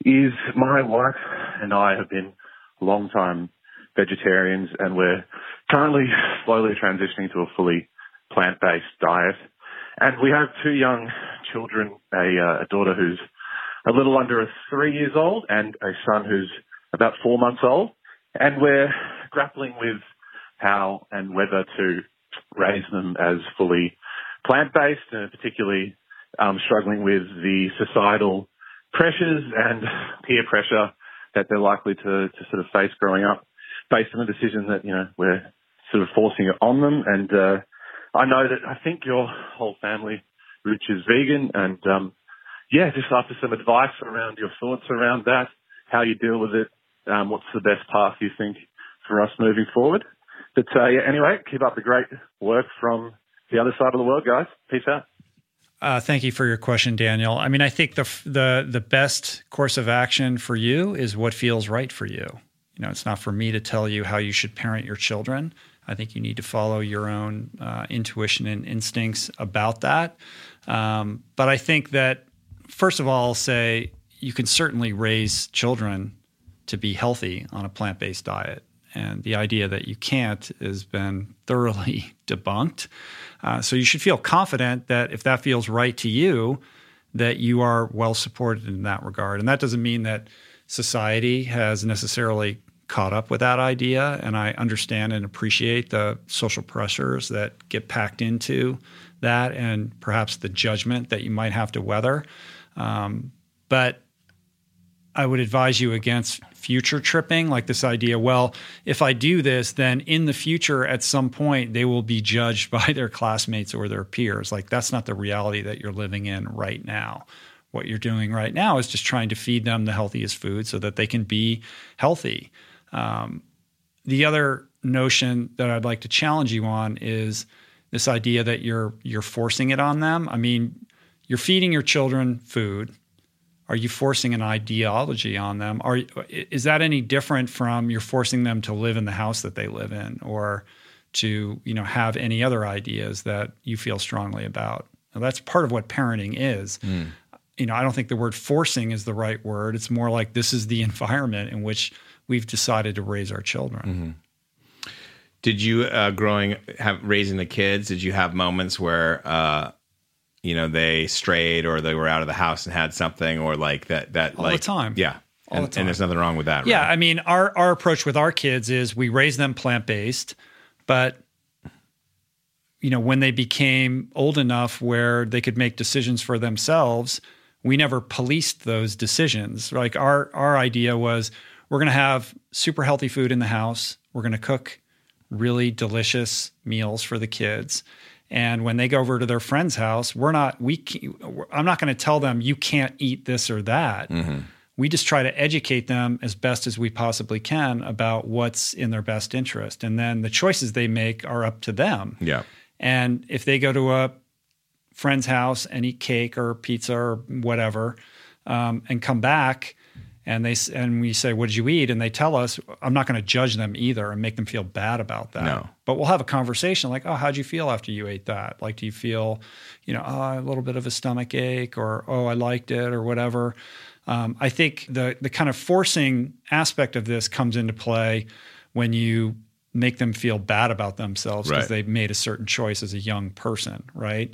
is: my wife and I have been long time vegetarians, and we're currently slowly transitioning to a fully plant based diet. And we have two young children, a, uh, a daughter who's a little under three years old and a son who's about four months old, and we're grappling with how and whether to raise them as fully plant-based, and particularly um, struggling with the societal pressures and peer pressure that they're likely to, to sort of face growing up, based on the decision that you know we're sort of forcing it on them. And uh, I know that I think your whole family, Rich, is vegan, and um, yeah, just after some advice around your thoughts around that, how you deal with it, um, what's the best path you think for us moving forward. But uh, yeah, anyway, keep up the great work from the other side of the world, guys. Peace out. Uh, thank you for your question, Daniel. I mean, I think the the the best course of action for you is what feels right for you. You know, it's not for me to tell you how you should parent your children. I think you need to follow your own uh, intuition and instincts about that. Um, but I think that first of all, I'll say you can certainly raise children to be healthy on a plant based diet. And the idea that you can't has been thoroughly debunked. Uh, so you should feel confident that if that feels right to you, that you are well supported in that regard. And that doesn't mean that society has necessarily caught up with that idea. And I understand and appreciate the social pressures that get packed into that and perhaps the judgment that you might have to weather. Um, but I would advise you against future tripping, like this idea, well, if I do this, then in the future, at some point, they will be judged by their classmates or their peers. Like, that's not the reality that you're living in right now. What you're doing right now is just trying to feed them the healthiest food so that they can be healthy. Um, the other notion that I'd like to challenge you on is this idea that you're you're forcing it on them. I mean, you're feeding your children food are you forcing an ideology on them? Are is that any different from you're forcing them to live in the house that they live in, or to you know have any other ideas that you feel strongly about? Now, that's part of what parenting is. Mm. You know, I don't think the word forcing is the right word. It's more like this is the environment in which we've decided to raise our children. Mm-hmm. Did you uh, growing have raising the kids? Did you have moments where uh, you know they strayed or they were out of the house and had something or like that that all like the time. yeah. All and, the time. and there's nothing wrong with that yeah right? i mean our our approach with our kids is we raise them plant-based but you know when they became old enough where they could make decisions for themselves we never policed those decisions. Like our our idea was we're going to have super healthy food in the house. We're going to cook really delicious meals for the kids and when they go over to their friend's house, we're not we I'm not going to tell them you can't eat this or that. Mm-hmm. We just try to educate them as best as we possibly can about what's in their best interest, and then the choices they make are up to them. Yeah. And if they go to a friend's house and eat cake or pizza or whatever, um, and come back and they and we say, "What did you eat?" and they tell us, I'm not going to judge them either and make them feel bad about that. No. But we'll have a conversation like, "Oh, how'd you feel after you ate that? Like, do you feel, you know, oh, a little bit of a stomach ache, or oh, I liked it, or whatever." Um, I think the the kind of forcing aspect of this comes into play when you make them feel bad about themselves because Right. they've made a certain choice as a young person, right?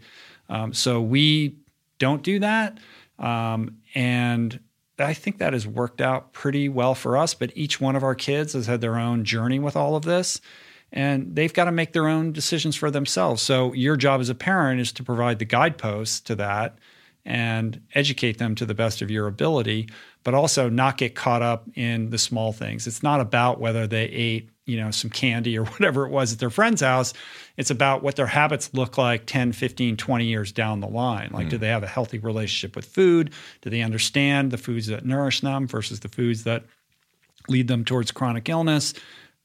Um, so we don't do that, um, and I think that has worked out pretty well for us. But each one of our kids has had their own journey with all of this, and they've got to make their own decisions for themselves. So your job as a parent is to provide the guideposts to that and educate them to the best of your ability, but also not get caught up in the small things. It's not about whether they ate, you know, some candy or whatever it was at their friend's house. It's about what their habits look like 10, 15, 20 years down the line. Like, do they have a healthy relationship with food? Do they understand the foods that nourish them versus the foods that lead them towards chronic illness?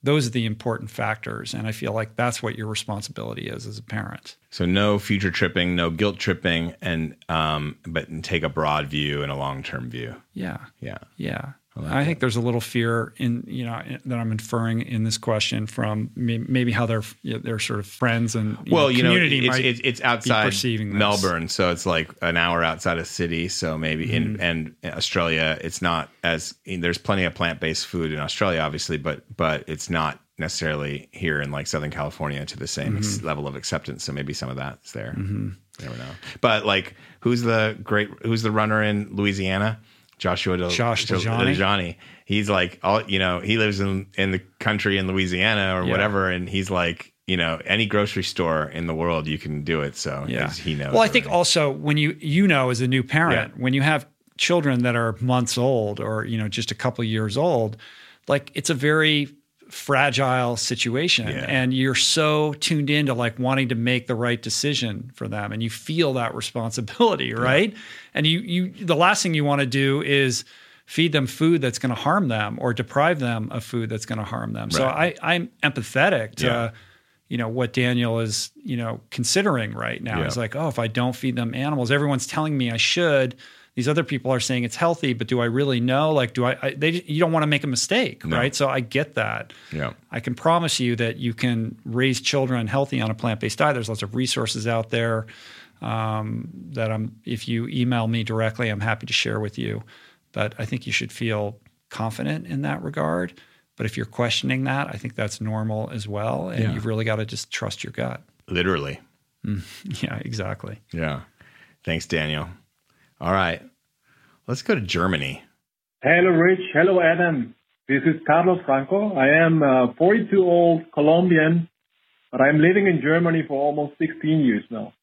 Those are the important factors. And I feel like that's what your responsibility is as a parent. so no future tripping no guilt tripping and um but take a broad view and a long-term view Yeah. yeah Yeah. I, think there's a little fear in you know in- that I'm inferring in this question from may- maybe how their you know, their sort of friends and you well, know, you know, community it's, might it's, it's outside perceiving this. Melbourne, so it's like an hour outside of city. So maybe Mm-hmm. in and Australia, it's not as there's plenty of plant based food in Australia, obviously, but but it's not necessarily here in like Southern California to the same Mm-hmm. level of acceptance. So maybe some of that's there. You never know. But like, who's the great? Who's the runner in Louisiana? Joshua Del, Josh Del- LaJaunie? LaJaunie. He's like all you know. He lives in in the country in Louisiana or Yeah. whatever, and he's like you know any grocery store in the world you can do it. So Yeah. he knows. Well, I think also when you you know as a new parent, Yeah. when you have children that are months old or you know just a couple years old, like it's a very fragile situation Yeah. and you're so tuned into like wanting to make the right decision for them and you feel that responsibility right and you you the last thing you want to do is feed them food that's going to harm them or deprive them of food that's going to harm them so i i'm empathetic to Yeah. you know what daniel is you know considering right now Yeah. He's like oh if i don't feed them animals everyone's telling me i should these other people are saying it's healthy but do i really know like do i, I they you don't want to make a mistake No. right so i get that Yeah. I can promise you that you can raise children healthy on a plant based diet. There's lots of resources out there um, that I'm. If you email me directly, I'm happy to share with you. But I think you should feel confident in that regard. But if you're questioning that, I think that's normal as well, and Yeah. you've really got to just trust your gut. Literally. Yeah, exactly. Yeah. Thanks, Daniel. All right. Let's go to Germany. Hello, Rich. Hello, Adam. This is Carlos Franco. I am a 42 old Colombian, but I'm living in Germany for almost 16 years now.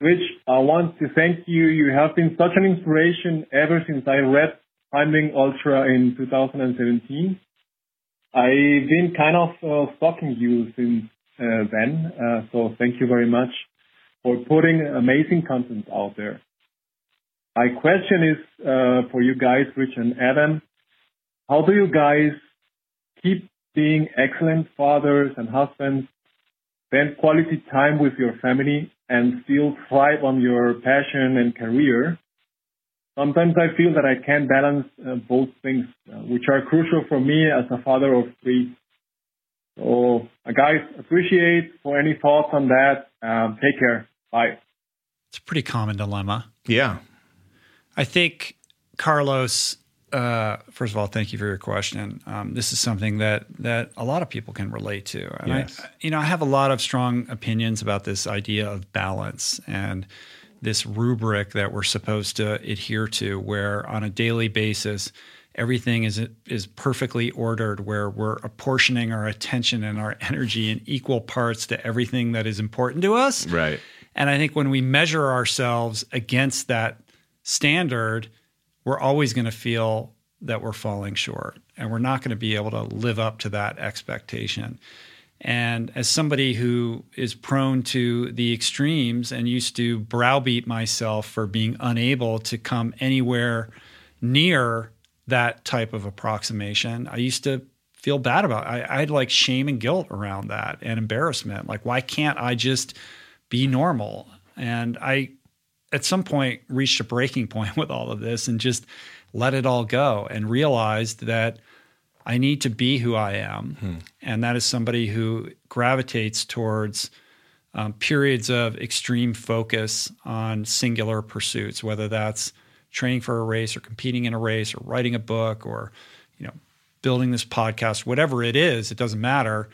Rich, I want to thank you. You have been such an inspiration ever since I read Finding Ultra in 2017. I've been kind of uh, stalking you since uh, then, uh, so thank you very much for putting amazing content out there. My question is uh, for you guys, Rich and Adam. How do you guys keep being excellent fathers and husbands, spend quality time with your family, and still thrive on your passion and career? Sometimes I feel that I can't balance uh, both things, uh, which are crucial for me as a father of three. So, uh, guys, appreciate for any thoughts on that. Um, take care. Bye. It's a pretty common dilemma. Yeah. I think Carlos. Uh, first of all, thank you for your question. Um, this is something that that a lot of people can relate to, and Yes. I, you know, I have a lot of strong opinions about this idea of balance and this rubric that we're supposed to adhere to, where on a daily basis, everything is is perfectly ordered, where we're apportioning our attention and our energy in equal parts to everything that is important to us. Right. And I think when we measure ourselves against that standard, we're always going to feel that we're falling short and we're not going to be able to live up to that expectation. And as somebody who is prone to the extremes and used to browbeat myself for being unable to come anywhere near that type of approximation, I used to feel bad about it. I, I had like shame and guilt around that and embarrassment. Like, why can't I just be normal? And I, at some point, reached a breaking point with all of this and just let it all go and realized that I need to be who I am. And that is somebody who gravitates towards um, periods of extreme focus on singular pursuits, whether that's training for a race or competing in a race or writing a book or, you know, building this podcast, whatever it is, it doesn't matter.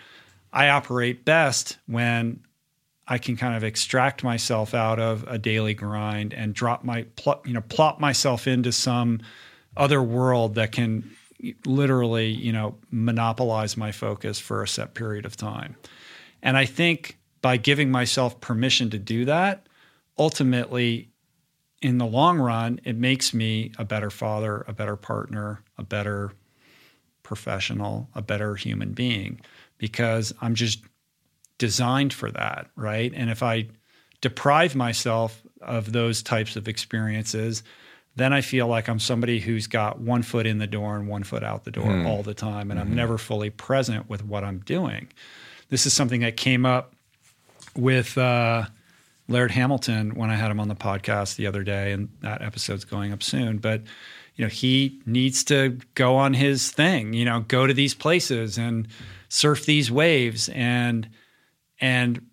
I operate best when I can kind of extract myself out of a daily grind and drop my, pl- you know, plop myself into some other world that can literally, you know, monopolize my focus for a set period of time. And I think by giving myself permission to do that, ultimately, in the long run, it makes me a better father, a better partner, a better professional, a better human being because I'm just designed for that, right? And if I deprive myself of those types of experiences, then I feel like I'm somebody who's got one foot in the door and one foot out the door all the time, and I'm never fully present with what I'm doing. This is something that came up with uh, Laird Hamilton when I had him on the podcast the other day, and that episode's going up soon. But you know, he needs to go on his thing. You know, go to these places and surf these waves, and and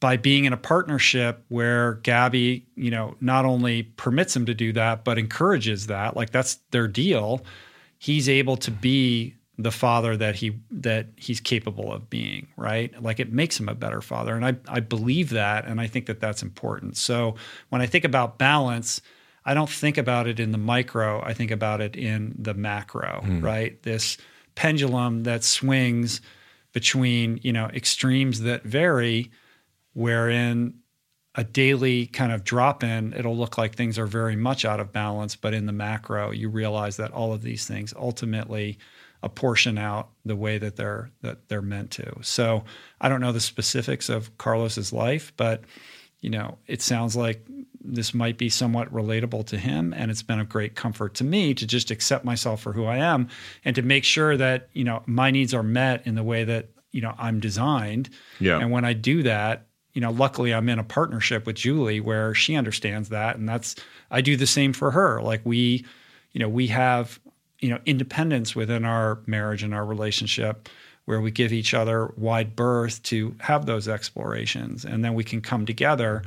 by being in a partnership where Gabby, you know, not only permits him to do that, but encourages that, like that's their deal, he's able to be the father that he that he's capable of being, right? Like it makes him a better father. And I I believe that and I think that that's important. So when I think about balance, I don't think about it in the micro, I think about it in the macro, hmm. right? This pendulum that swings between, you know, extremes that vary wherein a daily kind of drop in, it'll look like things are very much out of balance. But in the macro, you realize that all of these things ultimately apportion out the way that they're that they're meant to. So I don't know the specifics of Carlos's life, but you know, it sounds like this might be somewhat relatable to him and it's been a great comfort to me to just accept myself for who I am and to make sure that, you know, my needs are met in the way that, you know, I'm designed. Yeah. And when I do that, you know, luckily I'm in a partnership with Julie where she understands that and that's I do the same for her. Like we, you know, we have, you know, independence within our marriage and our relationship where we give each other wide berth to have those explorations and then we can come together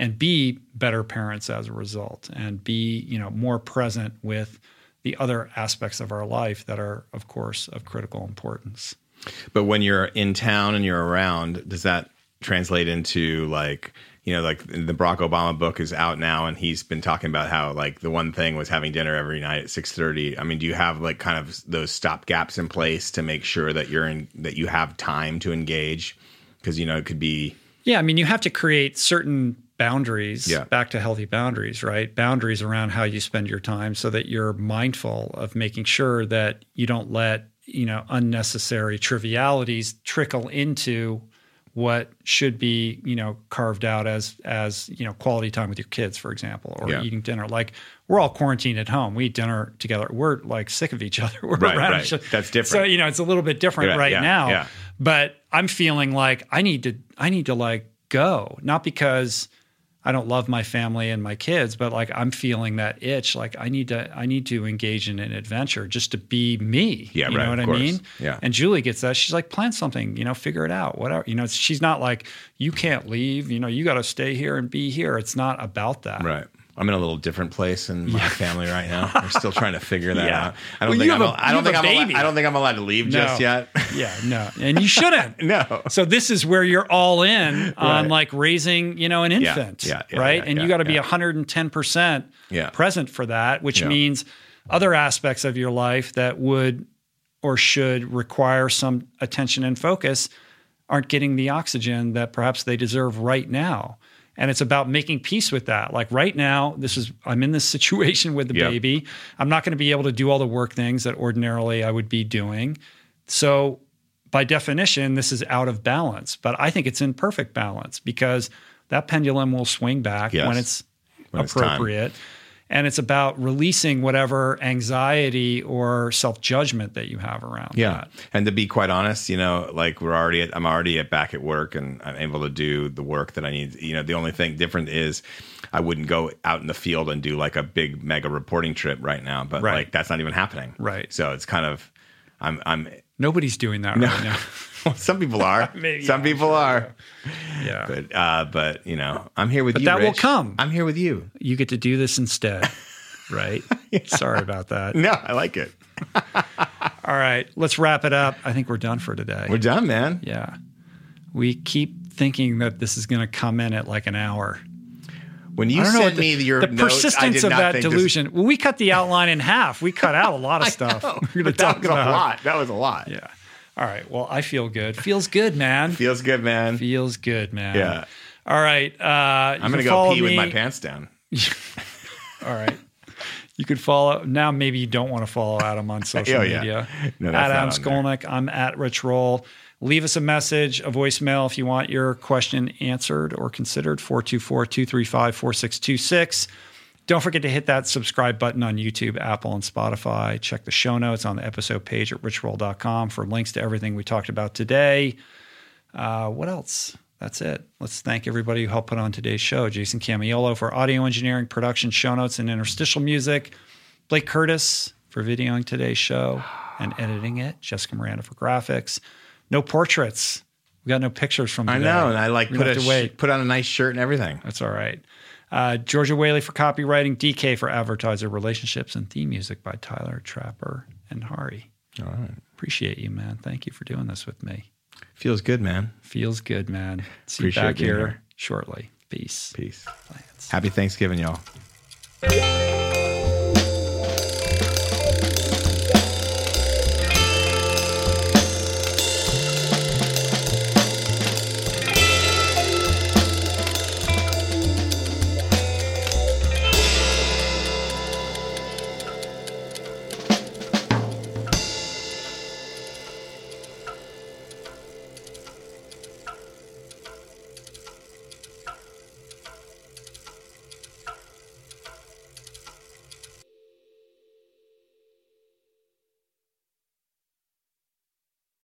and be better parents as a result and be you know more present with the other aspects of our life that are of course of critical importance But when you're in town and you're around, does that translate into like you know, like the Barack Obama book is out now, and he's been talking about how like the one thing was having dinner every night at six thirty. I mean, do you have like kind of those stop gaps in place to make sure that you're in that you have time to engage? Because you know it could be Yeah, I mean, you have to create certain boundaries, Yeah. back to healthy boundaries, right? Boundaries around how you spend your time so that you're mindful of making sure that you don't let, you know, unnecessary trivialities trickle into what should be, you know, carved out as as, you know, quality time with your kids, for example, or Yeah. eating dinner. Like we're all quarantined at home. We eat dinner together. We're like sick of each other. We're Right, around right. each other. That's different. So, you know, it's a little bit different Yeah, right yeah, now yeah. but I'm feeling like I need to I need to like go not because I don't love my family and my kids but like I'm feeling that itch like I need to I need to engage in an adventure just to be me Yeah, you right, know what I course. mean Yeah. and Julie gets that she's like plan something you know figure it out whatever you know she's not like you can't leave you know you got to stay here and be here it's not about that right. I'm in a little different place in my family right now. We're still trying to figure that Yeah. out. I don't Well, think I'm. have a- I don't think I'm. a Allowed. I don't think I'm allowed to leave just yet. yeah no and you shouldn't no. So this is where you're all in on Right. like raising, you know, an infant, yeah, yeah, right? and you got to be yeah. 110% Yeah. present for that, which means other aspects of your life that would or should require some attention and focus aren't getting the oxygen that perhaps they deserve right now. And it's about making peace with that. Like right now, this is I'm in this situation with the Yep. baby. I'm not going to be able to do all the work things that ordinarily I would be doing. So by definition, this is out of balance. But I think it's in perfect balance because that pendulum will swing back Yes. when it's When it's appropriate. And it's about releasing whatever anxiety or self judgment that you have around Yeah, that. and to be quite honest, you know, like we're already, at, I'm already at back at work, and I'm able to do the work that I need. You know, the only thing different is I wouldn't go out in the field and do like a big mega reporting trip right now, but Right. like that's not even happening. Right. So it's kind of, I'm, I'm. Nobody's doing that right now. Some people are. Maybe, Some yeah, people sure, are. Yeah. But, uh, but you know, I'm here with But you. that will come. I'm here with you. You get to do this instead, right? Sorry about that. No, I like it. All right, let's wrap it up. I think we're done for today. We're done, man. yeah. We keep thinking that this is going to come in at like an hour. When you I don't know sent what me the, your the notes, I persistence of that think this- delusion. Well, we cut the outline in half. We cut out a lot of stuff. know, We're going to talk was a lot. That was a lot. Yeah. All right. Well, I feel good. Feels good, man. Feels good, man. Feels good, man. Yeah. All right. Uh, I'm gonna go pee with my pants down. All right. You could follow now. Maybe you don't want to follow Adam on social Oh, yeah. media. No, at that's Adam. Skolnick. I'm at Rich Roll. Leave us a message, a voicemail if you want your question answered or considered. 424 235 4626. Don't forget to hit that subscribe button on YouTube, Apple, and Spotify. Check the show notes on the episode page at richroll.com for links to everything we talked about today. Uh, what else? That's it. Let's thank everybody who helped put on today's show. Jason Camiolo for audio engineering, production, show notes, and interstitial music. Blake Curtis for videoing today's show and editing it. Jessica Miranda for graphics. No portraits. We got no pictures from I know, and I like We're put a wait. put on a nice shirt and everything. That's all right. Uh, Georgia Whaley for copywriting, DK for advertiser relationships, and theme music by Tyler Trapper and Harry. All right, Appreciate you, man. Thank you for doing this with me. feels good, man. Feels good, man. See Appreciate you back here here. shortly. Peace. Peace. Lance. Happy Thanksgiving, y'all.